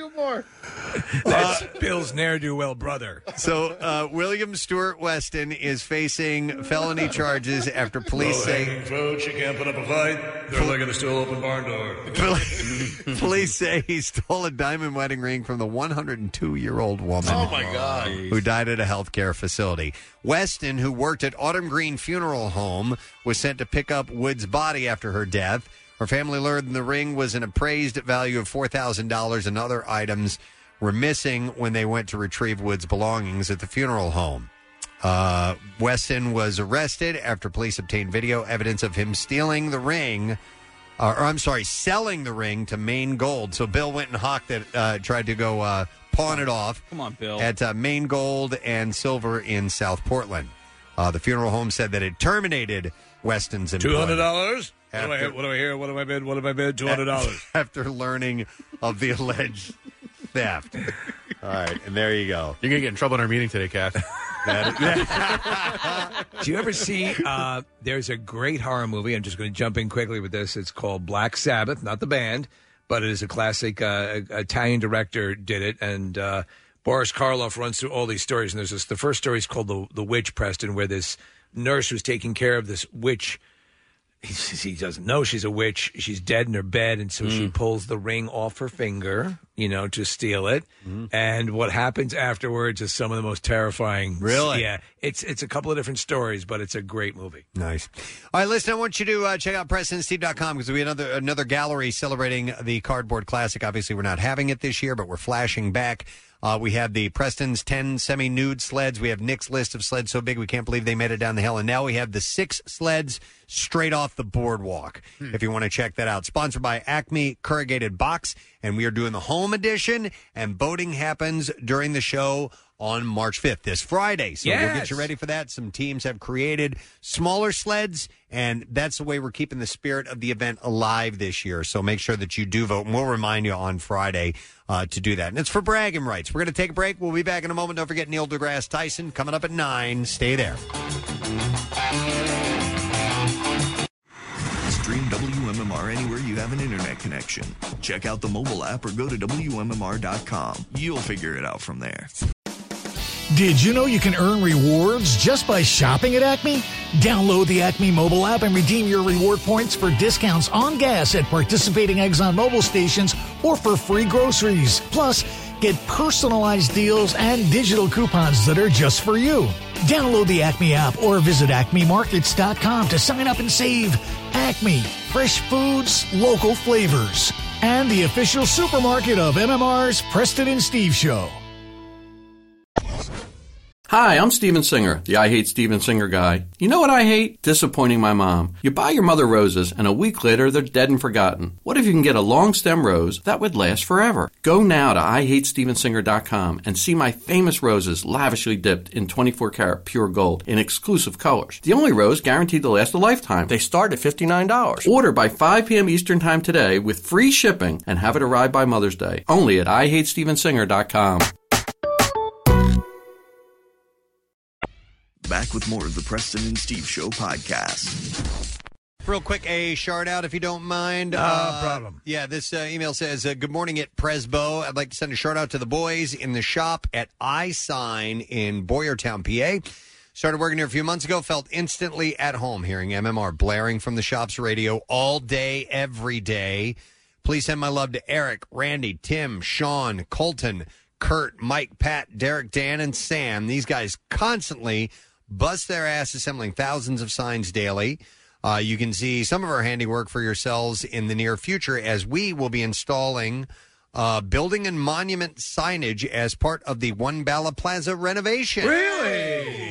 Do more. That's Bill's ne'er do well brother. So uh, William Stewart Weston is facing felony charges after police say hanging fruit, she can't put up a fight. They're looking to still open barn door. police say he stole a diamond wedding ring from the 102 year old woman. Oh, my God. Who died at a healthcare facility. Weston, who worked at Autumn Green Funeral Home, was sent to pick up Wood's body after her death. Her family learned the ring was an appraised value of $4,000 and other items were missing when they went to retrieve Wood's belongings at the funeral home. Uh, Weston was arrested after police obtained video evidence of him stealing the ring, uh, or I'm sorry, selling the ring to Maine Gold. So Bill went and hawked it, uh, tried to go uh, pawn it off. Come on, Bill. At uh, Maine Gold and Silver in South Portland. Uh, the funeral home said that it terminated Weston's Two employment. hundred dollars. What do I After- what do I hear? What do I bid? What do I bid? Two hundred dollars. after learning of the alleged theft. All right, and there you go. You're gonna get in trouble in our meeting today, Kath. Do you ever see? Uh, there's a great horror movie. I'm just going to jump in quickly with this. It's called Black Sabbath, not the band, but it is a classic. Uh, Italian director did it, and uh, Boris Karloff runs through all these stories. And there's this. The first story is called the the Witch Preston, where this nurse who's taking care of this witch. He, he doesn't know she's a witch. She's dead in her bed, and so she pulls the ring off her finger, you know, to steal it. And what happens afterwards is some of the most terrifying. Really? Yeah. It's it's a couple of different stories, but it's a great movie. Nice. All right, listen, I want you to uh, check out PrestonSteve.com because we have another another gallery celebrating the Cardboard Classic. Obviously, we're not having it this year, but we're flashing back. Uh, we have the Preston's 10 semi nude sleds. We have Nick's list of sleds so big we can't believe they made it down the hill. And now we have the six sleds straight off the boardwalk. If you want to check that out. Sponsored by Acme Corrugated Box. And we are doing the home edition. And voting happens during the show on March 5th, this Friday. So we'll get Yes. you ready for that. Some teams have created smaller sleds, and that's the way we're keeping the spirit of the event alive this year. So make sure that you do vote, and we'll remind you on Friday uh, to do that. And it's for bragging rights. We're going to take a break. We'll be back in a moment. Don't forget Neil deGrasse Tyson coming up at 9. Stay there. Stream WMMR anywhere you have an internet connection. Check out the mobile app or go to WMMR.com. You'll figure it out from there. Did you know you can earn rewards just by shopping at Acme? Download the Acme mobile app and redeem your reward points for discounts on gas at participating Exxon Mobil stations or for free groceries. Plus, get personalized deals and digital coupons that are just for you. Download the Acme app or visit acmemarkets.com to sign up and save. Acme, fresh foods, local flavors. And the official supermarket of MMR's Preston and Steve Show. Hi, I'm Steven Singer, the I Hate Steven Singer guy. You know what I hate? Disappointing my mom. You buy your mother roses, and a week later they're dead and forgotten. What if you can get a long stem rose that would last forever? Go now to IHateStevenSinger.com and see my famous roses lavishly dipped in 24 karat pure gold in exclusive colors. The only rose guaranteed to last a lifetime. They start at $59. Order by 5 p.m. Eastern Time today with free shipping and have it arrive by Mother's Day. Only at IHateStevenSinger.com. Back with more of the Preston and Steve Show podcast. Real quick, a shout out if you don't mind. No problem. Yeah, this uh, email says, uh, Good morning at Presbo. I'd like to send a shout out to the boys in the shop at iSign in Boyertown, PA. Started working here a few months ago, felt instantly at home hearing MMR blaring from the shop's radio all day, every day. Please send my love to Eric, Randy, Tim, Sean, Colton, Kurt, Mike, Pat, Derek, Dan, and Sam. These guys constantly bust their ass assembling thousands of signs daily. Uh, you can see some of our handiwork for yourselves in the near future as we will be installing uh, building and monument signage as part of the One Bala Plaza renovation. Really?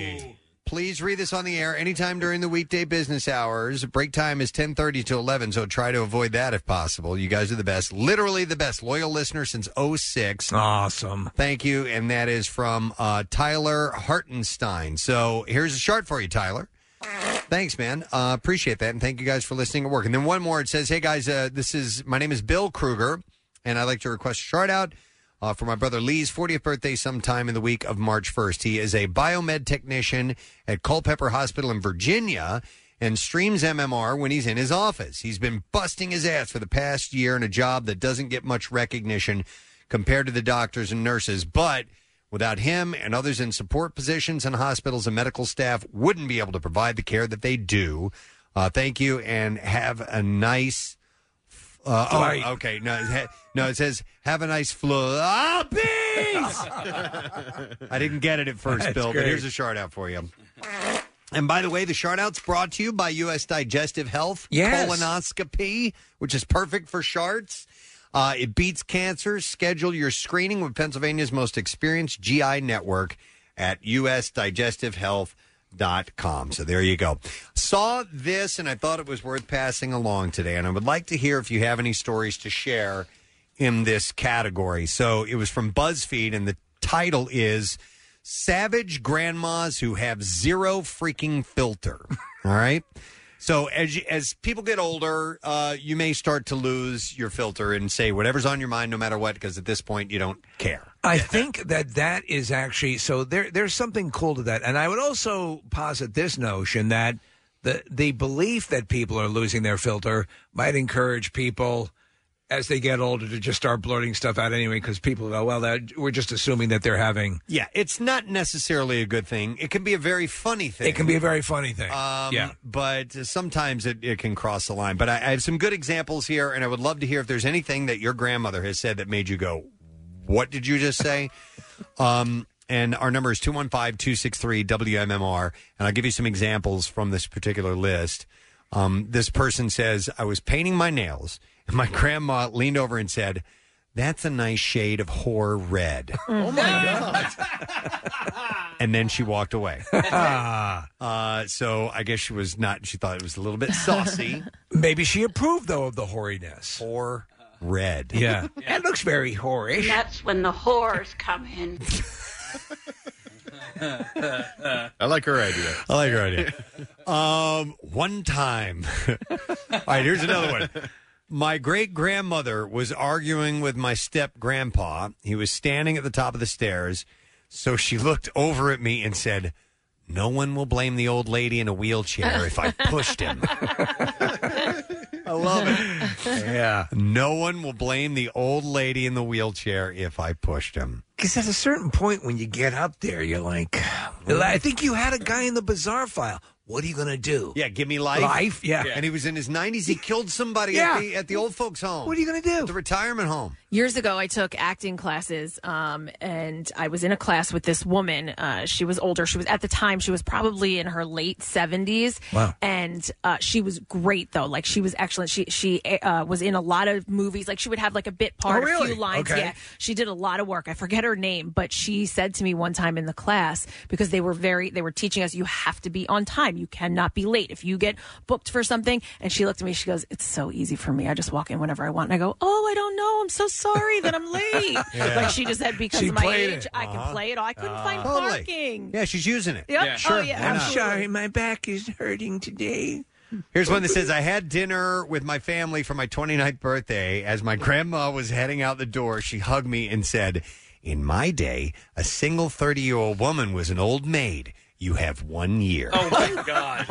Please read this on the air anytime during the weekday business hours. Break time is 10:30 to 11, so try to avoid that if possible. You guys are the best. Literally the best. Loyal listener since 06. Awesome. Thank you. And that is from uh, Tyler Hartenstein. So here's a chart for you, Tyler. Thanks, man. Uh, appreciate that, and thank you guys for listening and work. And then one more. It says, "Hey guys, uh, this is my name is Bill Kruger, and I'd like to request a shout out. Uh, for my brother Lee's 40th birthday sometime in the week of March 1st. He is a biomed technician at Culpeper Hospital in Virginia and streams MMR when he's in his office. He's been busting his ass for the past year in a job that doesn't get much recognition compared to the doctors and nurses, but without him and others in support positions in hospitals and medical staff wouldn't be able to provide the care that they do. Uh, thank you and have a nice uh, oh, okay. No, it ha- no, it says have a nice floppies. I didn't get it at first, That's Bill, but great. here's a shout out for you. And by the way, the shout out's brought to you by U.S. Digestive Health Yes. colonoscopy, which is perfect for sharts. Uh, it beats cancer. Schedule your screening with Pennsylvania's most experienced GI network at usdigestive.health.com. So there you go. Saw this and I thought it was worth passing along today. And I would like to hear if you have any stories to share in this category. So it was from BuzzFeed, and the title is Savage Grandmas Who Have Zero Freaking Filter. All right. So as you, as people get older, uh, you may start to lose your filter and say whatever's on your mind, no matter what, because at this point you don't care. I think that that is actually so. There, there's something cool to that, and I would also posit this notion that the the belief that people are losing their filter might encourage people as they get older to just start blurting stuff out anyway, because people go, well, that, we're just assuming that they're having. Yeah, it's not necessarily a good thing. It can be a very funny thing. It can be a very funny thing. Um, yeah. But sometimes it, it can cross the line. But I, I have some good examples here, and I would love to hear if there's anything that your grandmother has said that made you go, What did you just say? um, and our number is 215 263 WMMR. And I'll give you some examples from this particular list. Um, this person says, I was painting my nails, my grandma leaned over and said, That's a nice shade of whore red. Oh my God. and then she walked away. uh, so I guess she was not. She thought it was a little bit saucy. Maybe she approved though of the hoariness. Or red. Yeah, that looks very whorish. That's when the whores come in. I like her idea. I like her idea. Um, one time. All right, here's another one. My great grandmother was arguing with my step grandpa. He was standing at the top of the stairs. So she looked over at me and said, No one will blame the old lady in a wheelchair if I pushed him. I love it. Yeah. No one will blame the old lady in the wheelchair if I pushed him. Because at a certain point when you get up there, you're like, I think you had a guy in the bizarre file. What are you going to do? Yeah, give me life. Life, yeah. And he was in his 90s. He killed somebody Yeah. at, the, at the old folks' home. What are you going to do? The retirement home. Years ago, I took acting classes, um, and I was in a class with this woman. Uh, she was older. She was at the time she was probably in her late seventies. Wow. And uh, she was great though. Like she was excellent. She she uh, was in a lot of movies. Like she would have like a bit part, Oh, really? a few lines. Okay. Yeah. She did a lot of work. I forget her name, but she said to me one time in the class because they were very they were teaching us you have to be on time. You cannot be late if you get booked for something. And she looked at me. She goes, "It's so easy for me. I just walk in whenever I want." And I go, "Oh, I don't know. I'm so sorry that I'm late." Yeah. Like she just said because She of my played age, it. I Uh-huh. can play it. all. I couldn't find Totally. parking. Yeah, she's using it. Yep. Sure. Oh, yeah, why not? absolutely. my back is hurting today. Here's one that says I had dinner with my family for my 29th birthday. As my grandma was heading out the door, she hugged me and said, In my day, a single 30 year old woman was an old maid. You have one year. Oh my god!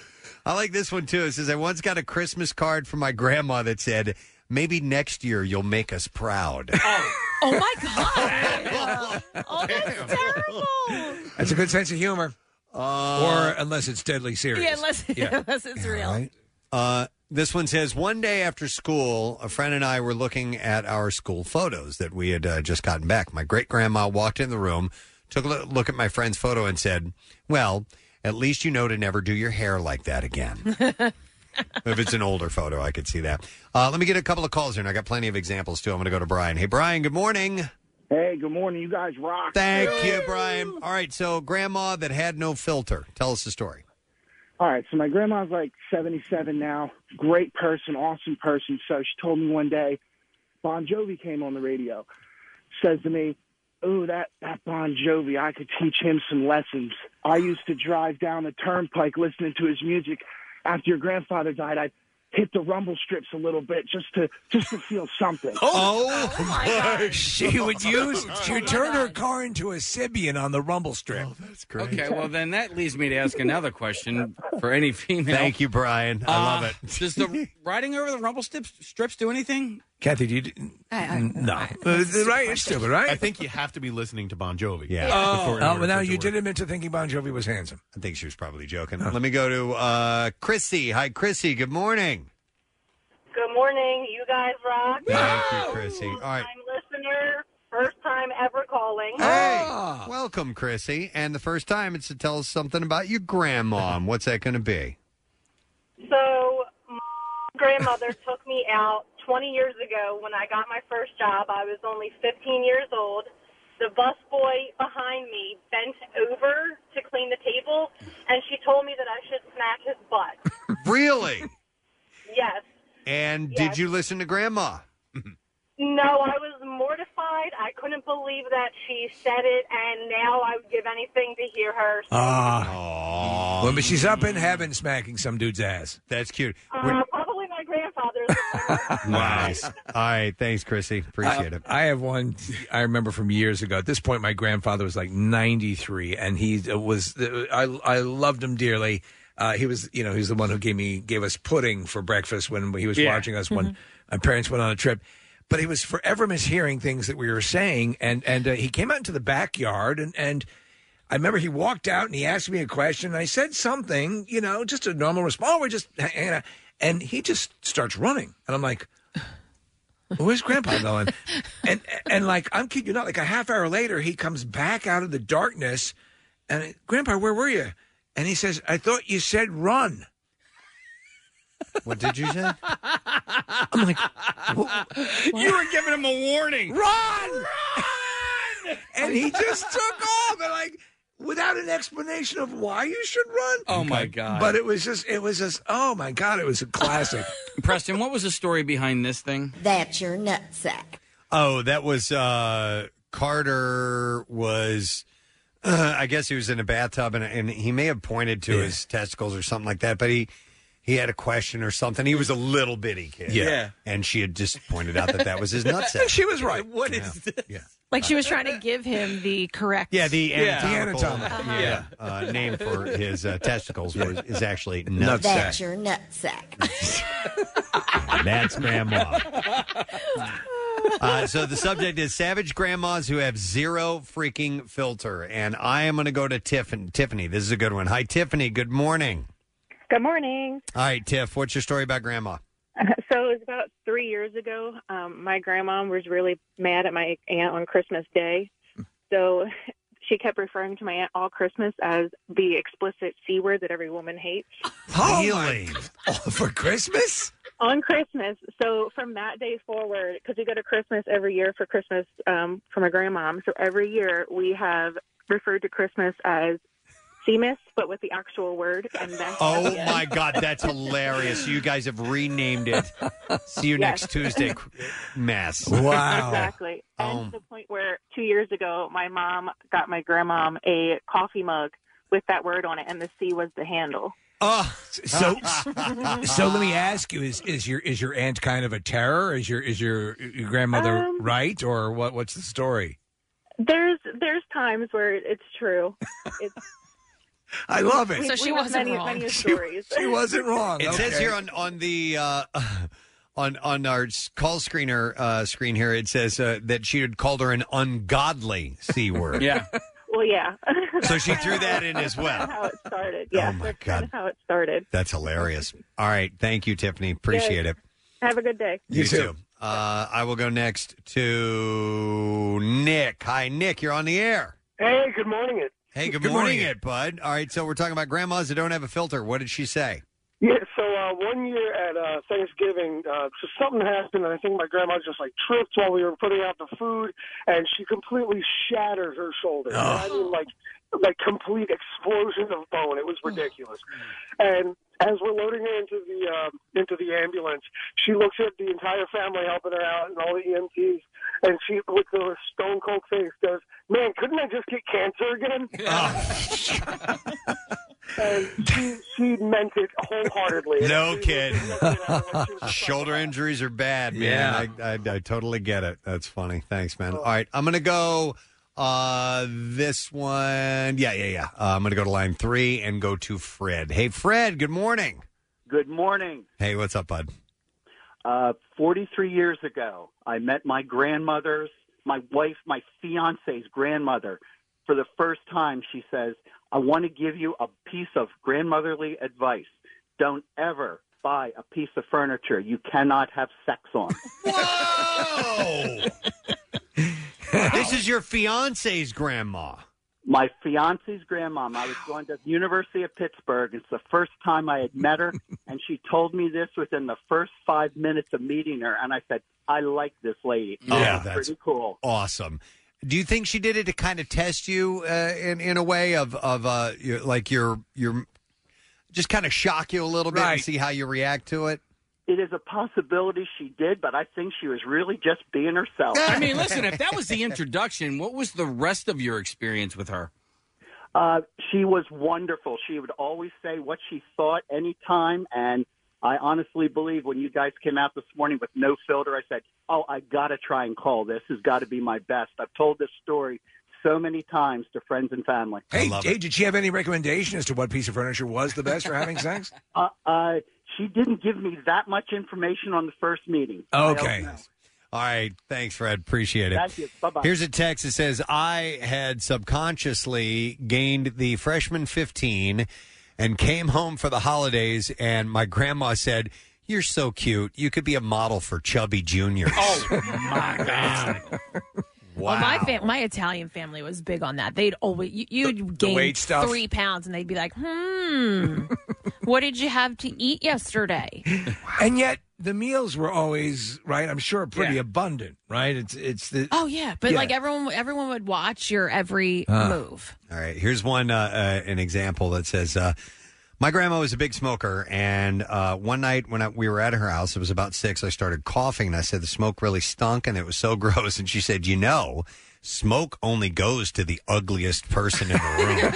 I like this one too. It says I once got a Christmas card from my grandma that said, "Maybe next year you'll make us proud." Oh my god! oh, that's terrible. That's a good sense of humor. or unless it's deadly serious. Yeah, unless, unless it's real. Uh, this one says one day after school, a friend and I were looking at our school photos that we had uh, just gotten back. My great grandma walked in the room, took a loo- look at my friend's photo, and said, "Well, at least you know to never do your hair like that again." if it's an older photo, I could see that. Uh, let me get a couple of calls here, and I got plenty of examples too. I'm going to go to Brian. Hey, Brian. Good morning. Hey, good morning. You guys rock. Thank you, Brian. All right, so grandma that had no filter. Tell us the story. All right, so my grandma's like 77 now. Great person, awesome person. So she told me one day, Bon Jovi came on the radio. Says to me, "Ooh, that that Bon Jovi, I could teach him some lessons. I used to drive down the turnpike listening to his music. After your grandfather died, I'd hit the rumble strips a little bit just to just to feel something. Oh, She would use, she would turn her car into a Sybian on the rumble strip. Oh, that's great. Okay, well then that leads me to ask another question for any female. Thank you, Brian. I love Uh, it. Does the riding over the rumble strips, strips do anything? Kathy, do you? do- no, Uh, right? It's stupid, right? I think you have to be listening to Bon Jovi. Yeah. Oh, Before- oh, well, now for it to you did admit to thinking Bon Jovi was handsome. I think she was probably joking. Let me go to uh, Chrissy. Hi, Chrissy. Good morning. Good morning. You guys rock. Thank you, Chrissy. All right. I'm listener. First time ever calling. Hey, welcome, Chrissy. And the first time it's to tell us something about your grandma. What's that going to be? So, my grandmother took me out 20 years ago when I got my first job. I was only 15 years old. The busboy behind me bent over to clean the table, and she told me that I should smack his butt. Really? yes. And did you listen to grandma? No, I was mortified. I couldn't believe that she said it, and now I would give anything to hear her. Ah. Well, but she's up in heaven smacking some dude's ass. That's cute. Uh, probably my grandfather's. Nice. All right. Thanks, Chrissy. Appreciate I, it. I have one I remember from years ago. At this point, my grandfather was like 93, and he was, I, I loved him dearly. Uh, he was, you know, he was the one who gave me, gave us pudding for breakfast when he was Yeah. watching us when Mhm. my parents went on a trip. But he was forever mishearing things that we were saying, and and uh, he came out into the backyard, and and I remember he walked out and he asked me a question. And I said something, you know, just a normal response. Oh, we're just hanging out. And he just starts running. And I'm like, where's Grandpa going? and, and like, I'm kidding you not, like a half hour later, he comes back out of the darkness. And Grandpa, where were you? And he says, I thought you said run. What did you say? I'm like, You were giving him a warning. Run! Run! and he just took off and like without an explanation of why you should run. Oh my god! But it was just it was just oh my god, it was a classic. Preston, what was the story behind this thing? That's your nutsack. Oh, that was uh, Carter was. Uh, I guess he was in a bathtub and, and he may have pointed to his testicles or something like that, but he he had a question or something. He was a little bitty kid, Yeah. Yeah. and she had just pointed out that that was his nutsack. she was right. What is this? Yeah. Like she was trying to give him the correct. Yeah, the Yeah. anatomical, The anatomical. yeah, uh, name for his uh, testicles was, is actually nutsack. That's nutsack. your nutsack. That's grandma. Uh, so the subject is savage grandmas who have zero freaking filter, and I am going to go to Tiffany. Tiffany, this is a good one. Hi, Tiffany. Good morning. Good morning. All right, Tiff. What's your story about grandma? So it was about three years ago. Um, my grandma was really mad at my aunt on Christmas Day. So she kept referring to my aunt all Christmas as the explicit C word that every woman hates. Really? For Christmas? On Christmas. So from that day forward, because we go to Christmas every year for Christmas um, for my grandmom. So every year we have referred to Christmas as CMIS, but with the actual word. And that's Oh my God, that's hilarious! You guys have renamed it. See you Yes. next Tuesday, mess. Wow. Exactly. And Oh. to the point where two years ago, my mom got my grandmom a coffee mug with that word on it, and the C was the handle. Oh, so so let me ask you: Is is your is your aunt kind of a terror? Is your is your, your grandmother Um, right, or what? What's the story? There's there's times where it's true. It's, I love it. So she wasn't many, wrong. Many She- stories. she wasn't wrong. It says Okay. here on on the uh, on on our s- call screener uh, screen here. It says uh, that she had called her an ungodly c word. Yeah. Well, yeah. So she threw that in as well. That's how it started. Yeah, Oh, my that's kind God. of how it started. That's hilarious. All right, thank you, Tiffany. Appreciate it. Have a good day. You, too. Uh, I will go next to Nick. Hi, Nick. You're on the air. Hey, good morning. It. Hey, good, Good morning, morning. it bud. All right, so we're talking about grandmas that don't have a filter. What did she say? Yeah, so uh, one year at uh, Thanksgiving, uh, so something happened, and I think my grandma just like tripped while we were putting out the food, and she completely shattered her shoulder. And I mean, like, like complete explosion of bone. It was ridiculous. And as we're loading her into the um, into the ambulance, she looks at the entire family helping her out and all the EMTs, and she, with her stone cold face, goes, "Man, couldn't I just get cancer again?" and she she meant it wholeheartedly. No kid. Shoulder injuries are bad, man. I, I, I totally get it. That's funny. Thanks, man. All right, I'm gonna go. Uh, this one, yeah, yeah, yeah. Uh, I'm gonna go to line three and go to Fred. Hey, Fred. Good morning. Good morning. Hey, what's up, bud? Uh, 43 years ago, I met my grandmother's, my wife, my fiance's grandmother. For the first time, she says, I want to give you a piece of grandmotherly advice. Don't ever buy a piece of furniture you cannot have sex on. Whoa! This is your fiance's grandma. My fiance's grandmom, I was going to the University of Pittsburgh. It's the first time I had met her, and she told me this within the first five minutes of meeting her. And I said, I like this lady. Yeah, It's that's pretty cool. Awesome. Do you think she did it to kind of test you uh, in in a way of of uh, your, like your your just kind of shock you a little bit and see how you react to it? It is a possibility she did, but I think she was really just being herself. I mean, listen, if that was the introduction, what was the rest of your experience with her? Uh, she was wonderful. She would always say what she thought anytime. And I honestly believe when you guys came out this morning with no filter, I said, Oh, I got to try and call. This has got to be my best. I've told this story so many times to friends and family. Hey, hey, did she have any recommendation as to what piece of furniture was the best for having sex? Uh, uh, she didn't give me that much information on the first meeting. Okay. All right. Thanks, Fred. Appreciate it. Thank you. Bye-bye. Here's a text that says I had subconsciously gained the freshman 15 and came home for the holidays, and my grandma said, You're so cute. You could be a model for Chubby Juniors. Oh, my God. Well, my fam- my Italian family was big on that. They'd always you, you'd the gain weight stuff? three pounds, and they'd be like, "Hmm, what did you have to eat yesterday?" And yet the meals were always right. I'm sure pretty abundant, right? It's it's the Oh yeah, but Yeah. like everyone everyone would watch your every Ah. move. All right. Here's one, uh, uh, an example that says, uh, my grandma was a big smoker, and uh, one night when I, we were at her house, it was about six. I started coughing, and I said the smoke really stunk, and it was so gross. And she said, "You know, smoke only goes to the ugliest person in the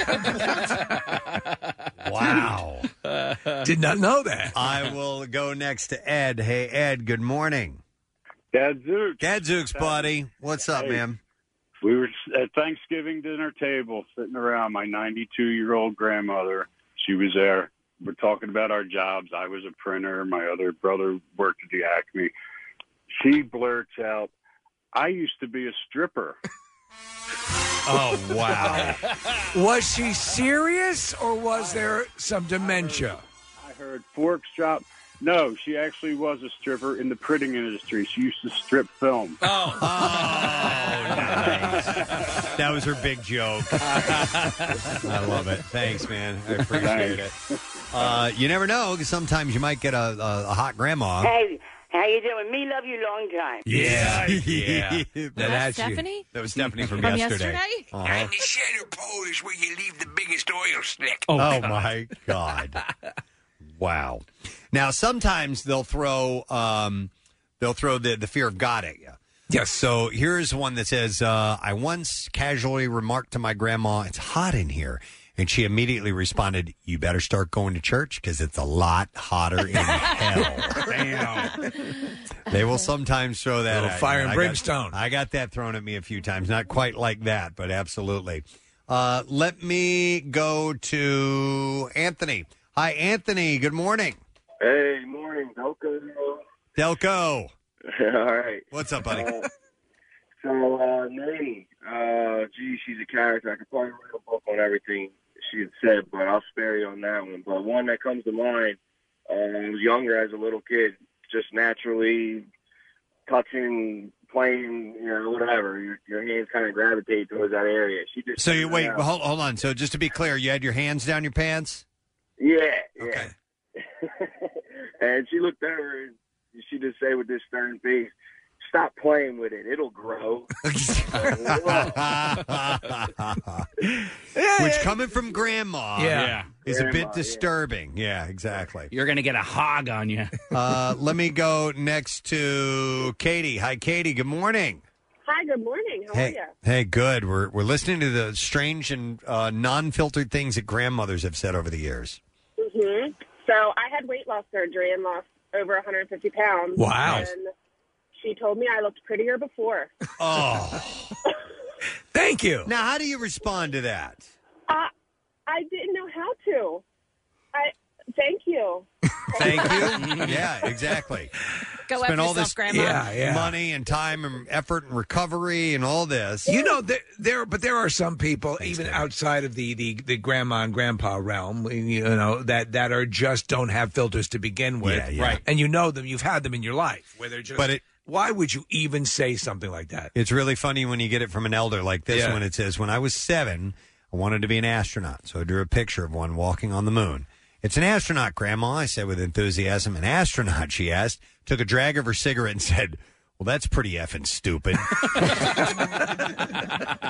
room." wow, did not know that. I will go next to Ed. Hey, Ed. Good morning. Gadzooks. Gadzooks, buddy. What's up, Hey. man? We were at Thanksgiving dinner table sitting around my 92 year old grandmother. She was there. We're talking about our jobs. I was a printer. My other brother worked at the Acme. She blurts out, I used to be a stripper. Oh, wow. was she serious or was there some dementia? I heard forks drop. No, she actually was a stripper in the printing industry. She used to strip film. Oh. That was her big joke. I love it. Thanks, man. I appreciate it. Uh, you never know, 'cause sometimes you might get a, a, a hot grandma. Hey, how you doing? Me love you long time. Yeah, yeah. that that's you. Stephanie? That was Stephanie from, From yesterday. yesterday? Uh-huh. And the shadow pole is where you leave the biggest oil slick. Oh, my God! wow. Now sometimes they'll throw um, they'll throw the the fear of God at you. Yes. So here's one that says, uh, "I once casually remarked to my grandma, it's hot in here." And she immediately responded, "You better start going to church because it's a lot hotter in hell." Damn. They will sometimes throw that Little at you. fire and I got- brimstone. I got that thrown at me a few times. Not quite like that, but absolutely. Uh, let me go to Anthony. Hi, Anthony. Good morning. Hey, morning, Delco. Delco. All right. What's up, buddy? Uh, so, uh, Nanny, uh, gee, she's a character. I could probably write a book on everything she had said, but I'll spare you on that one. But one that comes to mind, uh, I was younger as a little kid, just naturally touching, playing, you know, whatever. Your, your hands kind of gravitate towards that area. She just So you wait. Hold, hold on. So just to be clear, you had your hands down your pants. Yeah, yeah. and she looked over and she just said with this stern face, "Stop playing with it; it'll grow." Which coming from grandma, Yeah. Yeah. is a Grandma, bit yeah. disturbing. Yeah, exactly. You're going to get a hog on you. Uh, let me go next to Katie. Hi, Katie. Good morning. Hi, good morning. How Hey, are you? hey, good. We're we're listening to the strange and uh, non-filtered things that grandmothers have said over the years. hmm So I had weight loss surgery and lost over 150 pounds. Wow. And she told me I looked prettier before. Oh, thank you. Now, how do you respond to that? I I didn't know how to. I thank you. Thank you. yeah, exactly. Go Spend all this Grandma. Yeah, yeah. money and time and effort and recovery and all this. You know, there, there, but there are some people, even outside of the, the, the grandma and grandpa realm, you know, that, that are just don't have filters to begin with. Yeah, yeah. Right. And you know them, you've had them in your life, where they're just. But it- why would you even say something like that? It's really funny when you get it from an elder like this Yeah. one. It says, When I was seven, I wanted to be an astronaut. So I drew a picture of one walking on the moon. It's an astronaut, Grandma, I said with enthusiasm. An astronaut, she asked, took a drag of her cigarette and said, Well, that's pretty effing stupid.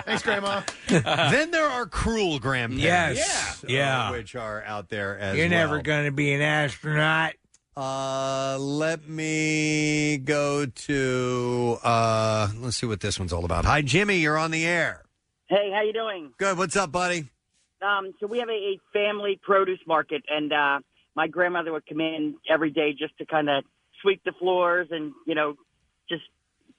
Thanks, Grandma. then there are cruel grandparents. Yes. uh, Yeah. which are out there as You're never going to be an astronaut. Uh, let me go to uh let's see what this one's all about. Hi Jimmy, you're on the air. Hey, how you doing? Good. What's up, buddy? Um, so we have a, a family produce market, and uh, my grandmother would come in every day just to kind of sweep the floors and you know just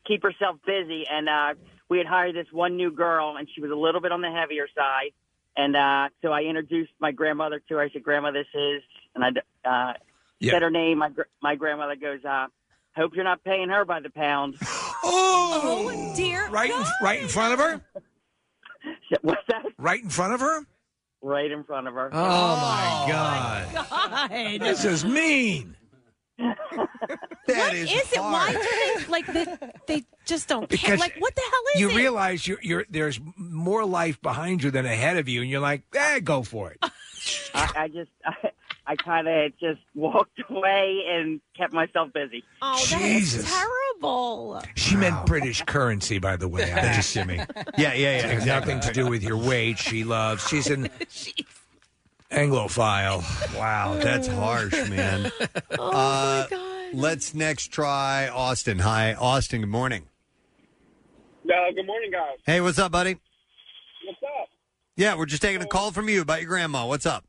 keep herself busy. And uh, we had hired this one new girl, and she was a little bit on the heavier side. And uh, so I introduced my grandmother to her. I said, "Grandma, this is," and I uh, said her name. My gr- my grandmother goes, uh, "Hope you're not paying her by the pound." Oh, dear. Right, in, right in front of her. What's that? Right in front of her. Right in front of her. Oh, my God. God. This is mean. What is, it? Why do they like they, they just don't care? Because Like what the hell is it? you it? realize you're, you're there's more life behind you than ahead of you, and you're like, eh, go for it. I, I just, I, I kind of just walked away and kept myself busy. oh, that Jesus. is terrible. She meant British currency, by the way. I just Jimmy. Yeah, yeah, yeah. Exactly. nothing to do with your weight. She loves. She's an Anglophile. Wow, that's harsh, man. Oh uh, my god. Let's next try Austin. Hi, Austin. Good morning. Uh, good morning, guys. Hey, what's up, buddy? What's up? Yeah, we're just taking a call from you about your grandma. What's up?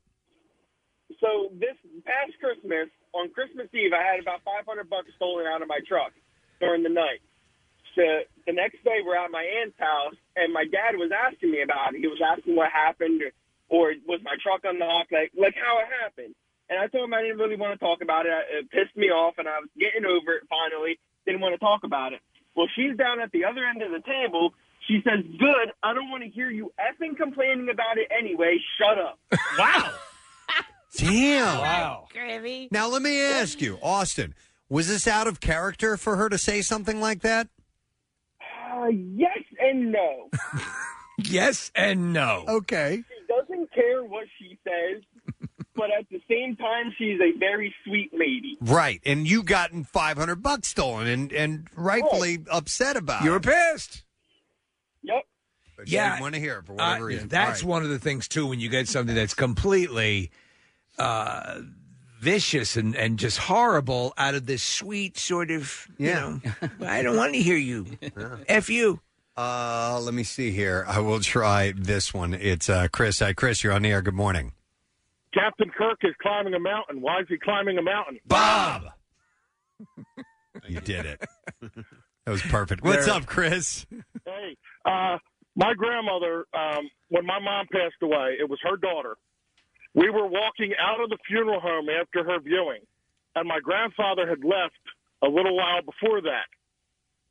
So this past Christmas, on Christmas Eve, I had about 500 bucks stolen out of my truck during the night. So the next day, we're at my aunt's house, and my dad was asking me about it. He was asking what happened, or was my truck unlocked, like like how it happened. And I told him I didn't really want to talk about it. It pissed me off, and I was getting over it finally. Didn't want to talk about it. Well, she's down at the other end of the table. She says, "Good. I don't want to hear you effing complaining about it anyway. Shut up." Wow. Damn. Wow. Gravy. Now let me ask you, Austin, was this out of character for her to say something like that? Uh, yes and no. Yes and no. Okay. She doesn't care what she says, but at the same time, she's a very sweet lady. Right, and you gotten five hundred bucks stolen, and and rightfully upset about You were it. pissed. Yep. But she Yeah. didn't want to hear it for whatever Uh, reason. That's All right. one of the things too when you get something that's completely uh, vicious and, and just horrible out of this sweet sort of Yeah. you know, I don't want to hear you. F you. Uh, let me see here. I will try this one. It's uh, Chris. Hi, Chris. You're on the air. Good morning. Captain Kirk is climbing a mountain. Why is he climbing a mountain? Bob. You did it. That was perfect. What's There- up, Chris? Hey, uh, my grandmother, um, when my mom passed away, it was her daughter. We were walking out of the funeral home after her viewing, and my grandfather had left a little while before that.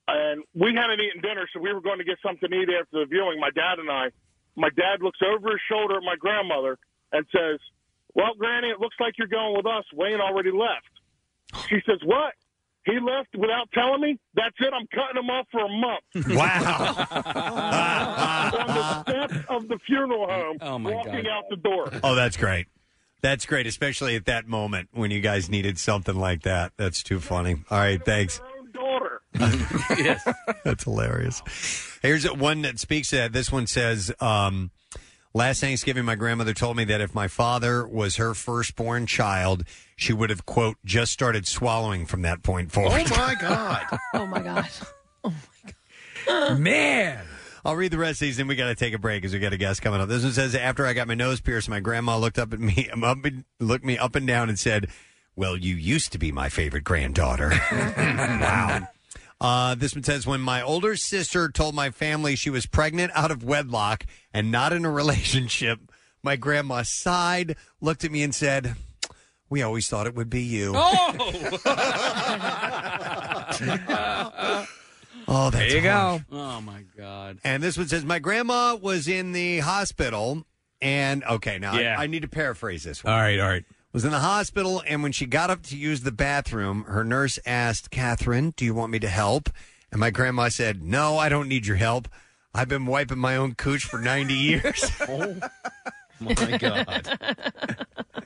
And we hadn't eaten dinner, so we were going to get something to eat after the viewing, my dad and I. My dad looks over his shoulder at my grandmother and says, Well, Granny, it looks like you're going with us. Wayne already left. She says, What? He left without telling me? That's it. I'm cutting him off for a month. Wow. on the steps of the funeral home, Oh, my walking God. out the door. Oh, that's great. That's great, especially at that moment when you guys needed something like that. That's too funny. All right, thanks. Daughter. yes. That's hilarious. Here's one that speaks to that. This one says, um, Last Thanksgiving, my grandmother told me that if my father was her firstborn child, she would have, quote, just started swallowing from that point forward. Oh my God. Oh my gosh. Man. I'll read the rest of these, and we got to take a break because we got a guest coming up. This one says, "After I got my nose pierced, my grandma looked up at me, up and, looked me up and down, and said, "Well, you used to be my favorite granddaughter." wow. Uh, this one says, "When my older sister told my family she was pregnant out of wedlock and not in a relationship, my grandma sighed, looked at me, and said." We always thought it would be you. Oh, that's There you harsh. go. Oh my God. And this one says, My grandma was in the hospital. And okay, now I- Yeah. I, need to paraphrase this one. All right, all right. Was in the hospital, and when she got up to use the bathroom, her nurse asked, Catherine, do you want me to help? And my grandma said, No, I don't need your help. I've been wiping my own cooch for 90 years. oh, my God.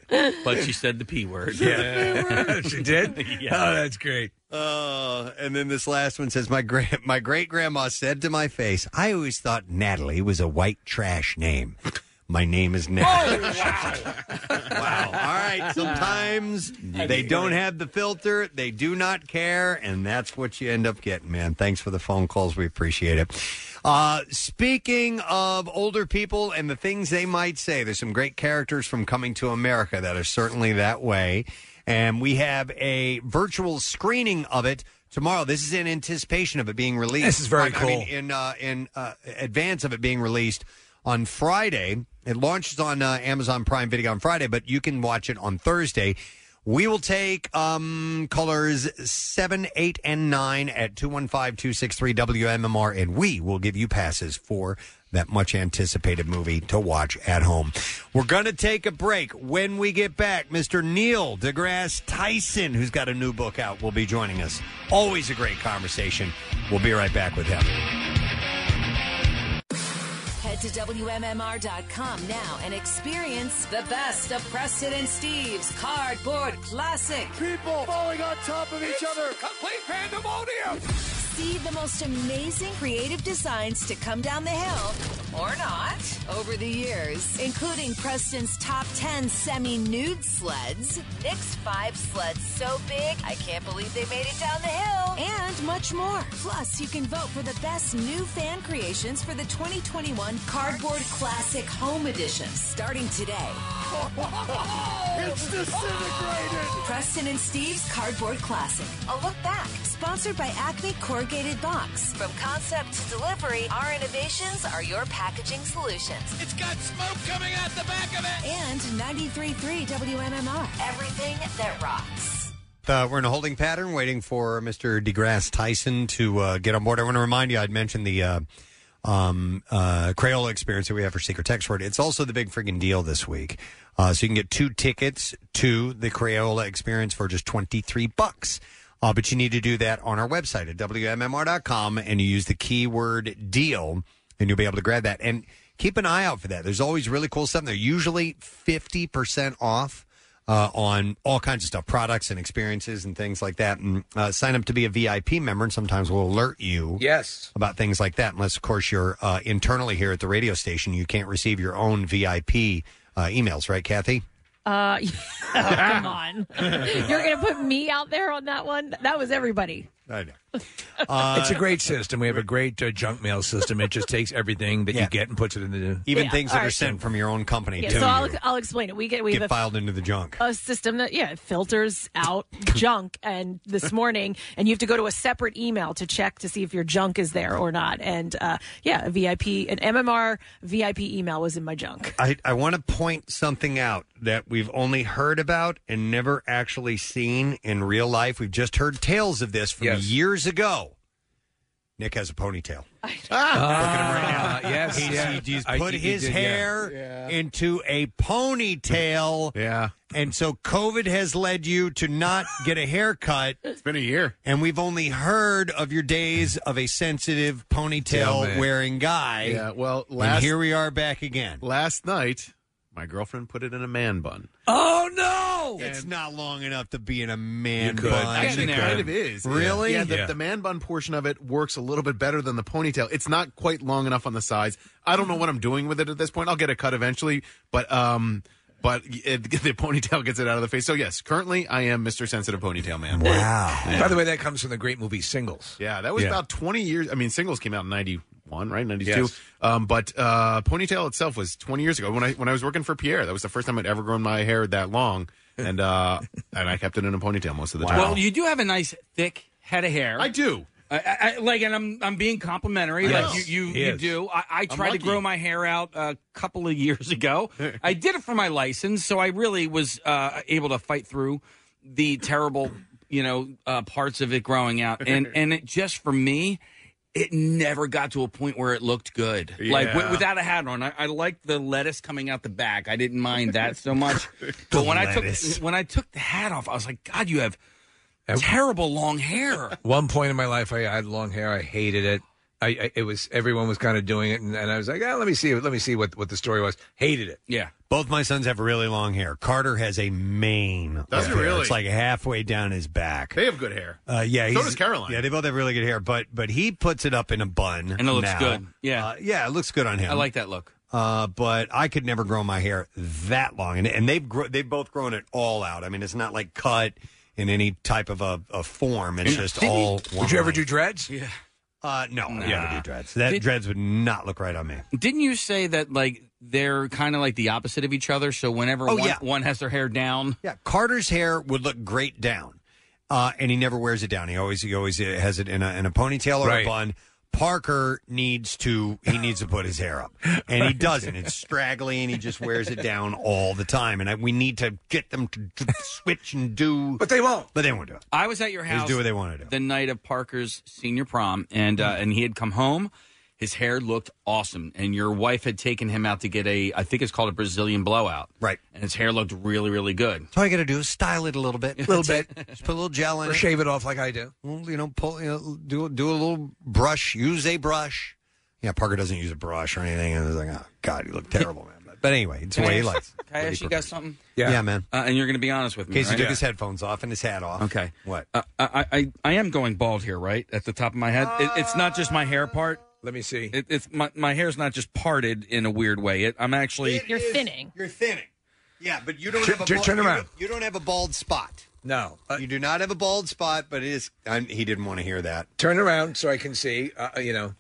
But she said the P word. Yeah. she did? Yeah. Oh, that's great. Uh, and then this last one says, my, gra- my great grandma said to my face, I always thought Natalie was a white trash name. My name is Natalie. wow. All right. Sometimes they don't have the filter. They do not care. And that's what you end up getting, man. Thanks for the phone calls. We appreciate it. Uh, speaking of older people and the things they might say, there's some great characters from Coming to America that are certainly that way. And we have a virtual screening of it tomorrow. This is in anticipation of it being released. This is very I mean, cool. in uh, in uh, advance of it being released on Friday. It launches on uh, Amazon Prime Video on Friday, but you can watch it on Thursday. We will take um, colors 7, 8, and 9 at 215 263 WMMR, and we will give you passes for that much anticipated movie to watch at home. We're going to take a break. When we get back, Mr. Neil deGrasse Tyson, who's got a new book out, will be joining us. Always a great conversation. We'll be right back with him. To WMMR.com now and experience the best of Preston and Steve's Cardboard Classic. People falling on top of each other. Complete pandemonium. See the most amazing creative designs to come down the hill or not over the years, including Preston's top 10 semi nude sleds, Nick's 5 sleds so big I can't believe they made it down the hill, and much more. Plus, you can vote for the best new fan creations for the 2021 Cardboard Classic Home Edition starting today. it's disintegrated. Preston and Steve's Cardboard Classic. A look back. Sponsored by Acme Corrugated Box. From concept to delivery, our innovations are your packaging solutions. It's got smoke coming out the back of it. And 93.3 WMMR. Everything that rocks. Uh, we're in a holding pattern, waiting for Mr. DeGrasse Tyson to uh, get on board. I want to remind you, I'd mentioned the uh, um, uh, Crayola experience that we have for Secret Text Word. It's also the big friggin' deal this week. Uh, so you can get two tickets to the Crayola experience for just 23 bucks. Uh, but you need to do that on our website at WMMR.com and you use the keyword deal and you'll be able to grab that. And keep an eye out for that. There's always really cool stuff. They're usually 50% off uh, on all kinds of stuff, products and experiences and things like that. And uh, sign up to be a VIP member, and sometimes we'll alert you Yes. about things like that. Unless, of course, you're uh, internally here at the radio station, you can't receive your own VIP uh, emails, right, Kathy? Uh, oh, come on. You're going to put me out there on that one? That was everybody. I know. it's a great system. We have a great uh, junk mail system. It just takes everything that you get and puts it in the Even Yeah, things all that are right. sent from your own company Yeah, to so I'll, you I'll explain it. We get we get have a filed into the junk. a system that yeah filters out junk and this morning and you have to go to a separate email to check to see if your junk is there or not and uh, yeah a vip an mmr vip email was in my junk I, I want to point something out that we've only heard about and never actually seen in real life. We've just heard tales of this from Yes. Years ago. Nick has a ponytail. Ah, yes, He's, yeah. he- he's I- put he his did, yeah. hair into a ponytail. yeah. And so COVID has led you to not get a haircut. It's been a year. And we've only heard of your days of a sensitive Yeah, ponytail man. wearing guy. Yeah, well, and here we are back again. last night, my girlfriend put it in a man bun. Oh no! It's not long enough to be in a man You could. bun. Actually, it kind of is. Really? Yeah, the, Yeah. the man bun portion of it works a little bit better than the ponytail. It's not quite long enough on the sides. I don't know what I'm doing with it at this point. I'll get a cut eventually, but um, but it, the ponytail gets it out of the face. So yes, currently I am Mr. Sensitive Ponytail Man. Wow. By the way, that comes from the great movie Singles. Yeah, that was Yeah. about 20 years. I mean, Singles came out in 91, right? 92. Yes. Um, but uh, Ponytail itself was 20 years ago when I when I was working for Pierre. That was the first time I'd ever grown my hair that long, and uh, and I kept it in a ponytail most of the time. Well, you do have a nice thick head of hair. I do. I, I, I- like, and I'm I'm being complimentary. I Like you, you, you do. I, I tried to grow my hair out a couple of years ago. I did it for my license, so I really was uh, able to fight through the terrible, you know, uh, parts of it growing out, and and it just for me. It never got to a point where it looked good. Like Yeah. wi- without a hat on, I, I liked the lettuce coming out the back. I didn't mind that so much. but when I took when I took the hat off, I was like, God, you have terrible long hair. One point in my life, I had long hair. I hated it. I, I it was everyone was kind of doing it, and, and I was like, ah, let me see, let me see what what the story was. Hated it. Yeah. Both my sons have really long hair. Carter has a mane. Does of he hair. really? It's like halfway down his back. They have good hair. Uh, yeah, So he's- does Caroline. Yeah, they both have really good hair, but but he puts it up in a bun, And it looks now. good. Yeah. Uh, yeah, it looks good on him. I like that look. Uh, but I could never grow my hair that long, and, and they've gro- they've both grown it all out. I mean, it's not like cut in any type of a, a form. It's just Didn't you- all. Would you ever do dreads? Yeah. Uh, no, I Nah. never do dreads. That Did- dreads would not look right on me. Didn't you say that like they're kind of like the opposite of each other? So whenever Oh, one, yeah. one has their hair down, Yeah, Carter's hair would look great down, uh, and he never wears it down. He always he always has it in a in a ponytail or Right. a bun. Parker needs to he needs to put his hair up, and he doesn't. It's straggly, and he just wears it down all the time. And I, we need to get them to, to switch and do, but they won't. But they won't do it. I was at your They just house. do what they want to do. The night of Parker's senior prom, and uh, and he had come home. His hair looked awesome, and your wife had taken him out to get a, I think it's called a Brazilian blowout. Right. And his hair looked really, really good. So all you got to do is style it a little bit, A little bit. Just put a little gel in Or it. shave it off like I do. Well, you know, pull, you know, do do a little brush. Use a brush. Yeah, Parker doesn't use a brush or anything, and it's like, oh God, you look terrible, man. But, but anyway, it's the Can I way he ask- likes. Can I what he ask you guys prefers. something? Yeah, man. Uh, and you're going to be honest with me. Casey right? took his headphones off and his hat off. Okay. What? Uh, I, I I am going bald here, right at the top of my head. It, it's not just my hair part. Let me see. It, it's my my hair's not just parted in a weird way. It, I'm actually. You're thinning. You're thinning. Yeah, but you don't Turn- have a turn- bald, turn you around. don't- You don't have a bald spot. No. Uh, you do not have a bald spot, but it is. i he didn't want to hear that. Turn around so I can see. Uh, you know.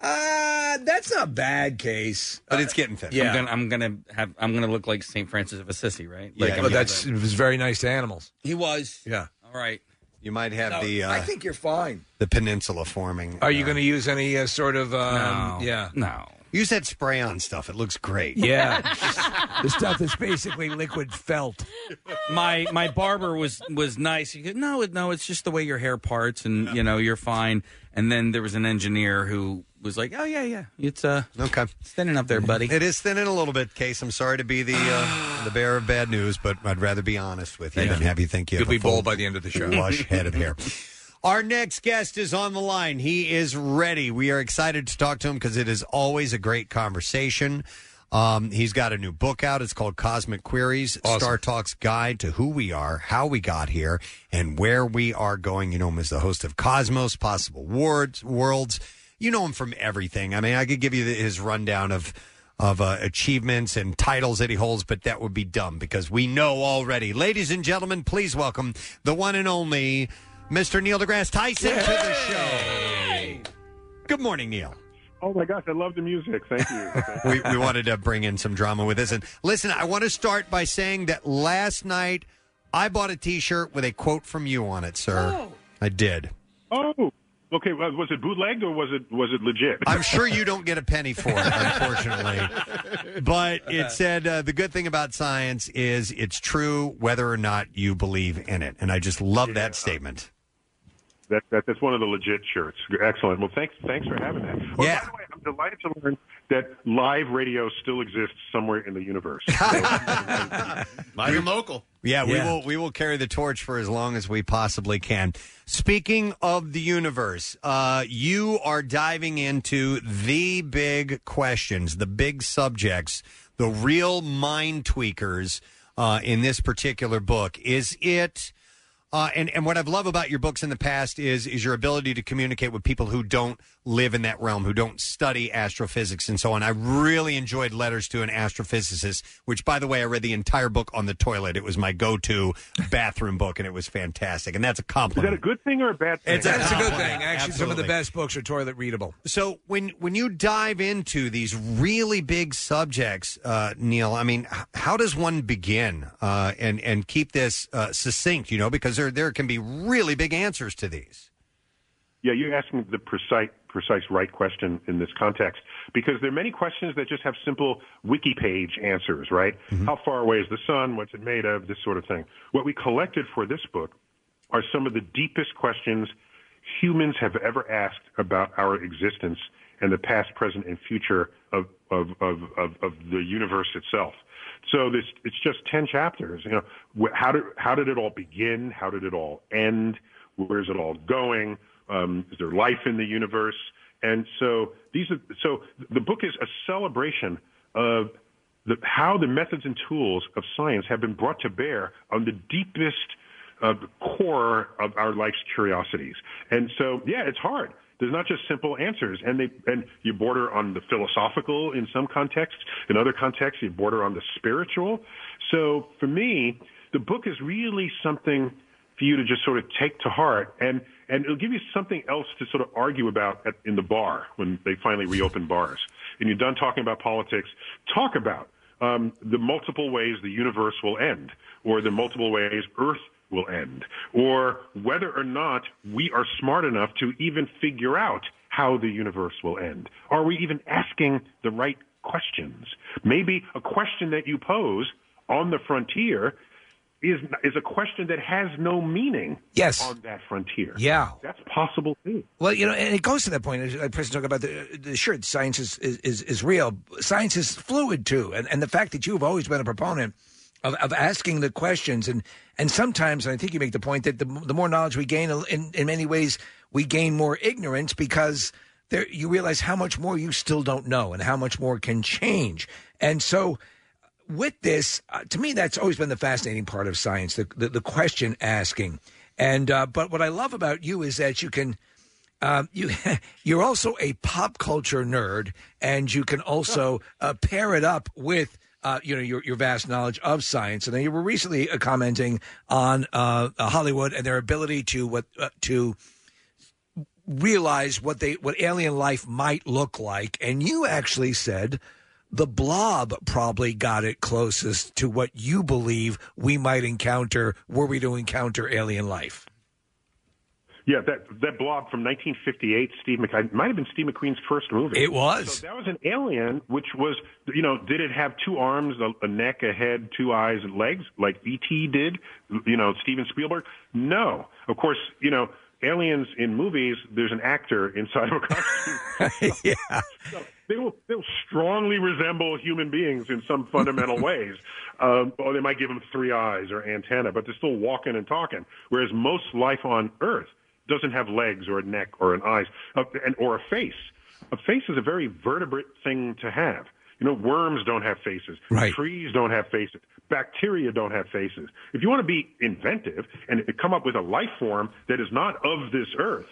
Uh, that's not a bad case. But it's getting thin. Yeah. I'm gonna, I'm gonna have. I'm gonna look like Saint Francis of Assisi, right? Like, Yeah, I'm But gonna- that's it was very nice to animals. he was. Yeah. All right. You might have No, the. Uh, I think you're fine. the peninsula forming. Are you uh, going to use any uh, sort of? Um, No. Yeah. No. use that spray on stuff? It looks great. Yeah. the stuff that's basically liquid felt. my my barber was was nice. He goes, no, it- no, it's just the way your hair parts, and you know you're fine. And then there was an engineer who was like, oh yeah, yeah, it's uh Okay. it's thinning up there, buddy. It is thinning a little bit, Case. I'm sorry to be the uh, the bearer of bad news, but I'd rather be honest with you than have you think you You'll have be a full bald by the end of the show. lush head of hair. Our next guest is on the line. He is ready. We are excited to talk to him because it is always a great conversation. Um, he's got a new book out. It's called Cosmic Queries Awesome. StarTalk's Guide to Who We Are, How We Got Here, and Where We Are Going. You know him as the host of Cosmos, Possible Worlds. Worlds. You know him from everything. I mean, I could give you the, his rundown of of uh, achievements and titles that he holds, but that would be dumb because we know already. Ladies and gentlemen, please welcome the one and only Mr. Neil deGrasse Tyson to the show. Good morning, Neil. Oh my gosh, I love the music. Thank you. we, we wanted to bring in some drama with this. And listen, I want to start by saying that last night I bought a T-shirt with a quote from you on it, sir. I did. oh, okay. Well, was it bootlegged or was it was it legit? I'm sure you don't get a penny for it, unfortunately. But it said uh, the good thing about science is it's true whether or not you believe in it, and I just love that statement. That, that that's one of the legit shirts. Excellent. Well, thanks thanks for having that. Well, Yeah. By the way, I'm delighted to learn that live radio still exists somewhere in the universe. Live and local. Yeah, we Yeah. will we will carry the torch for as long as we possibly can. Speaking of the universe, uh, you are diving into the big questions, the big subjects, the real mind tweakers uh, in this particular book. Is it Uh, and and what I've loved about your books in the past is is your ability to communicate with people who don't live in that realm, who don't study astrophysics and so on. I really enjoyed Letters to an Astrophysicist, which, by the way, I read the entire book on the toilet. It was my go-to bathroom book, and it was fantastic. And that's a compliment. Is that a good thing or a bad thing? It's a- That's a good thing. Actually, some of the absolutely. best books are toilet readable. So when when you dive into these really big subjects, uh, Neil, I mean, h- how does one begin uh, and and keep this uh, succinct? You know, because there there can be really big answers to these. Yeah, you're asking the precise, precise right question in this context because there are many questions that just have simple wiki page answers, right? Mm-hmm. How far away is the sun? What's it made of? This sort of thing. What we collected for this book are some of the deepest questions humans have ever asked about our existence and the past, present, and future of of of of, of the universe itself. So this it's just ten chapters. You know, how did how did it all begin? How did it all end? Where's it all going? Um, is there life in the universe? And so these are so the book is a celebration of the, how the methods and tools of science have been brought to bear on the deepest uh, core of our life's curiosities. And so, yeah, it's hard. There's not just simple answers, and they and you border on the philosophical in some contexts. In other contexts, you border on the spiritual. So for me, the book is really something for you to just sort of take to heart, and and it'll give you something else to sort of argue about at, in the bar when they finally reopen bars. And you're done talking about politics. Talk about um, the multiple ways the universe will end, or the multiple ways Earth will end, or whether or not we are smart enough to even figure out how the universe will end. Are we even asking the right questions? Maybe a question that you pose on the frontier is is a question that has no meaning Yes. on that frontier. Yeah. That's possible too. Well, you know, and it goes to that point. As I person talk about the, the sure, science is, is, is, is real. Science is fluid too, and and the fact that you've always been a proponent of, of asking the questions, and and sometimes, and I think you make the point that the the more knowledge we gain, in in many ways, we gain more ignorance because there you realize how much more you still don't know, and how much more can change, and so with this, uh, to me, that's always been the fascinating part of science, the the, the question asking. And uh, but what I love about you is that you can. Um, you you're also a pop culture nerd, and you can also uh, pair it up with uh, you know your your vast knowledge of science. And then you were recently uh, commenting on uh, uh, Hollywood and their ability to what uh, to realize what they what alien life might look like. And you actually said the blob probably got it closest to what you believe we might encounter were we to encounter alien life. Yeah, that that blob from 1958, Steve McQueen, it might have been Steve McQueen's first movie. It was. So that was an alien, which was, you know, did it have two arms, a, a neck, a head, two eyes, and legs, like E.T. did? You know, Steven Spielberg? No. Of course, you know, aliens in movies, there's an actor inside of a costume. yeah. So they will they'll strongly resemble human beings in some fundamental ways. Um, or they might give them three eyes or antenna, but they're still walking and talking. Whereas most life on Earth doesn't have legs or a neck or an eyes uh, and or a face. A face is a very vertebrate thing to have. You know, worms don't have faces. Right. Trees don't have faces. Bacteria don't have faces. If you want to be inventive and come up with a life form that is not of this earth,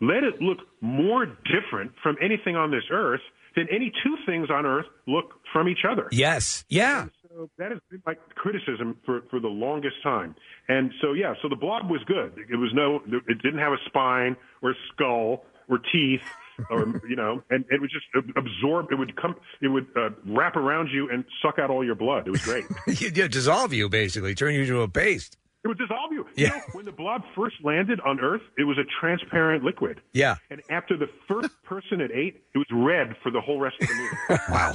let it look more different from anything on this earth than any two things on earth look from each other. Yes. Yeah. So that has been my criticism for, for the longest time. And so, yeah, so the blob was good. It was no, it didn't have a spine or a skull or teeth or, you know, and it would just absorb, it would come, it would uh, wrap around you and suck out all your blood. It was great. yeah, dissolve you basically, turn you into a paste. It would dissolve you. Yeah. You know, when the blob first landed on Earth, it was a transparent liquid. Yeah. And after the first person it ate, it was red for the whole rest of the movie. wow.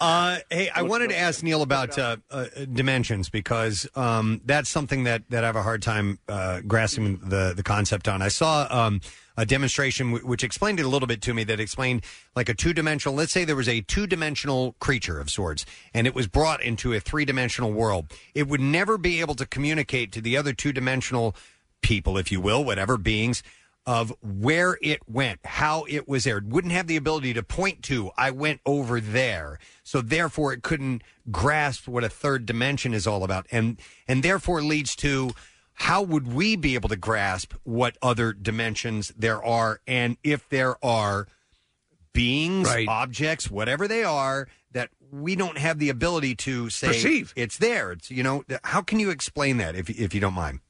Uh, hey, I wanted to ask Neil about uh, uh, dimensions because um, that's something that, that I have a hard time uh, grasping the, the concept on. I saw um, a demonstration w- which explained it a little bit to me that explained like a two dimensional, let's say there was a two dimensional creature of sorts and it was brought into a three dimensional world. It would never be able to communicate to the other two dimensional people, if you will, whatever beings, of where it went, how it was there. It wouldn't have the ability to point to, I went over there. So therefore it couldn't grasp what a third dimension is all about. And and therefore leads to how would we be able to grasp what other dimensions there are, and if there are beings, objects, whatever they are, that we don't have the ability to say Perceive. it's there. It's you know, how can you explain that if if you don't mind?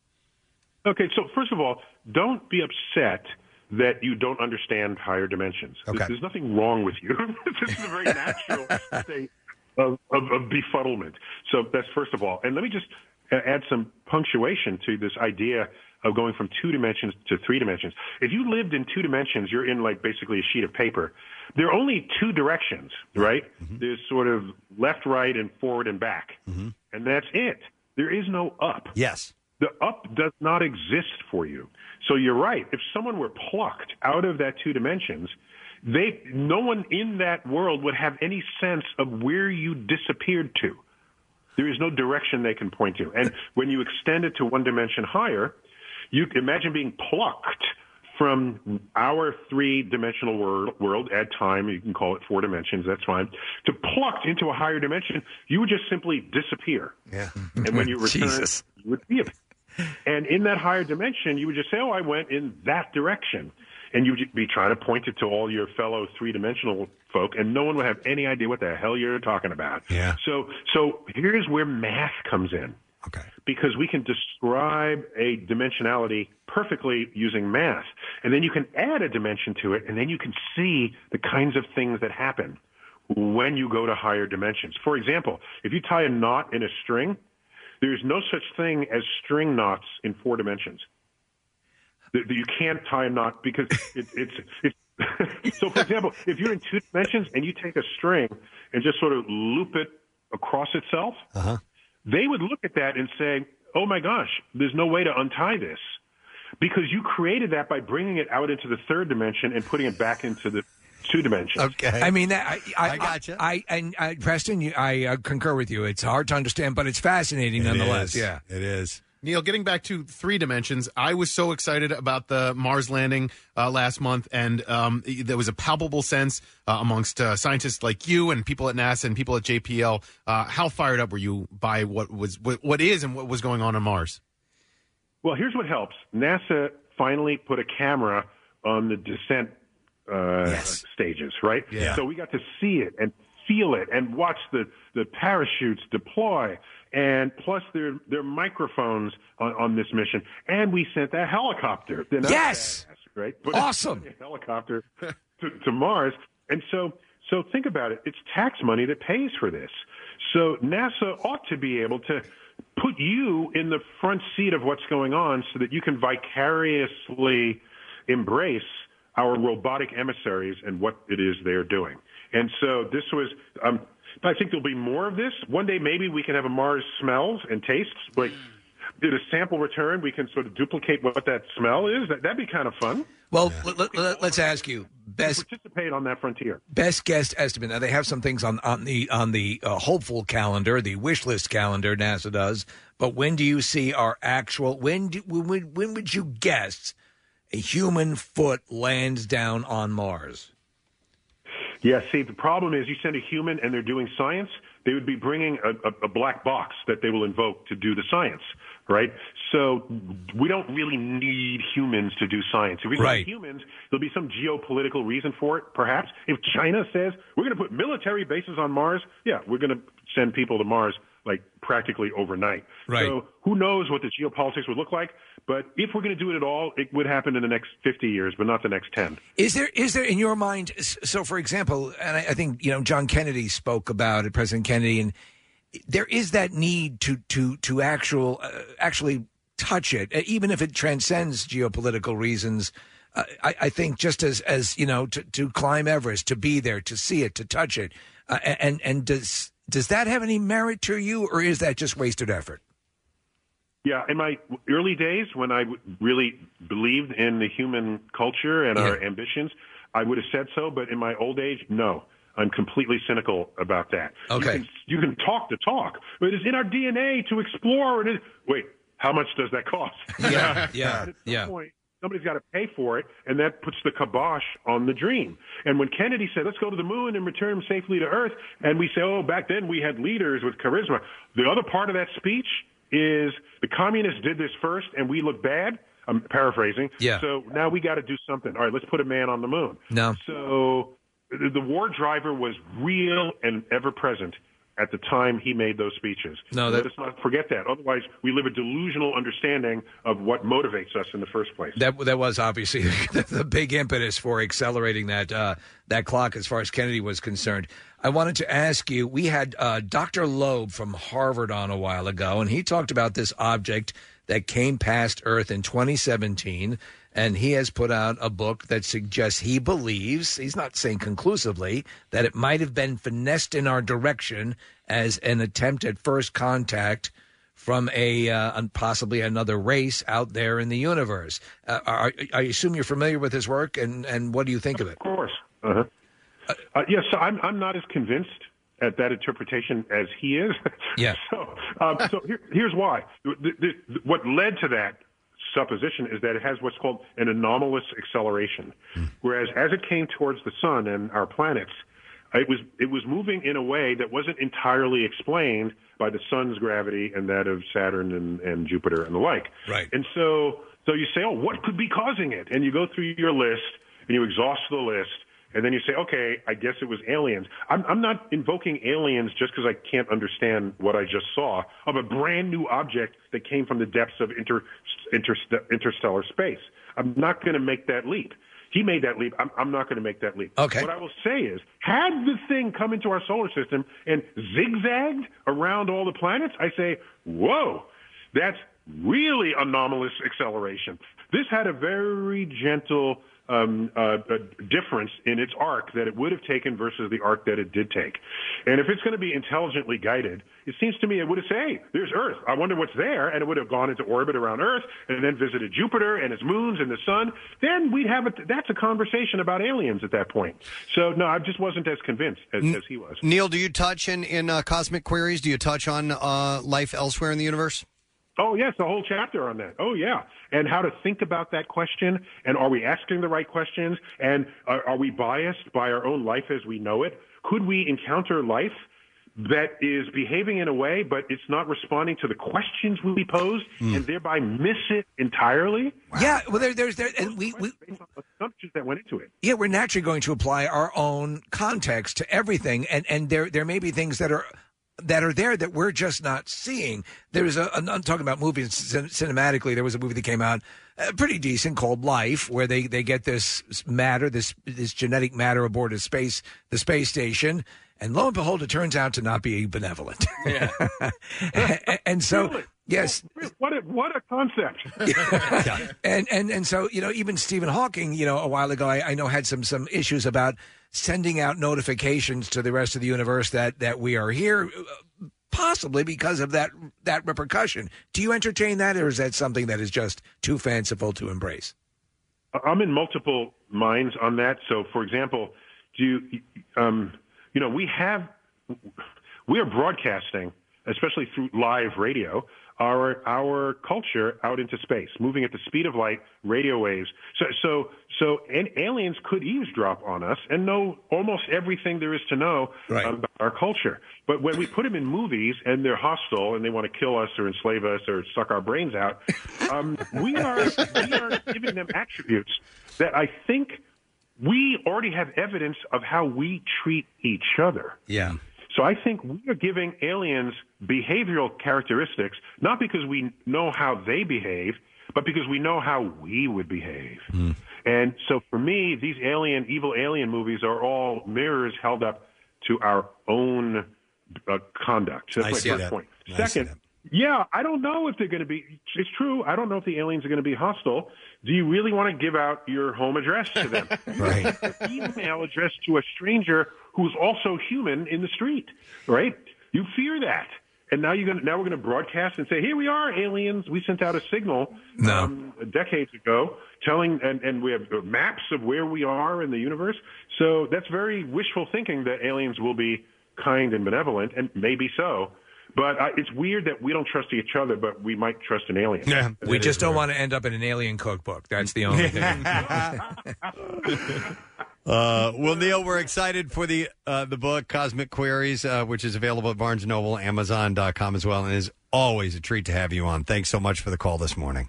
Okay, so first of all, don't be upset that you don't understand higher dimensions. There's- Okay. There's nothing wrong with you. this is a very natural state of, of, of befuddlement. So that's first of all. And let me just add some punctuation to this idea of going from two dimensions to three dimensions. If you lived in two dimensions, you're in like basically a sheet of paper. There are only two directions, right? Mm-hmm. Mm-hmm. There's sort of left, right, and forward and back. Mm-hmm. And that's it. There is no up. Yes. The up does not exist for you. So you're right. If someone were plucked out of that two dimensions, they no one in that world would have any sense of where you disappeared to. There is no direction they can point to. And when you extend it to one dimension higher, you imagine being plucked from our three-dimensional world, world at time, you can call it four dimensions, that's fine, to plucked into a higher dimension, you would just simply disappear. Yeah. And when you return, Jesus. you would be and in that higher dimension, you would just say, "Oh, I went in that direction," and you'd be trying to point it to all your fellow three-dimensional folk, and no one would have any idea what the hell you're talking about. Yeah. So, so here's where math comes in. Okay. Because we can describe a dimensionality perfectly using math, and then you can add a dimension to it, and then you can see the kinds of things that happen when you go to higher dimensions. For example, if you tie a knot in a string, there's no such thing as string knots in four dimensions. You can't tie a knot because it, it's it's. so, for example, if you're in two dimensions and you take a string and just sort of loop it across itself, Uh-huh. they would look at that and say, "Oh my gosh, there's no way to untie this," because you created that by bringing it out into the third dimension and putting it back into the two dimensions. Okay. I mean, I, I, I gotcha. I, and I, Preston, you, I uh, concur with you. It's hard to understand, but it's fascinating It nonetheless. is. Yeah, it is. Neil, getting back to three dimensions, I was so excited about the Mars landing uh, last month, and um, there was a palpable sense uh, amongst uh, scientists like you and people at NASA and people at JPL. Uh, how fired up were you by what was what, what is and what was going on on Mars? Well, here's what helps. NASA finally put a camera on the descent uh, stages, right? Yeah. So we got to see it and feel it and watch the, the parachutes deploy. And plus, there, there are microphones on, on this mission. And we sent that helicopter. Yes! badass, right? But Awesome. a helicopter to, to Mars. And so, so think about it. It's tax money that pays for this. So NASA ought to be able to put you in the front seat of what's going on so that you can vicariously embrace our robotic emissaries and what it is they're doing. And so this was, um, I think there'll be more of this. One day maybe we can have a Mars smells and tastes. Like, did a sample return? We can sort of duplicate what that smell is. That, that'd be kind of fun. Well, let, us ask you best Participate on that frontier. best guess estimate. Now they have some things on on the on the uh, hopeful calendar, the wish list calendar. NASA does. But when do you see our actual? When do, when when would you guess a human foot lands down on Mars? Yeah, see, the problem is you send a human and they're doing science, they would be bringing a, a, a black box that they will invoke to do the science, right? So we don't really need humans to do science. If we Right. need humans, there'll be some geopolitical reason for it, perhaps. If China says we're going to put military bases on Mars, yeah, we're going to send people to Mars like practically overnight. Right. So who knows what the geopolitics would look like? But if we're going to do it at all, it would happen in the next 50 years, but not the next 10. Is there is there in your mind? So, for example, and I, I think you know John Kennedy spoke about it, President Kennedy, and there is that need to to to actual uh, actually touch it, uh, even if it transcends geopolitical reasons. Uh, I, I think just as as you know to, to climb Everest, to be there, to see it, to touch it, uh, and and does does that have any merit to you, or is that just wasted effort? Yeah, in my early days when I really believed in the human culture and our ambitions, I would have said so. But in my old age, no. I'm completely cynical about that. Okay. You can, you can talk the talk, but it's in our DNA to explore. And it, wait, how much does that cost? Yeah, yeah, yeah. point, somebody's got to pay for it, and that puts the kibosh on the dream. And when Kennedy said, let's go to the moon and return safely to Earth, and we say, oh, back then we had leaders with charisma, the other part of that speech is the communists did this first and we look bad. I'm paraphrasing. Yeah. So now we got to do something. All right, let's put a man on the moon. No. So the, the war driver was real and ever present at the time he made those speeches. No, let us not forget that. Otherwise, we live a delusional understanding of what motivates us in the first place. That that was obviously the big impetus for accelerating that uh, that clock as far as Kennedy was concerned. I wanted to ask you. We had uh, Dr. Loeb from Harvard on a while ago, and he talked about this object that came past Earth in 2017. And he has put out a book that suggests he believes, he's not saying conclusively, that it might have been finessed in our direction as an attempt at first contact from a uh, possibly another race out there in the universe. Uh, are, I assume you're familiar with his work, and, and what do you think of it? Of course. Uh-huh. Uh, yes, so I'm I'm not as convinced at that interpretation as he is. Yeah. so um, so here, here's why. The, the, the- what led to that supposition is that it has what's called an anomalous acceleration, whereas as it came towards the sun and our planets, it was it was moving in a way that wasn't entirely explained by the sun's gravity and that of Saturn and, and Jupiter and the like. Right. And so so you say, oh, what could be causing it? And you go through your list and you exhaust the list. And then you say, okay, I guess it was aliens. I'm, I'm not invoking aliens just because I can't understand what I just saw of a brand new object that came from the depths of inter, inter, interstellar space. I'm not going to make that leap. He made that leap. I'm, I'm not going to make that leap. Okay. What I will say is, had the thing come into our solar system and zigzagged around all the planets, I say, whoa, that's really anomalous acceleration. This had a very gentle um, uh, difference in its arc that it would have taken versus the arc that it did take. And if it's going to be intelligently guided, it seems to me it would have said, hey, there's Earth. I wonder what's there. And it would have gone into orbit around Earth and then visited Jupiter and its moons and the sun. Then we'd have a, that's a conversation about aliens at that point. So, no, I just wasn't as convinced as, as he was. Neil, do you touch in in uh, Cosmic Queries? Do you touch on uh, life elsewhere in the universe? Oh, yes, a whole chapter on that. Oh, yeah. And how to think about that question. And are we asking the right questions? And are, are we biased by our own life as we know it? Could we encounter life that is behaving in a way, but it's not responding to the questions we posed hmm. and thereby miss it entirely? Yeah, well, there, there's there, and we, we Assumptions that went into it. yeah, we're naturally going to apply our own context to everything, and and there there may be things that are that are there that we're just not seeing. There's a I'm talking about movies cin- cinematically. There was a movie that came out uh, pretty decent called Life, where they they get this matter, this this genetic matter aboard a space the space station. And lo and behold, it turns out to not be benevolent. Yeah. and, and so, yes, What a, what a concept. and and and so you know even Stephen Hawking you know a while ago I, I know had some some issues about sending out notifications to the rest of the universe that that we are here uh, possibly because of that that repercussion do you entertain that or is that something that is just too fanciful to embrace I'm in multiple minds on that. So, for example, do you, um, you know, we have, we are broadcasting, especially through live radio, our our culture out into space, moving at the speed of light, radio waves. So, so, so, and aliens could eavesdrop on us and know almost everything there is to know about our culture. But when we put them in movies and they're hostile and they want to kill us or enslave us or suck our brains out, um, we are we are giving them attributes that I think we already have evidence of how we treat each other. Yeah. So I think we are giving aliens behavioral characteristics, not because we know how they behave, but because we know how we would behave. And so for me, these alien, evil alien movies are all mirrors held up to our own uh, conduct. That's I my see first that. point. Second, yeah, I don't know if they're going to be. It's true. I don't know if the aliens are going to be hostile. Do you really want to give out your home address to them? right. Email address to a stranger who's also human in the street, right? You fear that. And now you're going to, now we're going to broadcast and say, here we are, aliens. We sent out a signal um, decades ago telling, and, and we have maps of where we are in the universe. So that's very wishful thinking that aliens will be kind and benevolent, and maybe so. But uh, it's weird that we don't trust each other, but we might trust an alien. Yeah, we just don't weird. want to end up in an alien cookbook. That's the only thing. Uh, well, Neil, we're excited for the uh, the book Cosmic Queries, uh, which is available at Barnes and Noble, Amazon.com as well, and is always a treat to have you on. Thanks so much for the call this morning.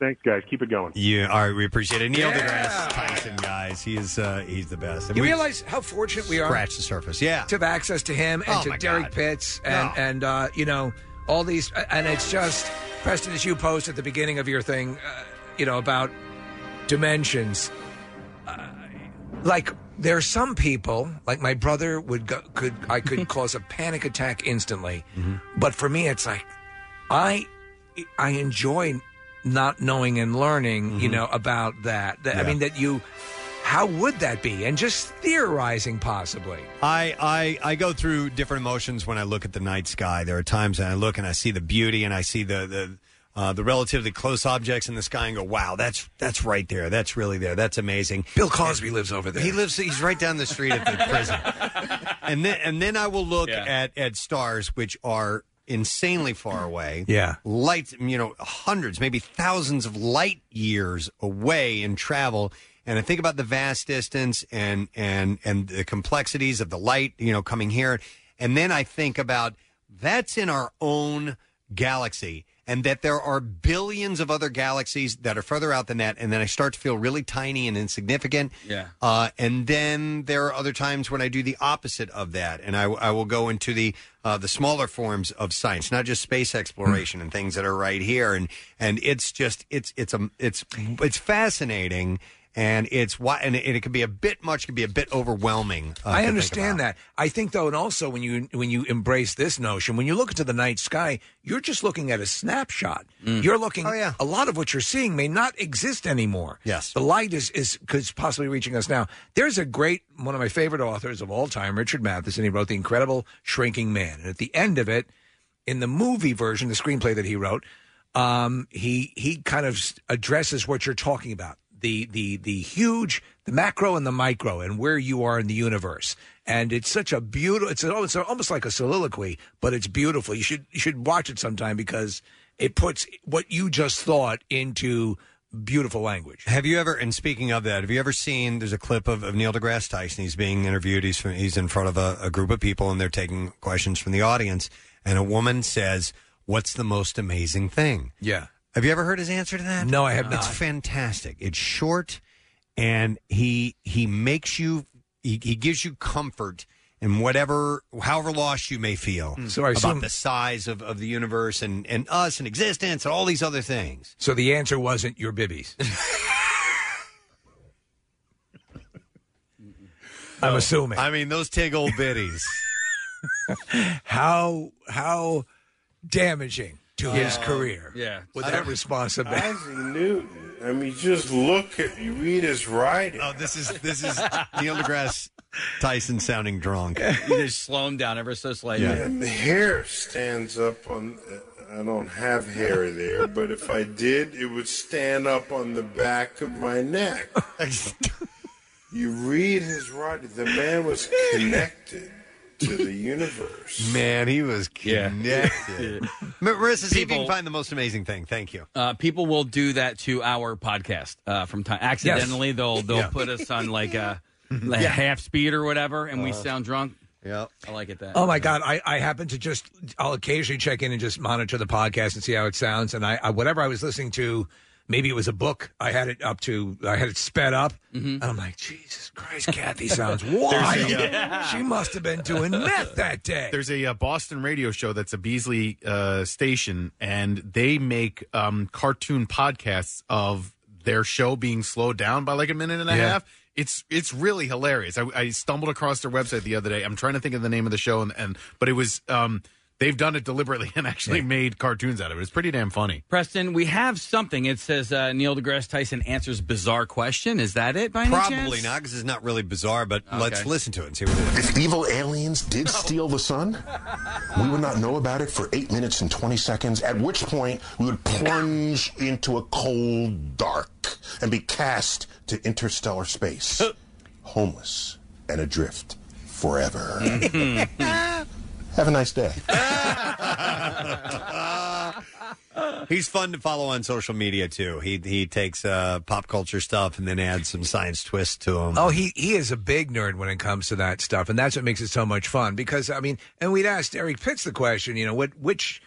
Thanks, guys. Keep it going. Yeah, all right, we appreciate it. Neil Yeah. deGrasse Tyson, guys, he is uh, he's the best. And You we realize how fortunate we are scratch the surface. Yeah, to have access to him and Oh, to my Derek God. Pitts and No. and uh, you know all these and it's just Preston as you post at the beginning of your thing, uh, you know about dimensions. Like there are some people, like my brother would go, could I could cause a panic attack instantly, Mm-hmm. but for me it's like I I enjoy not knowing and learning, you know, about that. That- I Mm-hmm. Yeah. mean that you. How would that be? And just theorizing, possibly. I, I I go through different emotions when I look at the night sky. There are times when I look and I see the beauty and I see the the uh, the relatively close objects in the sky and go, "Wow, that's that's right there. That's really there. That's amazing." Bill Cosby lives over there. He lives. He's right down the street at the prison. And then and then I will look at at stars which are insanely far away. Yeah. light. You know, hundreds, maybe thousands of light years away in travel. And I think about the vast distance and and and the complexities of the light. You know, coming here, and then I think about that's in our own galaxy. And that there are billions of other galaxies that are further out than that, and then I start to feel really tiny and insignificant. Yeah. Uh, and then there are other times when I do the opposite of that, and I, I will go into the uh, the smaller forms of science, not just space exploration and things that are right here. And and it's just it's it's a it's it's fascinating, and it's why and it, it can be a bit much, can be a bit overwhelming. uh, to I think understand that. I think though, and also when you when you embrace this notion, when you look into the night sky, you're just looking at a snapshot. You're looking. Oh yeah. A lot of what you're seeing may not exist anymore. Yes. The light is is is possibly reaching us now. There's a great one of my favorite authors of all time, Richard Matheson. He wrote The Incredible Shrinking Man, and at the end of it, in the movie version, the screenplay that he wrote, um, he he kind of s- addresses what you're talking about the the the huge the macro and the micro and where you are in the universe and it's such a beautiful it's, a, it's almost like a soliloquy but it's beautiful you should you should watch it sometime because it puts what you just thought into beautiful language Have you ever? And speaking of that, have you ever seen? There's a clip of, of Neil deGrasse Tyson. He's being interviewed. He's from, he's in front of a, a group of people, and they're taking questions from the audience. And a woman says, "What's the most amazing thing?" yeah Have you ever heard his answer to that? No, I have not. It's fantastic. It's short, and he he makes you he, he gives you comfort in whatever however lost you may feel Mm. So I about the size of, of the universe and, and us and existence and all these other things. so the answer wasn't your bibbies i'm assuming I mean, those tig old biddies. how how damaging to his career Yeah. with that responsibility. of that Isaac Newton. I mean, just look at you read his writing. Oh, this is this is Neil deGrasse Tyson sounding drunk. You just slow him down ever so slightly. And the hair stands up on. I don't have hair there, but if I did, it would stand up on the back of my neck. you read his writing. The man was connected to the universe. Man, he was Yeah. connected. Marissa, see if you People- can find the most amazing thing. Thank you. Uh, people will do that to our podcast uh, from time. Accidentally, they'll they'll Yeah. put us on like a, like Yeah. half speed or whatever, and we Uh, sound drunk. Yeah, I like it that. Oh my God! I, I happen to just I'll occasionally check in and just monitor the podcast and see how it sounds. And I, I whatever I was listening to, maybe it was a book. I had it up to I had it sped up, and I'm like, Jesus Christ, Kathy sounds wild. There's a, She must have been doing meth that day. There's a uh, Boston radio show that's a Beasley uh, station, and they make um, cartoon podcasts of their show being slowed down by like a minute and a Yeah. half. It's it's really hilarious. I, I stumbled across their website the other day. I'm trying to think of the name of the show, and, and but it was um, they've done it deliberately and actually made cartoons out of it. It's pretty damn funny. Preston, we have something. It says uh, Neil deGrasse Tyson answers bizarre question. Is that it? By any Probably not, because it's not really bizarre. But let's listen to it and see what it is. If evil aliens did steal the sun, we would not know about it for 8 minutes and 20 seconds, at which point we would plunge into a cold dark and be cast to interstellar space, homeless and adrift forever. Have a nice day. He's fun to follow on social media too. He he takes uh, pop culture stuff and then adds some science twist to them. Oh, he he is a big nerd when it comes to that stuff, and that's what makes it so much fun. Because I mean, and we'd asked Derek Pitts the question, you know, what which well, i- i-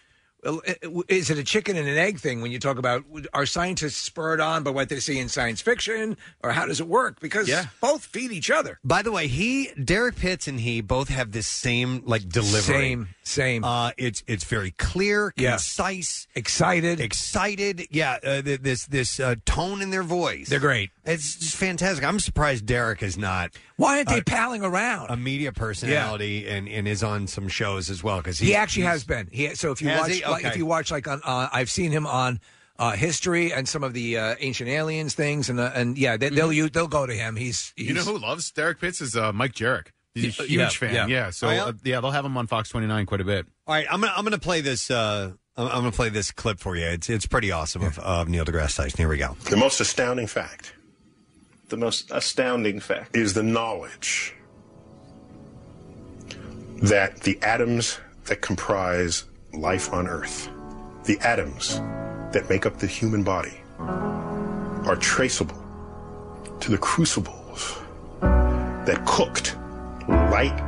is it a chicken and an egg thing when you talk about are scientists spurred on by what they see in science fiction, or how does it work? Because both feed each other. By the way, he Derek Pitts and he both have this same like delivery. Same, same. Uh, it's it's very clear, Yeah. concise, excited, excited. Yeah, uh, th- this this uh, tone in their voice. They're great. It's just fantastic. I'm surprised Derek is not. Why aren't they uh, palling around? A media personality and, and is on some shows as well because He actually has been. He so if you watch he? like, if you watch like on uh, I've seen him on uh, history and some of the uh, ancient aliens things and uh, and yeah they, they'll use, they'll go to him. He's, he's You know who loves Derek Pitts is uh, Mike Jerrick. He's a huge yeah, fan. yeah. Yeah. So Oh, yeah? uh, yeah, they'll have him on Fox 29 quite a bit. All right, I'm gonna I'm gonna play this. Uh, I'm, I'm gonna play this clip for you. It's it's pretty awesome of, of Neil deGrasse Tyson. Here we go. The most astounding fact. The most astounding fact is the knowledge that the atoms that comprise life on Earth, the atoms that make up the human body, are traceable to the crucibles that cooked light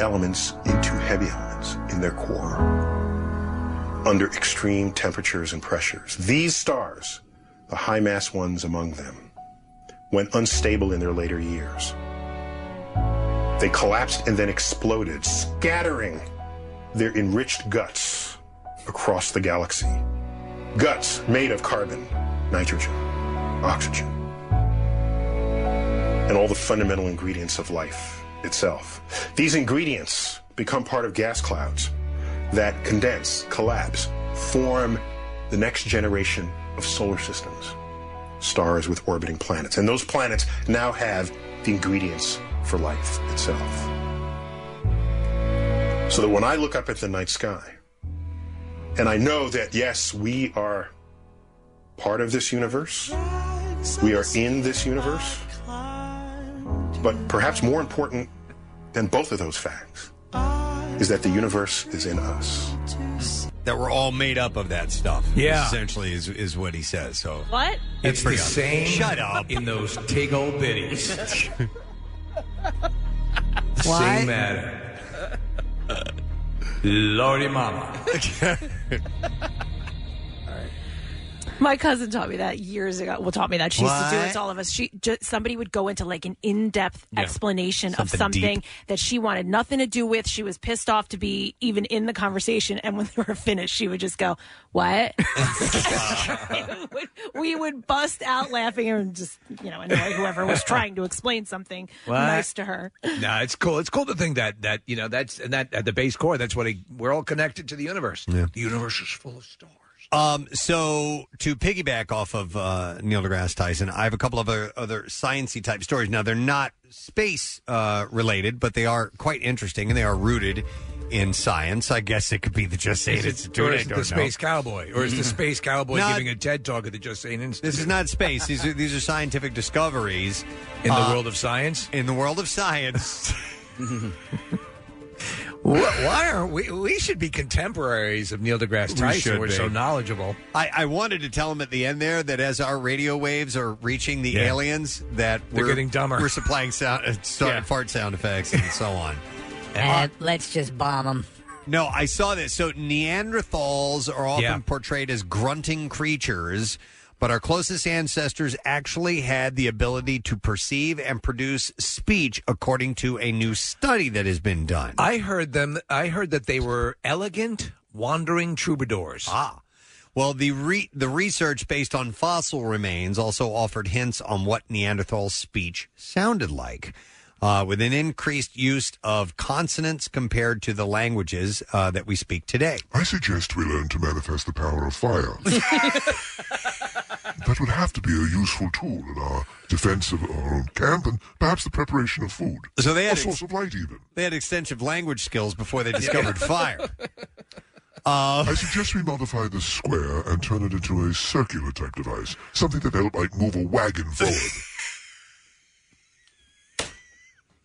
elements into heavy elements in their core under extreme temperatures and pressures. These stars, the high mass ones among them, went unstable in their later years. They collapsed and then exploded, scattering their enriched guts across the galaxy. Guts made of carbon, nitrogen, oxygen, and all the fundamental ingredients of life itself. These ingredients become part of gas clouds that condense, collapse, form the next generation of solar systems, stars with orbiting planets. And those planets now have the ingredients for life itself. So that when I look up at the night sky, and I know that, yes, we are part of this universe, we are in this universe, but perhaps more important than both of those facts is that the universe is in us. That we're all made up of that stuff. Yeah. essentially is is what he says. So What? It's the pretty awesome. same. Shut up. in those tig old biddies. What? Same matter. Lordy mama. My cousin taught me that years ago. Well, taught me that she used to do What? it to all of us. She just, somebody would go into like an in-depth Yeah. explanation of Something something deep. that she wanted nothing to do with. She was pissed off to be even in the conversation, and when they were finished, she would just go, "What?" we would bust out laughing and just you know annoy whoever was trying to explain something What? nice to her. no, it's cool. It's cool to think that that you know that's and that at the base core. That's what he, we're all connected to the universe. Yeah. The universe is full of stars. Um, so to piggyback off of uh, Neil deGrasse Tyson, I have a couple of other, other sciency type stories. Now they're not space uh, related, but they are quite interesting and they are rooted in science. I guess it could be the Just Saying Is it, Institute. or I is it don't the know. Space Cowboy, or is the Space Cowboy Not- giving a TED talk at the Just Saying Institute? This is not space. These are these are scientific discoveries in the Uh, world of science. In the world of science. Wh- Why aren't we? We should be contemporaries of Neil deGrasse We Tyson. should We're be. so knowledgeable. I, I wanted to tell him at the end there that as our radio waves are reaching the Yeah. aliens, that They're we're getting dumber. We're supplying sound, uh, so- Yeah. fart sound effects and so on. Uh, let's just bomb them. No, I saw this. So Neanderthals are often Yeah. portrayed as grunting creatures, but our closest ancestors actually had the ability to perceive and produce speech, according to a new study that has been done. I heard them. I heard that they were elegant, wandering troubadours. Ah. Well, the re- the research based on fossil remains also offered hints on what Neanderthal speech sounded like. Uh, with an increased use of consonants compared to the languages uh, that we speak today. I suggest we learn to manifest the power of fire. that would have to be a useful tool in our defense of our own camp and perhaps the preparation of food. So they had a source of light, even. They had extensive language skills before they discovered fire. Uh, I suggest we modify the square and turn it into a circular type device, something that help might move a wagon forward.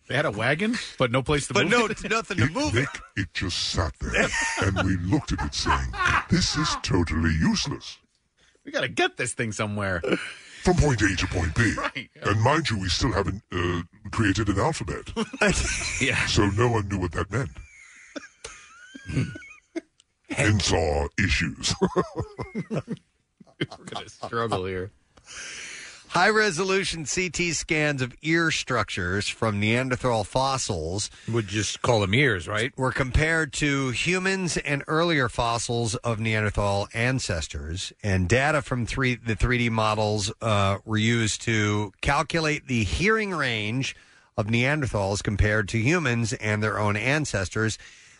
They had a wagon, but no place to put it. But move no, it. nothing to move it. Nick, it just sat there, and we looked at it saying, "This is totally useless." We got to get this thing somewhere. From point A to point B. Right. And mind you, we still haven't uh, created an alphabet. yeah. So no one knew what that meant. hence our issues. We're gonna struggle here. High resolution CT scans of ear structures from Neanderthal fossils would just call them ears, right? Were compared to humans and earlier fossils of Neanderthal ancestors, and data from three the 3D models uh, were used to calculate the hearing range of Neanderthals compared to humans and their own ancestors.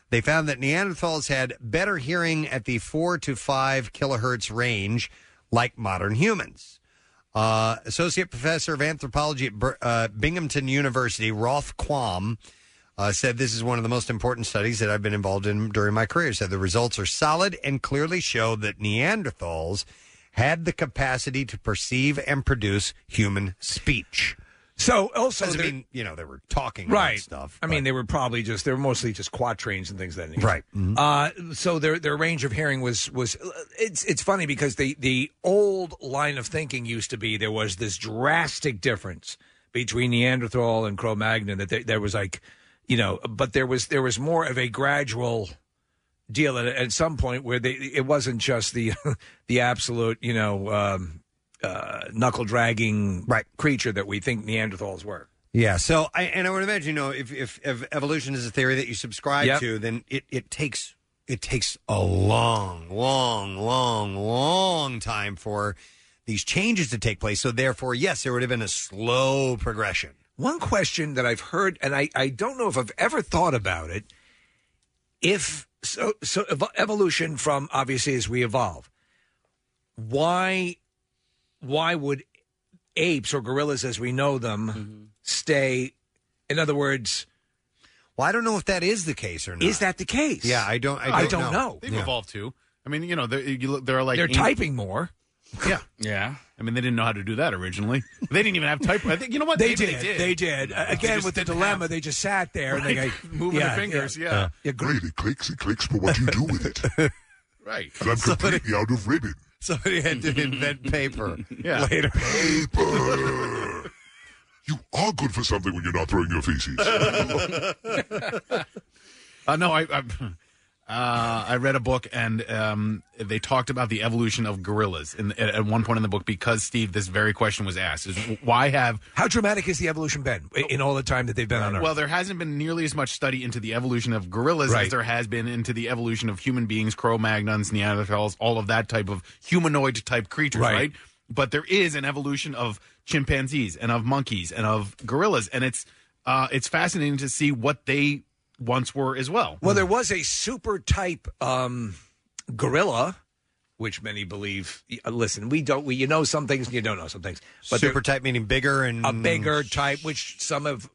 They found that Neanderthals had better hearing at the four to five kilohertz range, like modern humans. Uh, Associate Professor of Anthropology at uh, Binghamton University, Rolf Quam, uh, said this is one of the most important studies that I've been involved in during my career. Said the results are solid and clearly show that Neanderthals had the capacity to perceive and produce human speech. So also, Doesn't mean you know they were talking about right stuff. I mean, they were probably just they were mostly just quatrains and things of that nature. Right. Mhm. Uh, so their their range of hearing was was it's it's funny because the the old line of thinking used to be there was this drastic difference between Neanderthal and Cro-Magnon that there, there was like you know, but there was there was more of a gradual deal at, at some point where they it wasn't just the the absolute you know um, uh, knuckle dragging right. creature that we think Neanderthals were. Yeah. So, I, and I would imagine, you know, if, if, if evolution is a theory that you subscribe Yep. to, then it, it takes it takes a long, long, long, long time for these changes to take place. So, therefore, yes, there would have been a slow progression. One question that I've heard, and I, I don't know if I've ever thought about it. If so, so ev- evolution from obviously as we evolve, why, why would apes or gorillas as we know them stay? In other words, well, I don't know if that is the case or not. Is that the case? Yeah, I don't. I don't, know. They've Yeah. evolved too. I mean, you know, they're, you look, there are like They're an- typing more. Yeah, yeah. I mean, they didn't know how to do that originally. They didn't even have type. I think you know what They Maybe did. They They did. did. Uh, again, just with the didn't dilemma, they just sat there and they Right. go, Moving yeah, their fingers, yeah. yeah. Great, it clicks, it clicks, but what do you do with it? Right. And I'm completely out of ribbon. Somebody had to invent paper Yeah. later. Paper. You are good for something when you're not throwing your feces. Uh, no, I I, uh, I read a book and um, they talked about the evolution of gorillas in, at, at one point in the book because Steve, this very question was asked: is why have How dramatic has the evolution been in all the time that they've been on Earth? well, there hasn't been nearly as much study into the evolution of gorillas Right. as there has been into the evolution of human beings, Cro-Magnons, Neanderthals, all of that type of humanoid type creatures, Right. right? But there is an evolution of chimpanzees and of monkeys and of gorillas, and it's uh, it's fascinating to see what they once were as well. Well, there was a super type um, gorilla, which many believe. uh, Listen, we don't. We you know some things, and you don't know some things. But Super there- type meaning bigger and a bigger type, which some have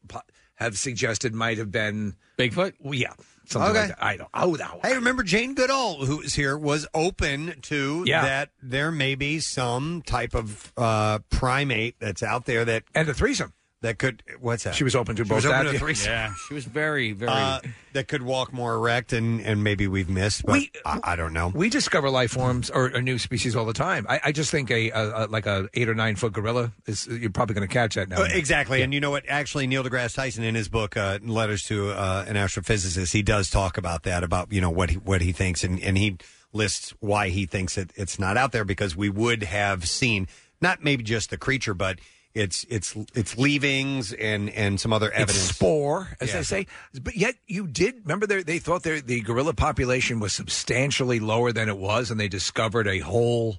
have suggested might have been Bigfoot. Well, yeah, something Okay. like that. I don't. Oh, no. Hey, remember Jane Goodall, who was here, was open to Yeah. that there may be some type of uh, primate that's out there that and a threesome that could. What's that? She was open to She both was open to a threesome. Yeah, she was very, very. Uh, that could walk more erect, and and maybe we've missed, but We- I, I don't know. We discover life forms or, or new species all the time. I, I just think a, a, a like a eight or nine foot gorilla is you're probably going to catch that now. Uh, exactly, and you know what? Actually, Neil deGrasse Tyson, in his book uh, "Letters to uh, an Astrophysicist," he does talk about that, about you know what he what he thinks, and and he lists why he thinks it, it's not out there because we would have seen not maybe just the creature, but it's it's it's leavings and and some other It's evidence. spore, as Yeah. they say. But yet, you did remember they they thought their- the gorilla population was substantially lower than it was, and they discovered a whole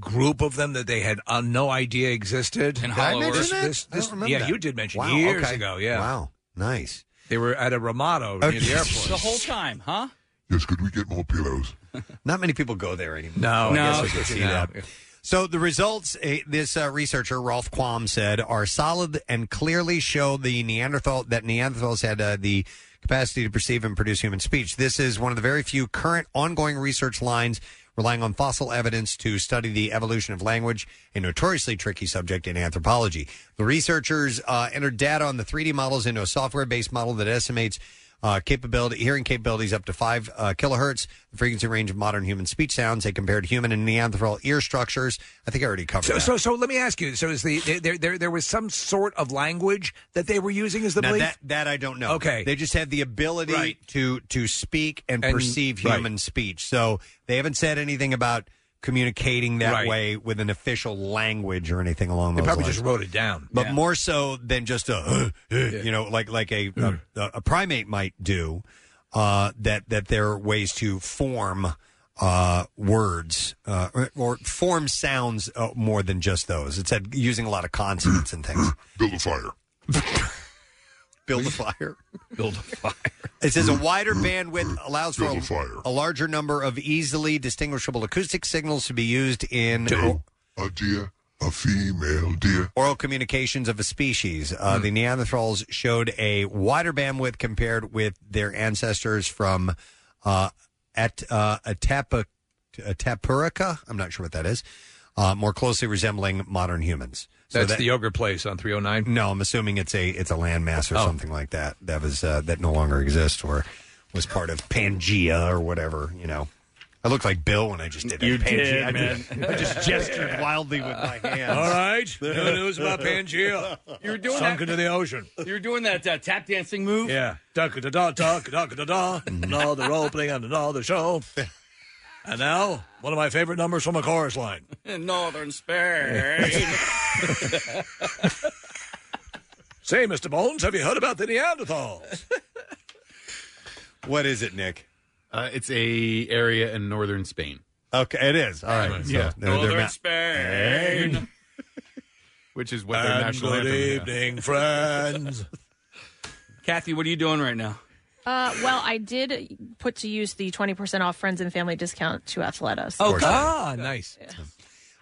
group of them that they had uh, no idea existed. In Did I Hollow mention Earth. that? This- I this- don't remember yeah, that. you did mention Wow, years okay. ago. Yeah, Wow, nice. They were at a Ramada near the airport. the whole time, huh? yes, could we get more pillows? Not many people go there anymore. No, I no, guess we could see no. that. So the results, uh, this uh, researcher Rolf Quam said, are solid and clearly show the Neanderthal that Neanderthals had uh, the capacity to perceive and produce human speech. This is one of the very few current ongoing research lines relying on fossil evidence to study the evolution of language, a notoriously tricky subject in anthropology. The researchers uh, entered data on the 3D models into a software-based model that estimates Uh, capability, hearing capabilities up to five uh, kilohertz, the frequency range of modern human speech sounds. They compared human and Neanderthal ear structures. I think I already covered So, that. so, so let me ask you. So, is the there, there there was some sort of language that they were using as the now belief? that that I don't know. Okay. they just had the ability Right. to to speak and, And- perceive right. human speech. So they haven't said anything about communicating that Right. way with an official language or anything along They those probably lines. just wrote it down. but Yeah. more so than just a uh, uh, you know like like a, a a primate might do. Uh, that that there are ways to form uh, words uh, or, or form sounds uh, more than just those. It said using a lot of consonants and things. Build a fire. Build a fire. Build a fire. It says a wider bandwidth allows for a a, fire. a larger number of easily distinguishable acoustic signals to be used in A deer, a female deer. oral communications of a species. Uh, Hmm. The Neanderthals showed a wider bandwidth compared with their ancestors from uh, at uh, Atapa, Atapurica. I'm not sure what that is. Uh, more closely resembling modern humans. That's that- the yogurt place on 309. No, I'm assuming it's a it's a landmass or Oh. something like that. That was uh, that no longer exists or was part of Pangea or whatever. You know, I looked like Bill when I just did that. You Pangea. did, I, man. just, I just gestured wildly with my hands. All right. No news about Pangea. You were doing Sunk that. into the ocean. You were doing that uh, tap dancing move. Yeah. Duck da da duck da da da. Another opening and another show. And now, one of my favorite numbers from a chorus line. In northern Spain. Say, Mr. Bones, have you heard about the Neanderthals? What is it, Nick? Uh, it's a area in northern Spain. Okay, it is. All right. So yeah, they're- they're northern ma- Spain. which is what their And national good anthem is. evening, friends. Kathy, what are you doing right now? Uh, well, I did put to use the 20% off friends and family discount to Athleta's. Oh, Ah, nice.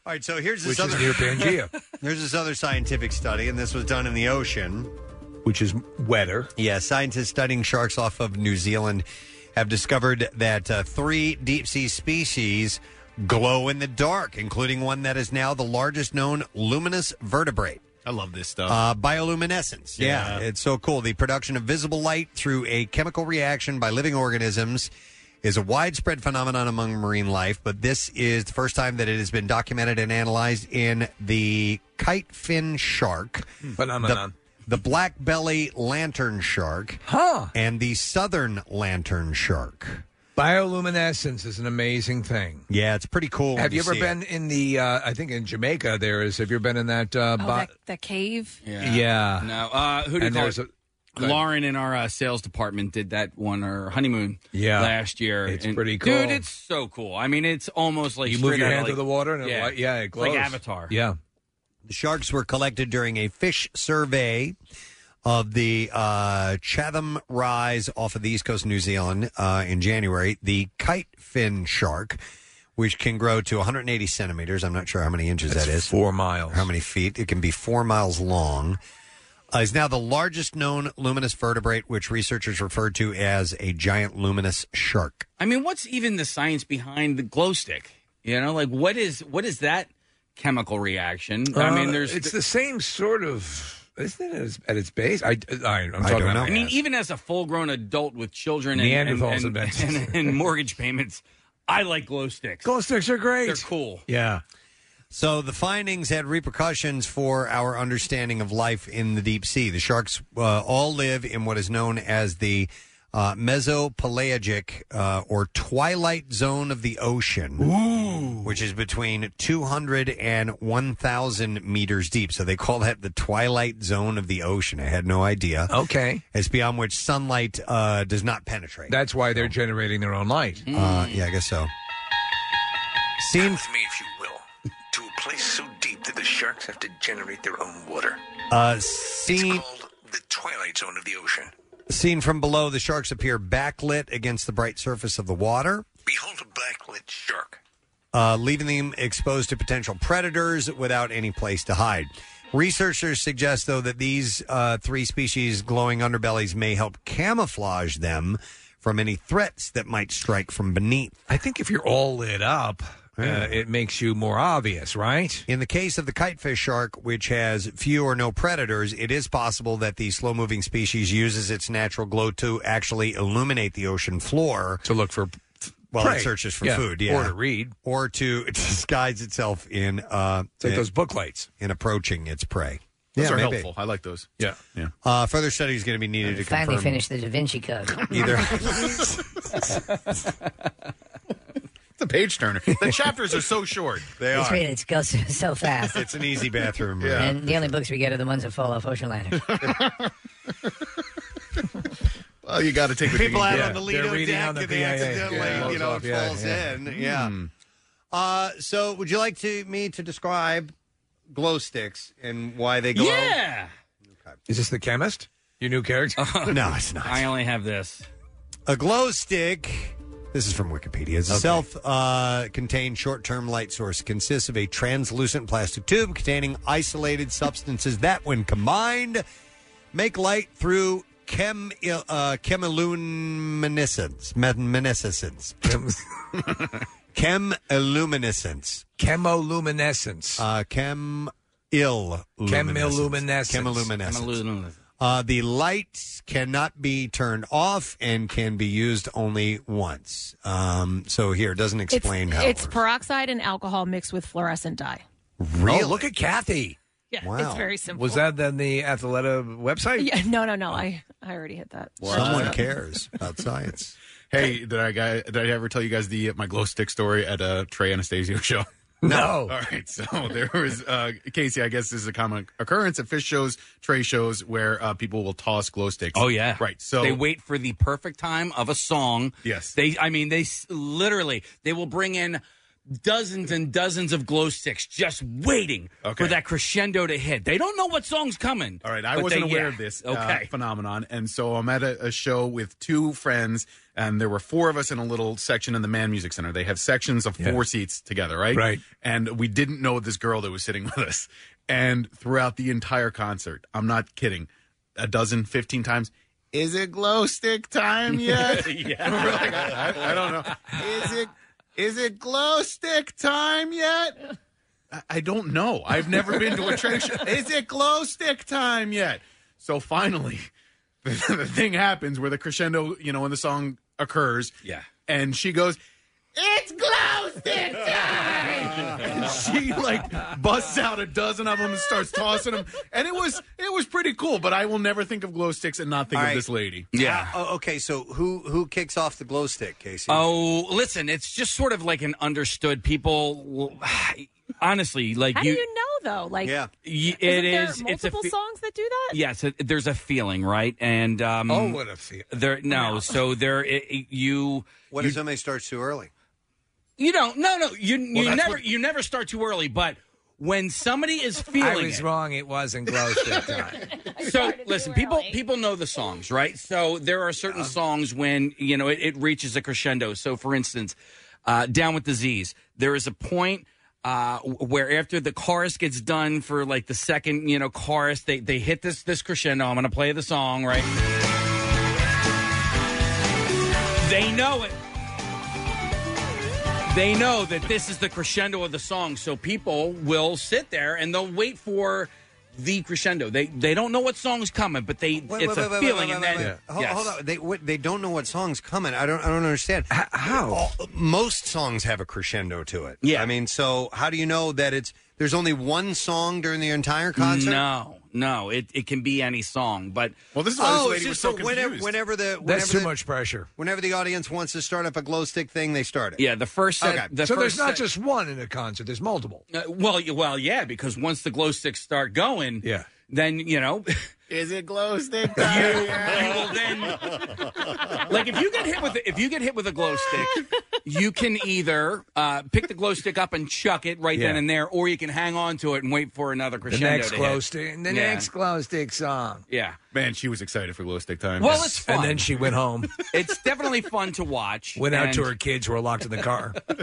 All right, so here's this Which is other near Pangea. There's this other scientific study, and this was done in the ocean. Which is wetter. Yeah, scientists studying sharks off of New Zealand have discovered that uh, three deep sea species glow in the dark, including one that is now the largest known luminous vertebrate. I love this stuff. Uh, bioluminescence. Yeah. Yeah. it's so cool. The production of visible light through a chemical reaction by living organisms is a widespread phenomenon among marine life, but this is the first time that it has been documented and analyzed in the kite fin shark, Phenomenon. the, the black belly lantern shark, Huh. and the southern lantern shark. Bioluminescence is an amazing thing. Yeah, it's pretty cool. when Have you ever see it. been in the? Uh, I think in Jamaica there is. Have you ever been in that? Uh, Oh, bo- that, that cave? yeah. No. Uh, who did And call there's it? go ahead. Lauren in our uh, sales department did that one her honeymoon Yeah. last year. It's And, pretty cool. dude. It's so cool. I mean, it's almost like you move straight your outta, hand like, through the water and it yeah, li- yeah, it It's like. Avatar. Yeah. The sharks were collected during a fish survey of the uh, Chatham Rise off of the east coast of New Zealand uh, in January. The kite fin shark, which can grow to 180 centimeters. I'm not sure how many inches That's that is. four miles. How many feet? It can be four miles long. Uh, is now the largest known luminous vertebrate, which researchers refer to as a giant luminous shark. I mean, what's even the science behind the glow stick? You know, like what is what is that chemical reaction? I Uh, mean, there's it's the same sort of. Isn't it at its, at its base? I, I, am I talking don't about know. I mean, even as a full-grown adult with children and, Neanderthals and, and, invented. and, and mortgage payments, I like glow sticks. glow sticks are great. They're cool. Yeah. So the findings had repercussions for our understanding of life in the deep sea. The sharks uh, all live in what is known as the uh, mesopelagic uh, or twilight zone of the ocean, which is between 200 and 1,000 meters deep. So they call that the twilight zone of the ocean. I had no idea. Okay. It's beyond which sunlight uh, does not penetrate. That's why they're generating their own light. Uh, yeah, I guess so. Seen with me, if you will, to a place so deep that the sharks have to generate their own water. uh, seen. It's called the twilight zone of the ocean. Seen from below, the sharks appear backlit against the bright surface of the water, Behold a backlit shark. uh, leaving them exposed to potential predators without any place to hide. Researchers suggest, though, that these uh, three species' glowing underbellies may help camouflage them from any threats that might strike from beneath. I think if you're all lit up, Yeah. Uh, it makes you more obvious, right? In the case of the kitefish shark, which has few or no predators, it is possible that the slow moving species uses its natural glow to actually illuminate the ocean floor. To look for while prey. it searches for Yeah, food, yeah. or to read. Or to disguise itself in uh It's like in- those book lights. in approaching its prey. Those yeah, are maybe. helpful. I like those. Yeah. Yeah. Uh, further study is going to be needed to Finally confirm finished the Da Vinci Code. either It's a page turner. The chapters are so short. They It's read it goes so fast. It's an easy bathroom. Yeah. And the only books we get are the ones that fall off ocean liners. Well, you got to take the people out yeah. on the Lido reading deck and they accidentally, Yeah, you know, falls it off. Yeah, falls yeah. in. Yeah. Uh, so, would you like to me to describe glow sticks and why they glow? Yeah. Is this the chemist? Your new character? no, it's not. I only have this. A glow stick. This is from Wikipedia. It's a self-contained short-term light source. Consists of a translucent plastic tube containing isolated substances that, when combined, make light through chem uh, chemiluminescence. Luminescence. Chemiluminescence. Chemoluminescence. Uh, chem ill. Chemiluminescence. Chemiluminescence. Uh, the lights cannot be turned off and can be used only once. Um, so here, it doesn't explain it's, how. it's peroxide and alcohol mixed with fluorescent dye. Really? Oh, look at Kathy. Yeah, Wow. it's very simple. Was that then the Athleta website? Yeah, no, no, no. I, I already hit that. Someone cares about science. Hey, did I guy did I ever tell you guys the my glow stick story at a Trey Anastasio show? No. All right, so there was uh, Casey. I guess this is a common occurrence at Phish shows, Trey shows, where uh, people will toss glow sticks. Oh yeah, right. So they wait for the perfect time of a song. Yes. they. I mean, they s- literally they will bring in dozens and dozens of glow sticks just waiting Okay. for that crescendo to hit. They don't know what song's coming. All right, I wasn't they- aware yeah. of this uh, Okay, phenomenon, and so I'm at a, a show with two friends, and there were four of us in a little section in the Mann Music Center. They have sections of four seats together, right? Right. And we didn't know this girl that was sitting with us, and throughout the entire concert, I'm not kidding, a dozen, fifteen times. Is it glow stick time yet? Yeah. Like, I, I- I don't know. Is it is it glow stick time yet? I- I don't know. I've never been to a trade show. Is it glow stick time yet? So finally, the, the thing happens where the crescendo, you know, when the song occurs. Yeah. And she goes, It's glow stick time! and she like busts out a dozen of them and starts tossing them. And it was it was pretty cool, but I will never think of glow sticks and not think All of this lady. Yeah. Uh, oh, okay, so who who kicks off the glow stick, Casey? Oh, listen, it's just sort of like an understood. People, honestly, like How you. do you know though? Like, Yeah. y- isn't it there is. It's a. multiple fe- songs that do that? Yes, it, there's a feeling, right? And um, Oh, what a feel. there. No, so there. It, it- you. what you, if somebody starts too early? You don't. No, no. You you never what- you never start too early, but. When somebody is feeling I feeling was it, wrong. It wasn't glow stick time. so listen, people people know the songs, right? So there are certain songs when you know it, it reaches a crescendo. So for instance, uh, "Down with Disease," there is a point uh, where after the chorus gets done for like the second you know chorus, they they hit this this crescendo. I'm going to play the song, right? They know it. They know that this is the crescendo of the song, so people will sit there and they'll wait for the crescendo. They they don't know what song's coming, but they Wait, it's wait, a wait, wait, feeling, wait, and wait, then wait. Hold, Yes. hold on. They what, they don't know what song's coming. I don't I don't understand. How? All- most songs have a crescendo to it. Yeah. I mean, so how do you know that it's there's only one song during the entire concert? No, no, it, it can be any song, but Well, this is why Oh, this it's lady was so for whenever, confused. whenever the whenever That's too the, much pressure. Whenever the audience wants to start up a glow stick thing, they start it. yeah, the first set. Okay. The so there's first not set- just one in a concert. There's multiple. uh, well, y- well, yeah, because once the glow sticks start going, Yeah. then you know Is it glow stick time? you will then like if you get hit with if you get hit with a glow stick, you can either uh, pick the glow stick up and chuck it right then Yeah. and there, or you can hang on to it and wait for another The crescendo. next to glow hit. stick. The Yeah. next glow stick song. Yeah. Man, she was excited for glow stick time. Well, it's fun. And then she went home. it's definitely fun to watch. Went out to her kids who were locked in the car,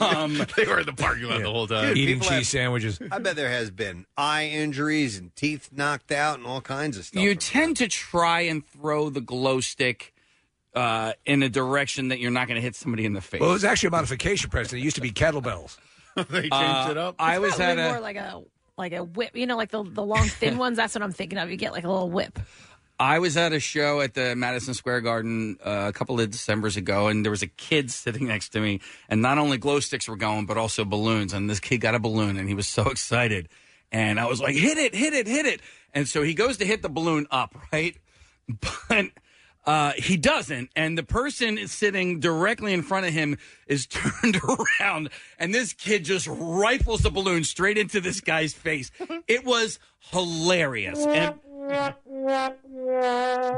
Um, they were in the parking lot the whole time. eating cheese have- sandwiches. I bet there has been eye injuries and teeth knocked out and all kinds of stuff. you tend to try and throw the glow stick uh, in a direction that you're not going to hit somebody in the face. Well, it was actually a modification, Preston. It used to be kettlebells. they changed Uh, it up? I was Probably at a- more like a like a whip. You know, like the the long thin ones. That's what I'm thinking of. You get like a little whip. I was at a show at the Madison Square Garden uh, a couple of Decembers ago, and there was a kid sitting next to me, and not only glow sticks were going, but also balloons. And this kid got a balloon, and he was so excited. And I was like, "Hit it, hit it, hit it!" And so he goes to hit the balloon up, right? But uh, he doesn't, and the person sitting directly in front of him is turned around, and this kid just rifles the balloon straight into this guy's face. It was hilarious, and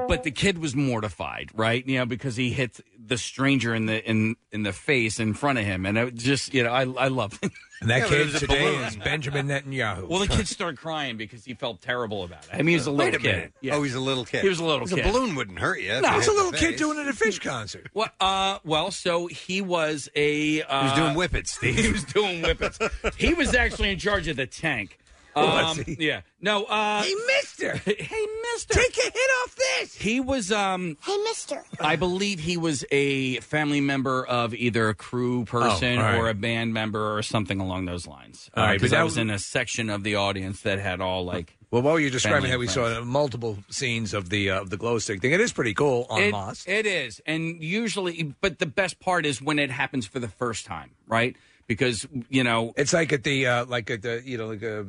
but the kid was mortified, right? You know, because he hit the stranger in the in in the face in front of him, and it just you know, I I love. And that Yeah, but it kid was a today balloon. is Benjamin Netanyahu. Well, the kid started crying because he felt terrible about it. I mean, he was a Wait little a kid. minute. Yeah. Oh, he's a little kid. He was a little kid. The kid. balloon wouldn't hurt you. if No, you it's hit a the little kid face. doing it at a Phish concert. Well, uh, well, so he was a. Uh, He was doing whippets, Steve. he was doing whippets. he was actually in charge of the tank. Was Um, he? Yeah. No. Uh, Hey, Mister. hey, Mister. Take a hit off this. He was. Um, Hey, mister. I believe he was a family member of either a crew person all right. or a band member or something along those lines. All right, but because I that was was- in a section of the audience that had all like. Well, while you're describing family how we and saw friends. multiple scenes of the uh, of the glow stick thing, it is pretty cool on It- Moss. It is, and usually, but the best part is when it happens for the first time, right? Because you know, It's like at the uh, like at the you know like a.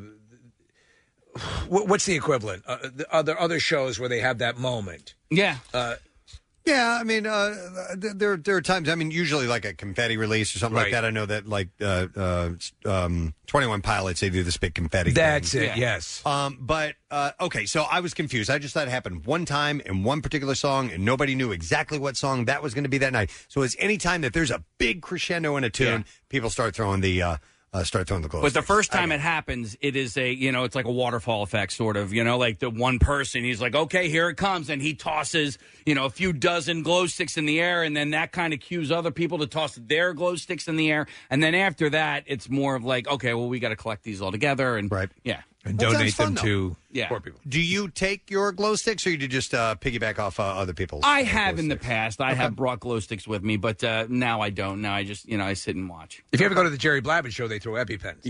What, what's the equivalent? Uh, the other other shows where they have that moment. yeah, Uh, Yeah, I mean, uh, th- there there are times. I mean, usually like a confetti release or something like Right. that. I know that like uh, uh, um, Twenty One Pilots they do this big confetti. That's thing. it. Yes. Um, but uh, okay, so I was confused. I just thought it happened one time in one particular song, and nobody knew exactly what song that was going to be that night. So it's any time that there's a big crescendo in a tune, people start throwing the uh, uh, start throwing the glow. But the first time it happens, it is a you know it's like a waterfall effect, sort of. You know, like the one person, he's like, okay, here it comes, and he tosses you know a few dozen glow sticks in the air, and then that kind of cues other people to toss their glow sticks in the air, and then after that, it's more of like, okay, well, we got to collect these all together, and right, yeah, and That donate fun, them though. to Yeah. poor people. Do you take your glow sticks, or you do just uh, piggyback off uh, other people's? I uh, have glow in the past. I have brought glow sticks with me, but uh, now I don't. Now I just you know I sit and watch. If you ever go to the Jerry Blabbett show, they throw EpiPens.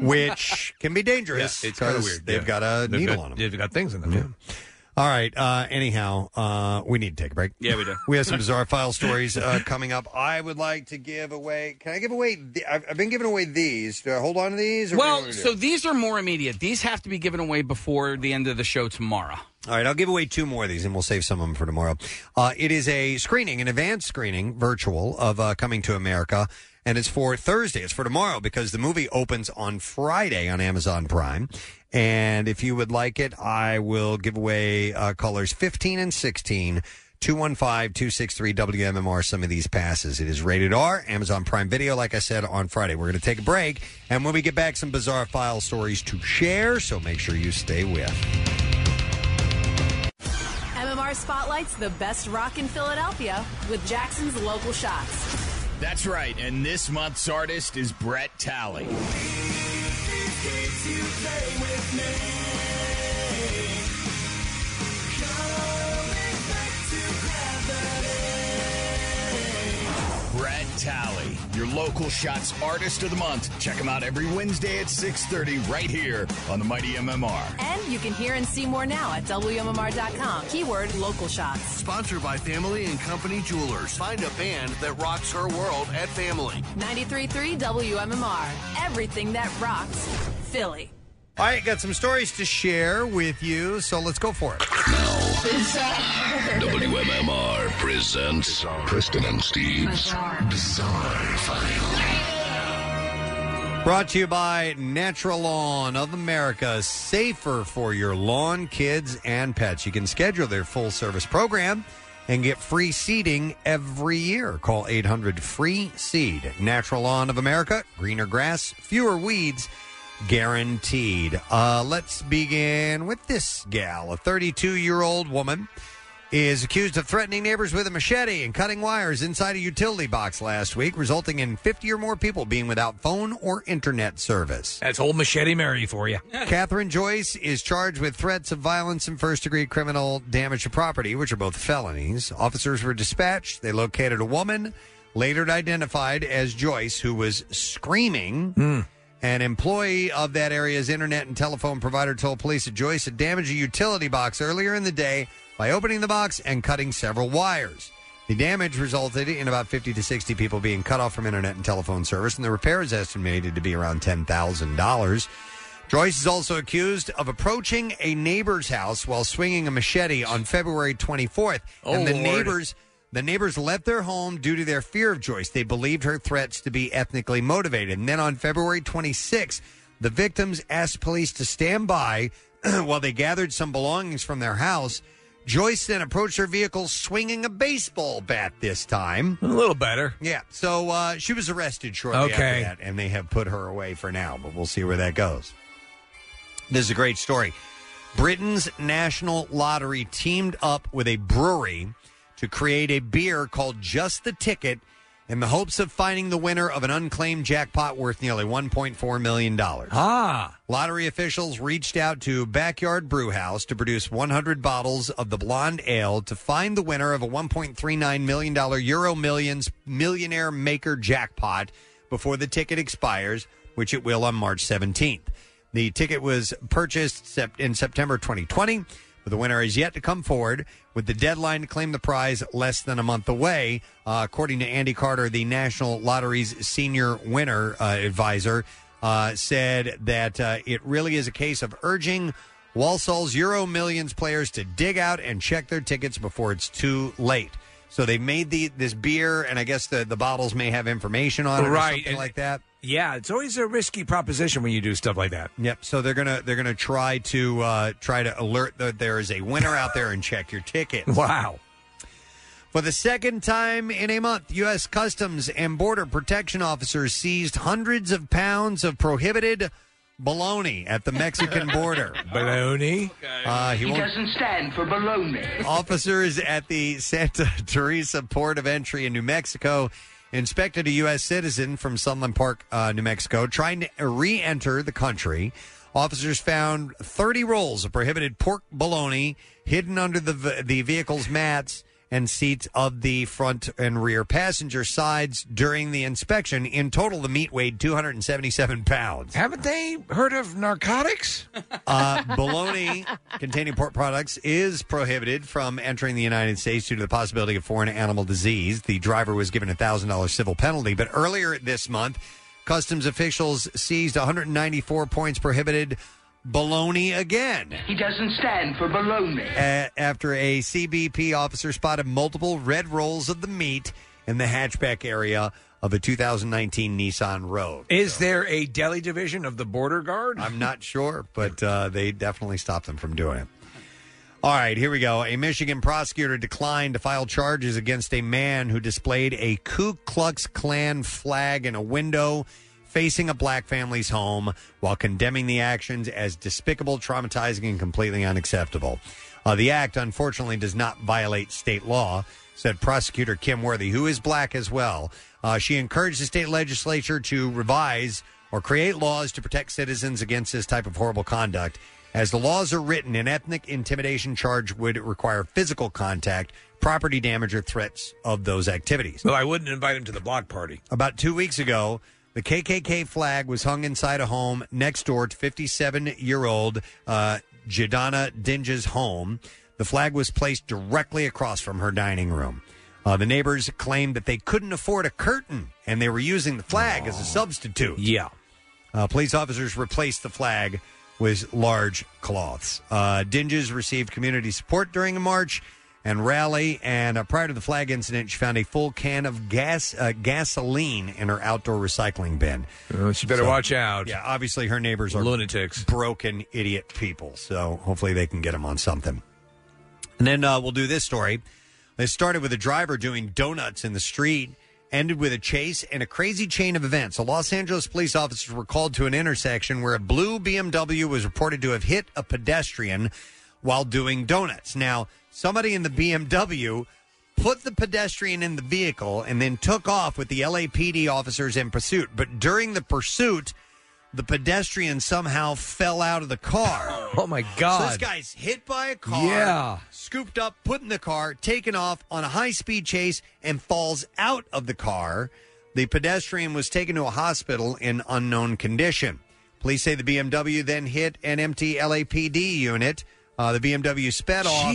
which can be dangerous. Yeah, it's kinda 'cause weird, They've yeah. got a They've needle got- on them. they've got things in them, yeah. All right. Uh, anyhow, uh, we need to take a break. Yeah, we do. We have some bizarre file stories uh, coming up. I would like to give away. Can I give away? The, I've, I've been giving away these. Do I hold on to these? Or what do you Well, want me to so these are more immediate. These have to be given away before the end of the show tomorrow. All right, I'll give away two more of these, and we'll save some of them for tomorrow. Uh, it is a screening, an advanced screening, virtual, of uh, Coming to America, and it's for Thursday. It's for tomorrow because the movie opens on Friday on Amazon Prime. And if you would like it, I will give away uh, colors 15 and 16. 215 263 WMMR, some of these passes. It is rated R, Amazon Prime Video, like I said, on Friday. We're going to take a break. And when we get back, some bizarre file stories to share. So make sure you stay with. MMR spotlights the best rock in Philadelphia with Jackson's local shots. That's right, and this month's artist is Brett Talley. Talley, your local shots artist of the month. Check him out every Wednesday at 6:30 right here on the Mighty MMR. And you can hear and see more now at WMMR.com. Keyword local shots. Sponsored by Family and Company Jewelers. Find a band that rocks her world at Family. 93.3 WMMR. Everything that rocks Philly. All right, got some stories to share with you, so let's go for it. WMMR presents Preston and Steve's Bizarre, File. Brought to you by Natural Lawn of America, safer for your lawn, kids, and pets. You can schedule their full service program and get free seeding every year. Call 800 Free Seed. Natural Lawn of America, greener grass, fewer weeds, guaranteed. Uh, let's begin with this gal, a 32 year old woman is accused of threatening neighbors with a machete and cutting wires inside a utility box last week, resulting in 50 or more people being without phone or internet service. That's old Machete Mary for you. Catherine Joyce is charged with threats of violence and first degree criminal damage to property, which are both felonies. Officers were dispatched. They located a woman, later identified as Joyce, who was screaming. An employee of that area's internet and telephone provider told police that Joyce had damaged a utility box earlier in the day by opening the box and cutting several wires. The damage resulted in about 50 to 60 people being cut off from internet and telephone service, and the repair is estimated to be around $10,000. Joyce is also accused of approaching a neighbor's house while swinging a machete on February 24th. Oh, and the oh, Lord. neighbors the neighbors left their home due to their fear of Joyce. They believed her threats to be ethnically motivated. And then on February 26th, the victims asked police to stand by while they gathered some belongings from their house. Joyce then approached her vehicle swinging a baseball bat this time. A little better. Yeah. So uh, she was arrested shortly Okay. after that, and they have put her away for now, but we'll see where that goes. This is a great story. Britain's National Lottery teamed up with a brewery to create a beer called Just the Ticket in the hopes of finding the winner of an unclaimed jackpot worth nearly $1.4 million. Ah. Lottery officials reached out to Backyard Brew House to produce 100 bottles of the blonde ale to find the winner of a $1.39 million Euro Millions Millionaire Maker jackpot before the ticket expires, which it will on March 17th. The ticket was purchased sep- in September 2020, but the winner is yet to come forward, with the deadline to claim the prize less than a month away. Uh, according to Andy Carter, the National Lottery's senior winner uh, advisor, uh, said that uh, it really is a case of urging Walsall's Euro Millions players to dig out and check their tickets before it's too late. So they made the this beer, and I guess the, the bottles may have information on it, or Right, something and- like that. Yeah, it's always a risky proposition when you do stuff like that. Yep. So they're gonna they're gonna try to uh, try to alert that there is a winner out there and check your tickets. Wow. For the second time in a month, U.S. Customs and Border Protection officers seized hundreds of pounds of prohibited bologna at the Mexican border. Baloney. Uh, he he won't- doesn't stand for baloney. Officers at the Santa Teresa port of entry in New Mexico inspected a U.S. citizen from Sunland Park, uh, New Mexico, trying to re enter the country. Officers found 30 rolls of prohibited pork bologna hidden under the, v- the vehicle's mats and seats of the front and rear passenger sides during the inspection. In total, the meat weighed 277 pounds. Haven't they heard of narcotics? Uh, bologna containing pork products is prohibited from entering the United States due to the possibility of foreign animal disease. The driver was given a thousand dollars civil penalty, but earlier this month, customs officials seized 194 points prohibited bologna again. He doesn't stand for baloney. A- after a CBP officer spotted multiple red rolls of the meat in the hatchback area of a 2019 Nissan Rogue. Is there a deli division of the border guard? I'm not sure, but uh, they definitely stopped them from doing it. All right, here we go. A Michigan prosecutor declined to file charges against a man who displayed a Ku Klux Klan flag in a window facing a black family's home while condemning the actions as despicable, traumatizing, and completely unacceptable. Uh, the act, unfortunately, does not violate state law, said prosecutor Kim Worthy, who is black as well. Uh, she encouraged the state legislature to revise or create laws to protect citizens against this type of horrible conduct. As the laws are written, an ethnic intimidation charge would require physical contact, property damage, or threats of those activities. Well, I wouldn't invite him to the block party. About two weeks ago, the KKK flag was hung inside a home next door to 57 year old uh, Jadana Dinge's home. The flag was placed directly across from her dining room. Uh, the neighbors claimed that they couldn't afford a curtain and they were using the flag as a substitute. Yeah. Uh, police officers replaced the flag with large cloths. Uh, Dinges received community support during a march and rally, and uh, prior to the flag incident, she found a full can of gas uh, gasoline in her outdoor recycling bin. Uh, she better watch out. Yeah, obviously her neighbors are Lunatics. broken idiot people. So hopefully they can get them on something. And then uh, we'll do this story. It started with a driver doing donuts in the street, ended with a chase and a crazy chain of events. The Los Angeles police officers were called to an intersection where a blue BMW was reported to have hit a pedestrian while doing donuts. Now, somebody in the BMW put the pedestrian in the vehicle and then took off with the LAPD officers in pursuit. But during the pursuit, the pedestrian somehow fell out of the car. Oh my So God! this guy's hit by a car, Yeah. scooped up, put in the car, taken off on a high speed chase, and falls out of the car. The pedestrian was taken to a hospital in unknown condition. Police say the BMW then hit an empty LAPD unit. Uh, the BMW sped off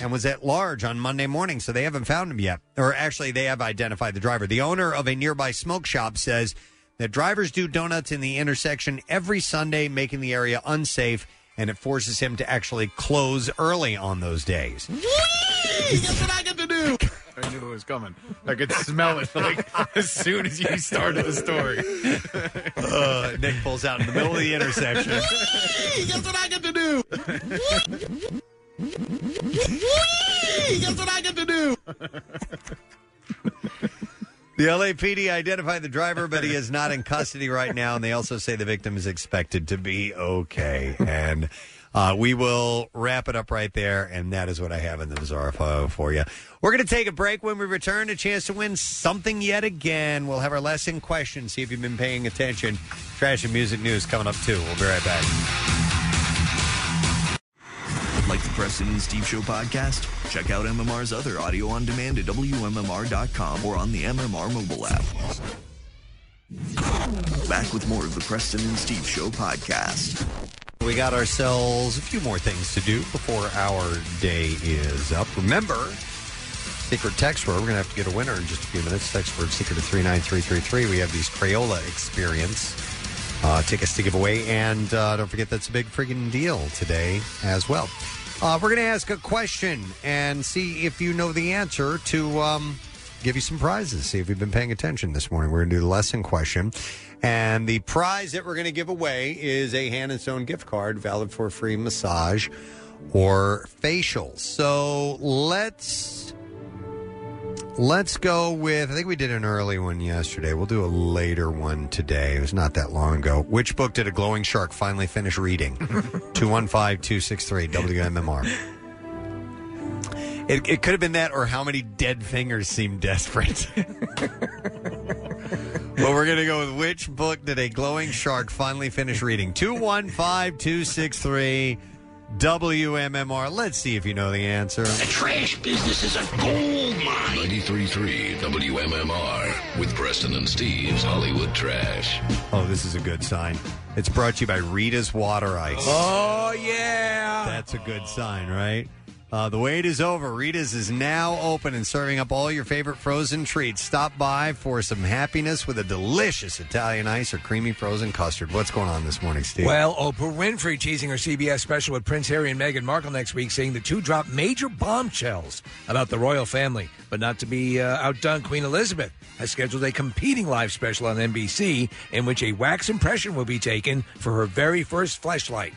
and was at large on Monday morning, so they haven't found him yet. Or actually, they have identified the driver. The owner of a nearby smoke shop says that drivers do donuts in the intersection every Sunday, making the area unsafe, and it forces him to actually close early on those days. That's what I get to do. I knew it was coming. I could smell it like as soon as you started the story. Uh, Nick pulls out in the middle of the intersection. That's what I get to do. That's what I get to do. The LAPD identified the driver, but he is not in custody right now, and they also say the victim is expected to be okay. And uh, we will wrap it up right there, and that is what I have in the bizarre file for you. We're going to take a break. When we return, a chance to win something yet again. We'll have our lesson question. See if you've been paying attention. Trash and music news coming up too. We'll be right back. Like the Preston and Steve Show podcast? Check out MMR's other audio on demand at WMMR.com or on the MMR mobile app. Back with more of the Preston and Steve Show podcast. We got ourselves a few more things to do before our day is up. Remember, secret text word. We're going to have to get a winner in just a few minutes. Text word secret to 39333. We have these Crayola experience uh, tickets to give away. And uh, don't forget, that's a big freaking deal today as well. Uh, we're going to ask a question and see if you know the answer to um, give you some prizes. See if you've been paying attention this morning. We're going to do the lesson question. And the prize that we're going to give away is a Hand and Stone gift card valid for a free massage or facial. So let's let's go with I think we did an early one yesterday. We'll do a later one today. It was not that long ago. Which book did a glowing shark finally finish reading? 215-263 WMMR. It, it could have been that or how many dead fingers seem desperate. Well, we're going to go with which book did a glowing shark finally finish reading? 215263 WMMR. Let's see if you know the answer. The trash business is a gold mine. 93.3 WMMR with Preston and Steve's Hollywood Trash. Oh, this is a good sign. It's brought to you by Rita's Water Ice. Oh yeah, That's a good sign, right? Uh, the wait is over. Rita's is now open and serving up all your favorite frozen treats. Stop by for some happiness with a delicious Italian ice or creamy frozen custard. What's going on this morning, Steve? Well, Oprah Winfrey teasing her CBS special with Prince Harry and Meghan Markle next week, saying the two drop major bombshells about the royal family. But not to be uh, outdone, Queen Elizabeth has scheduled a competing live special on NBC in which a wax impression will be taken for her very first fleshlight.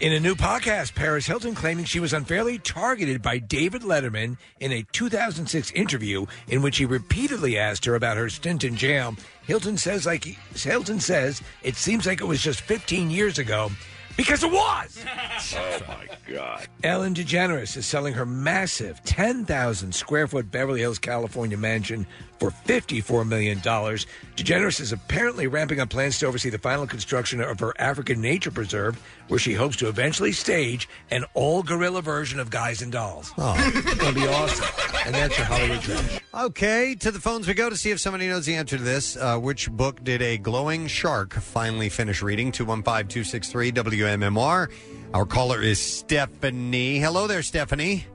In a new podcast, Paris Hilton claiming she was unfairly targeted by David Letterman in a 2006 interview in which he repeatedly asked her about her stint in jail. Hilton says like Hilton says it seems like it was just 15 years ago because it was. Oh my God. Ellen DeGeneres is selling her massive 10,000 square foot Beverly Hills, California mansion for $54 million. DeGeneres is apparently ramping up plans to oversee the final construction of her African nature preserve, where she hopes to eventually stage an all gorilla version of Guys and Dolls. Oh. It's going to be awesome. And that's your Hollywood trash. Okay, to the phones we go to see if somebody knows the answer to this. Uh, which book did a glowing shark finally finish reading? 215 263 WMMR. Our caller is Stephanie. Hello there, Stephanie.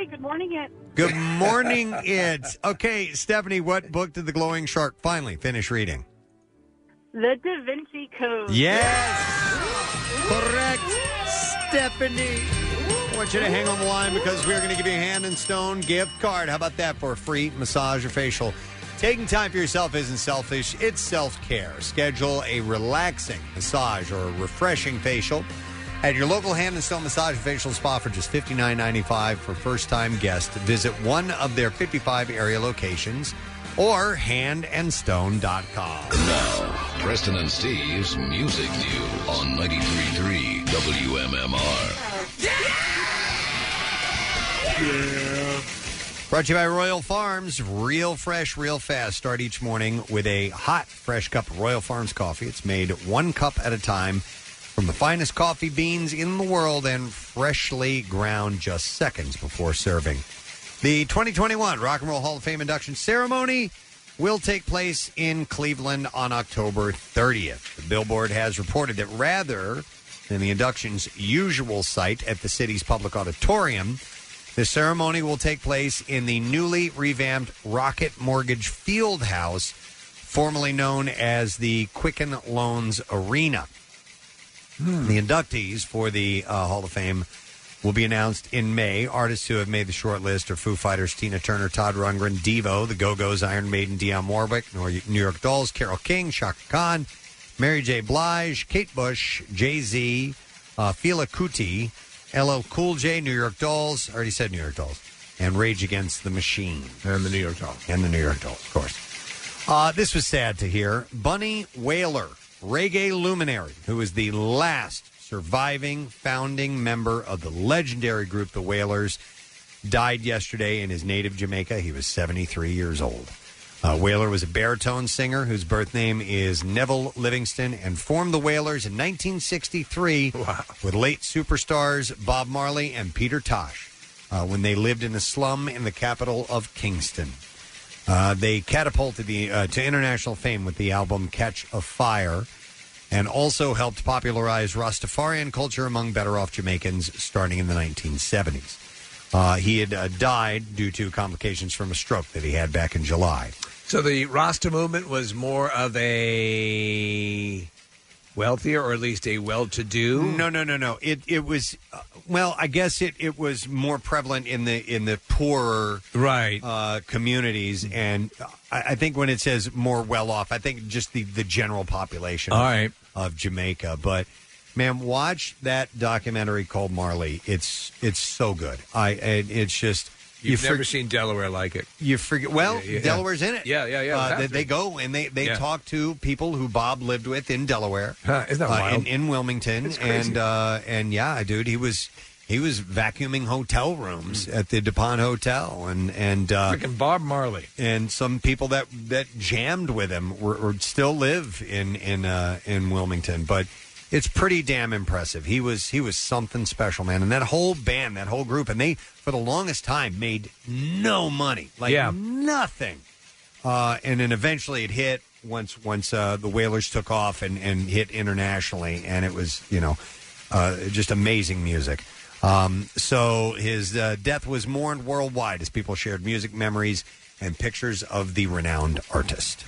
Hi, good morning. It. Good morning, it. Okay, Stephanie, what book did the glowing shark finally finish reading? The Da Vinci Code. Yes. Correct, Stephanie. I want you to hang on the line because we're going to give you a hand and stone gift card. How about that for a free massage or facial? Taking time for yourself isn't selfish, it's self care. Schedule a relaxing massage or a refreshing facial at your local hand and stone massage and facial spa for just $59.95 for first time guests. Visit one of their 55 area locations or handandstone.com. Now, Preston and Steve's Music News on 93.3 WMMR. Yeah! Brought to you by Royal Farms. Real fresh, real fast. Start each morning with a hot, fresh cup of Royal Farms coffee. It's made one cup at a time from the finest coffee beans in the world and freshly ground just seconds before serving. The 2021 Rock and Roll Hall of Fame induction ceremony will take place in Cleveland on October 30th. The Billboard has reported that rather than the induction's usual site at the city's public auditorium, the ceremony will take place in the newly revamped Rocket Mortgage Field House, formerly known as the Quicken Loans Arena. The inductees for the uh, Hall of Fame will be announced in May. Artists who have made the short list are Foo Fighters, Tina Turner, Todd Rundgren, Devo, The Go Go's, Iron Maiden, Dionne Warwick, Nor- New York Dolls, Carole King, Chaka Khan, Mary J. Blige, Kate Bush, Jay Z, uh, Fela Kuti, LL Cool J, New York Dolls. I already said New York Dolls. And Rage Against the Machine. And the New York Dolls. And the New York Dolls, of course. Uh, this was sad to hear. Bunny Wailer, reggae luminary, who is the last surviving founding member of the legendary group The Wailers, died yesterday in his native Jamaica. He was 73 years old. Uh, Wailer was a baritone singer whose birth name is Neville Livingston and formed the Wailers in 1963 with late superstars Bob Marley and Peter Tosh uh, when they lived in a slum in the capital of Kingston. Uh, they catapulted the, uh, to international fame with the album Catch a Fire and also helped popularize Rastafarian culture among better off Jamaicans starting in the 1970s. Uh, he had uh, died due to complications from a stroke that he had back in July. So the Rasta movement was more of a wealthier, or at least a well-to-do. No, no, no, no. It it was uh, well, I guess it, it was more prevalent in the in the poorer right uh, communities, and I, I think when it says more well off, I think just the the general population. All of, of Jamaica, but. Man, watch that documentary called Marley. It's it's so good. I and it's just You've you never forg- seen Delaware like it. you forget. Well, Yeah, yeah. Delaware's in it. Yeah, yeah, yeah. Uh, they, they go and they they talk to people who Bob lived with in Delaware. Huh, isn't that uh, wild? in, in Wilmington, and uh, and yeah, dude, he was he was vacuuming hotel rooms at the DuPont Hotel, and and uh, Freaking Bob Marley. and some people that that jammed with him were, were still live in in uh, in Wilmington, but. It's pretty damn impressive. He was he was something special, man. And that whole band, that whole group, and they for the longest time made no money, like Yeah. nothing. Uh, and then eventually it hit once once uh, the Wailers took off and, and hit internationally, and it was you know uh, just amazing music. Um, so his uh, death was mourned worldwide as people shared music memories and pictures of the renowned artist.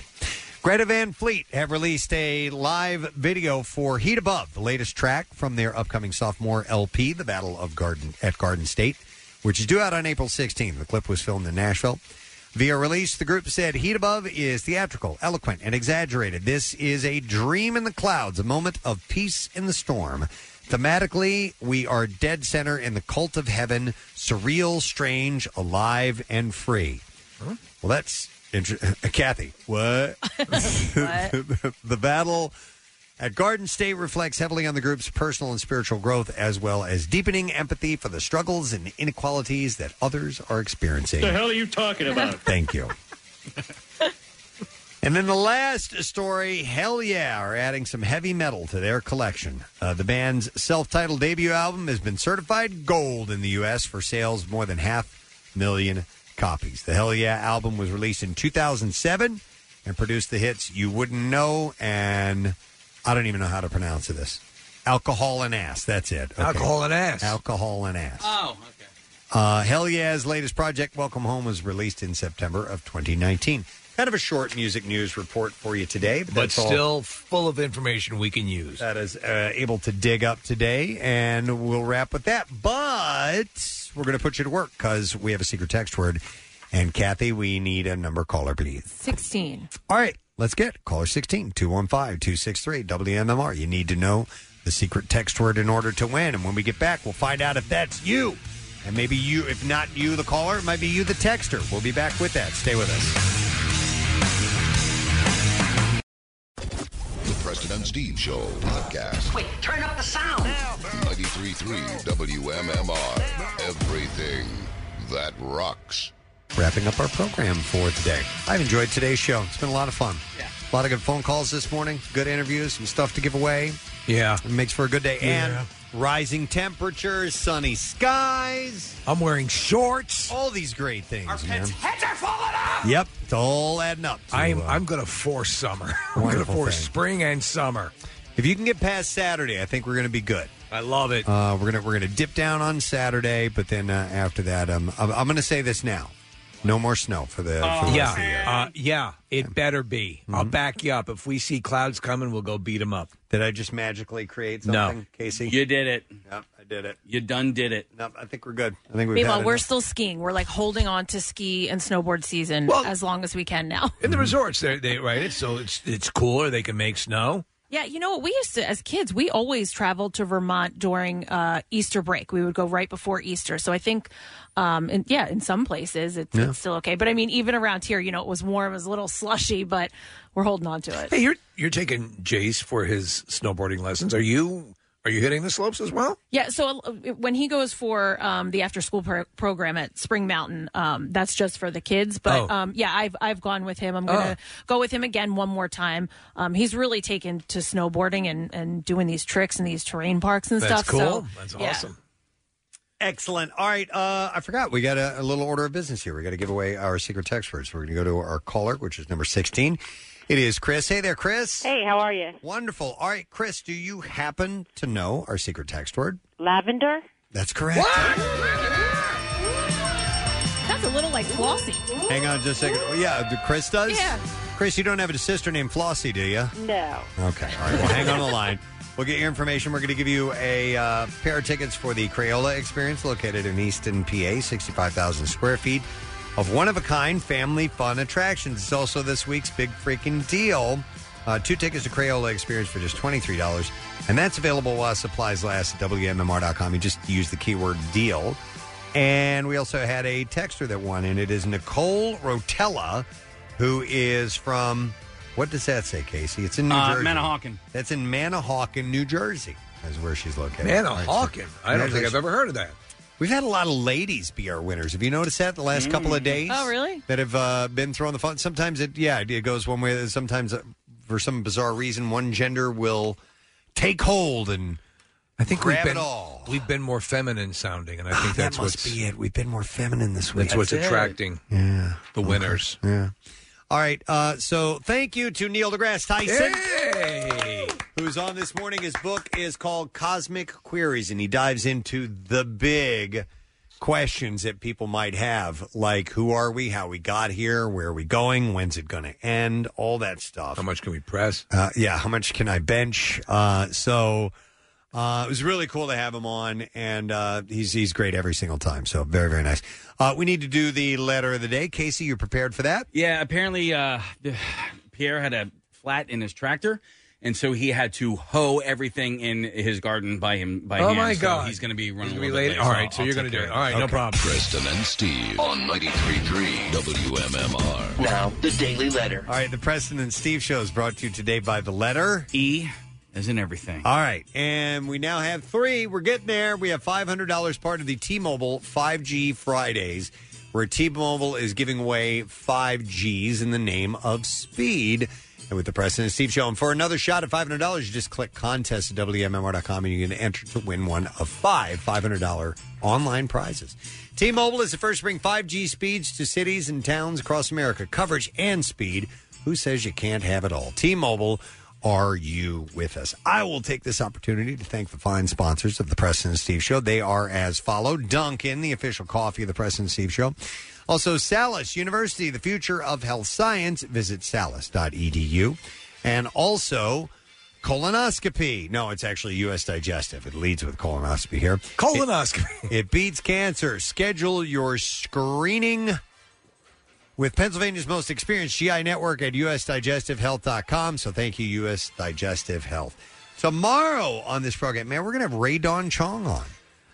Greta Van Fleet have released a live video for Heat Above, the latest track from their upcoming sophomore LP, The Battle of Garden at Garden's Gate, which is due out on April 16th. The clip was filmed in Nashville. Via release, the group said Heat Above is theatrical, eloquent, and exaggerated. This is a dream in the clouds, a moment of peace in the storm. Thematically, we are dead center in the cult of heaven, surreal, strange, alive, and free. Well, that's interesting. Kathy, what? the battle at Garden's Gate reflects heavily on the group's personal and spiritual growth, as well as deepening empathy for the struggles and inequalities that others are experiencing. What The hell are you talking about? Thank you. And then the last story, Hell Yeah, are adding some heavy metal to their collection. Uh, the band's self titled debut album has been certified gold in the U.S. for sales of more than half million copies. The Hell Yeah album was released in 2007 and produced the hits You Wouldn't Know and I don't even know how to pronounce this. Alcohol and Ass. That's it. Okay. Alcohol and Ass. Alcohol and Ass. Oh, okay. Uh, Hell Yeah's latest project, Welcome Home, was released in September of 2019. Kind of a short music news report for you today, but, But that's all still full of information we can use. that is uh, able to dig up today, and we'll wrap with that. But we're going to put you to work because we have a secret text word. And Kathy, we need a number caller, please. 16. All right, let's get caller 16 215 263 WMMR. You need to know the secret text word in order to win. And when we get back, we'll find out if that's you. And maybe you, if not you, the caller, it might be you, the texter. We'll be back with that. Stay with us. And Steve Show podcast. Wait, turn up the sound. 93.3 WMMR. Everything that rocks. Wrapping up our program for today. I've enjoyed today's show. It's been a lot of fun. Yeah. A lot of good phone calls this morning, good interviews, some stuff to give away. Yeah. It makes for a good day. Yeah. And rising temperatures, sunny skies. I'm wearing shorts. All these great things, Our man. Heads are falling off. Yep, it's all adding up. to, I'm uh, I'm going to force summer. I'm going to Wonderful force thing. spring and summer. If you can get past Saturday, I think we're going to be good. I love it. Uh, we're gonna we're gonna dip down on Saturday, but then uh, after that, um, I'm, I'm going to say this now: no more snow for the, for the rest of the year. yeah, uh, yeah. It better be. Mm-hmm. I'll back you up. If we see clouds coming, we'll go beat them up. Did I just magically create No. something, Casey? You did it. Yep, I did it. You done did it. No, I think we're good. I think we've Meanwhile, had we're enough. still skiing. We're like holding on to ski and snowboard season as long as we can now. In the resorts, they they right. It's so it's it's cooler. They can make snow. Yeah, you know what? We used to, as kids, we always traveled to Vermont during uh, Easter break. We would go right before Easter. So I think, um, and yeah, in some places it's, Yeah. it's still okay. But I mean, even around here, you know, it was warm, it was a little slushy, but we're holding on to it. Hey, you're you're taking Jace for his snowboarding lessons. Are you are you hitting the slopes as well? Yeah, so uh, when he goes for um, the after school pro- program at Spring Mountain, um, that's just for the kids. But Oh. um, yeah, I've I've gone with him. I'm going to Oh. go with him again one more time. Um, he's really taken to snowboarding and, and doing these tricks and these terrain parks and That's stuff. So, cool. That's yeah. awesome. Excellent. All right. Uh, I forgot. We got a, a little order of business here. We got to give away our secret text words. We're going to go to our caller, which is number 16. It is Chris. Hey there, Chris. Hey, how are you? Wonderful. All right, Chris, do you happen to know our secret text word? Lavender? That's correct. That's a little like Flossie. Hang on just a second. Oh, yeah, the- Chris does? Yeah. Chris, you don't have a sister named Flossie, do you? No. Okay. All right. Well, hang on the line. We'll get your information. We're going to give you a uh, pair of tickets for the Crayola experience located in Easton, PA, 65,000 square feet of one of a kind family fun attractions. It's also this week's big freaking deal. Uh, two tickets to Crayola experience for just $23. And that's available while supplies last at WMMR.com. You just use the keyword deal. And we also had a texter that won, and it is Nicole Rotella, who is from, what does that say, Casey? It's in New Uh, Jersey. Manahawkin. That's in Manahawkin, New Jersey, is where she's located. Manahawkin. I don't think I've ever heard of that. We've had a lot of ladies be our winners. Have you noticed that the last couple of days? Oh, really? That have uh, been throwing the fun. Sometimes it, yeah, it goes one way. Sometimes, uh, for some bizarre reason, one gender will take hold and I think grab we've been it all. we've been more feminine sounding, and I think that that's must what's be it. We've been more feminine this week. that's what's it. attracting Yeah. the winners. Yeah. All right. Uh, so thank you to Neil deGrasse Tyson. Hey! Who's on this morning? His book is called Cosmic Queries, and he dives into the big questions that people might have, like who are we, how we got here, where are we going, when's it going to end, all that stuff. How much can we press? Uh, yeah, how much can I bench? Uh, so uh, it was really cool to have him on, and uh, he's he's great every single time. So very very nice. Uh, we need to do the letter of the day. Casey, You're prepared for that? Yeah, apparently uh, Pierre had a flat in his tractor, and so he had to hoe everything in his garden by him by Oh, hand. my So God. he's going to be running He's gonna be late? late. All right, so I'll you're gonna do care it. of All right, no problem. Preston and Steve on 93.3 WMMR. Now, the Daily Letter. All right, the Preston and Steve show is brought to you today by the letter E, as in everything. All right, and we now have three. We're getting there. We have five hundred dollars part of the T-Mobile 5G Fridays, where T-Mobile is giving away five Gs in the name of speed. And with the Preston and Steve show, and for another shot at five hundred dollars, you just click contest at WMMR.com and you can enter to win one of five five hundred dollar online prizes. T-Mobile is the first to bring 5G speeds to cities and towns across America. Coverage and speed. Who says you can't have it all? T-Mobile. Are you with us? I will take this opportunity to thank the fine sponsors of the Preston and Steve Show. They are as follow Dunkin', the official coffee of the Preston and Steve Show. Also, Salus University, the future of health science. Visit salus.edu. And also, colonoscopy. No, it's actually U.S. Digestive. It leads with colonoscopy here. Colonoscopy. It, it beats cancer. Schedule your screening with Pennsylvania's most experienced GI network at usdigestivehealth.com. So thank you, U.S. Digestive Health. Tomorrow on this program, man, we're going to have Rae Dawn Chong on.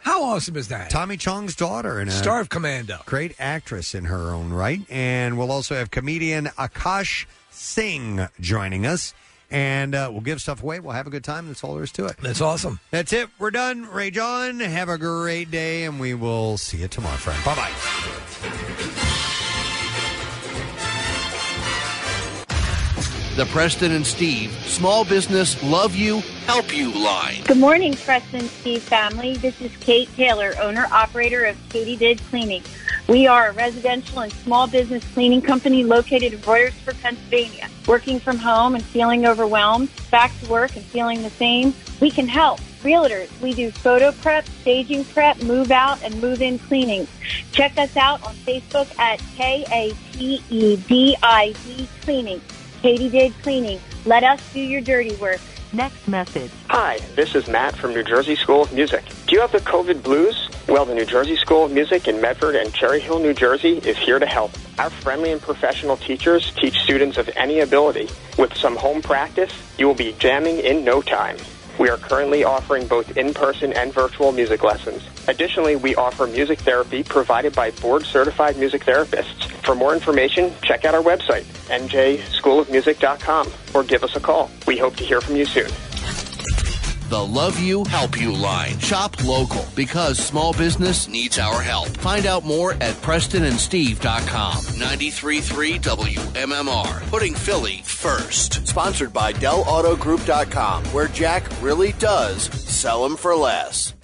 How awesome is that? Tommy Chong's daughter and a Star of Commando. great actress in her own right. And we'll also have comedian Akash Singh joining us. and uh, we'll give stuff away. We'll have a good time. That's all there is to it. That's awesome. That's it. We're done. Ray John, have a great day, and we will see you tomorrow, friend. Bye bye. The Preston and Steve Small Business Love You, Help You line. Good morning, Preston and Steve family. This is Kate Taylor, owner operator of KateDid Cleaning. We are a residential and small business cleaning company located in Royersford, Pennsylvania. Working from home and feeling overwhelmed, back to work and feeling the same, we can help. Realtors, we do photo prep, staging prep, move out, and move in cleaning. Check us out on Facebook at K A T E D I D Cleaning. KateDid Cleaning. Let us do your dirty work. Next message. Hi, this is Matt from New Jersey School of Music. Do you have the COVID blues? Well, the New Jersey School of Music in Medford and Cherry Hill, New Jersey is here to help. Our friendly and professional teachers teach students of any ability. With some home practice, you will be jamming in no time. We are currently offering both in-person and virtual music lessons. Additionally, we offer music therapy provided by board-certified music therapists. For more information, check out our website, njschoolofmusic.com, or give us a call. We hope to hear from you soon. The Love You, Help You line. Shop local because small business needs our help. Find out more at PrestonandSteve.com. 93.3 WMMR. Putting Philly first. Sponsored by DellAutoGroup.com, where Jack really does sell them for less.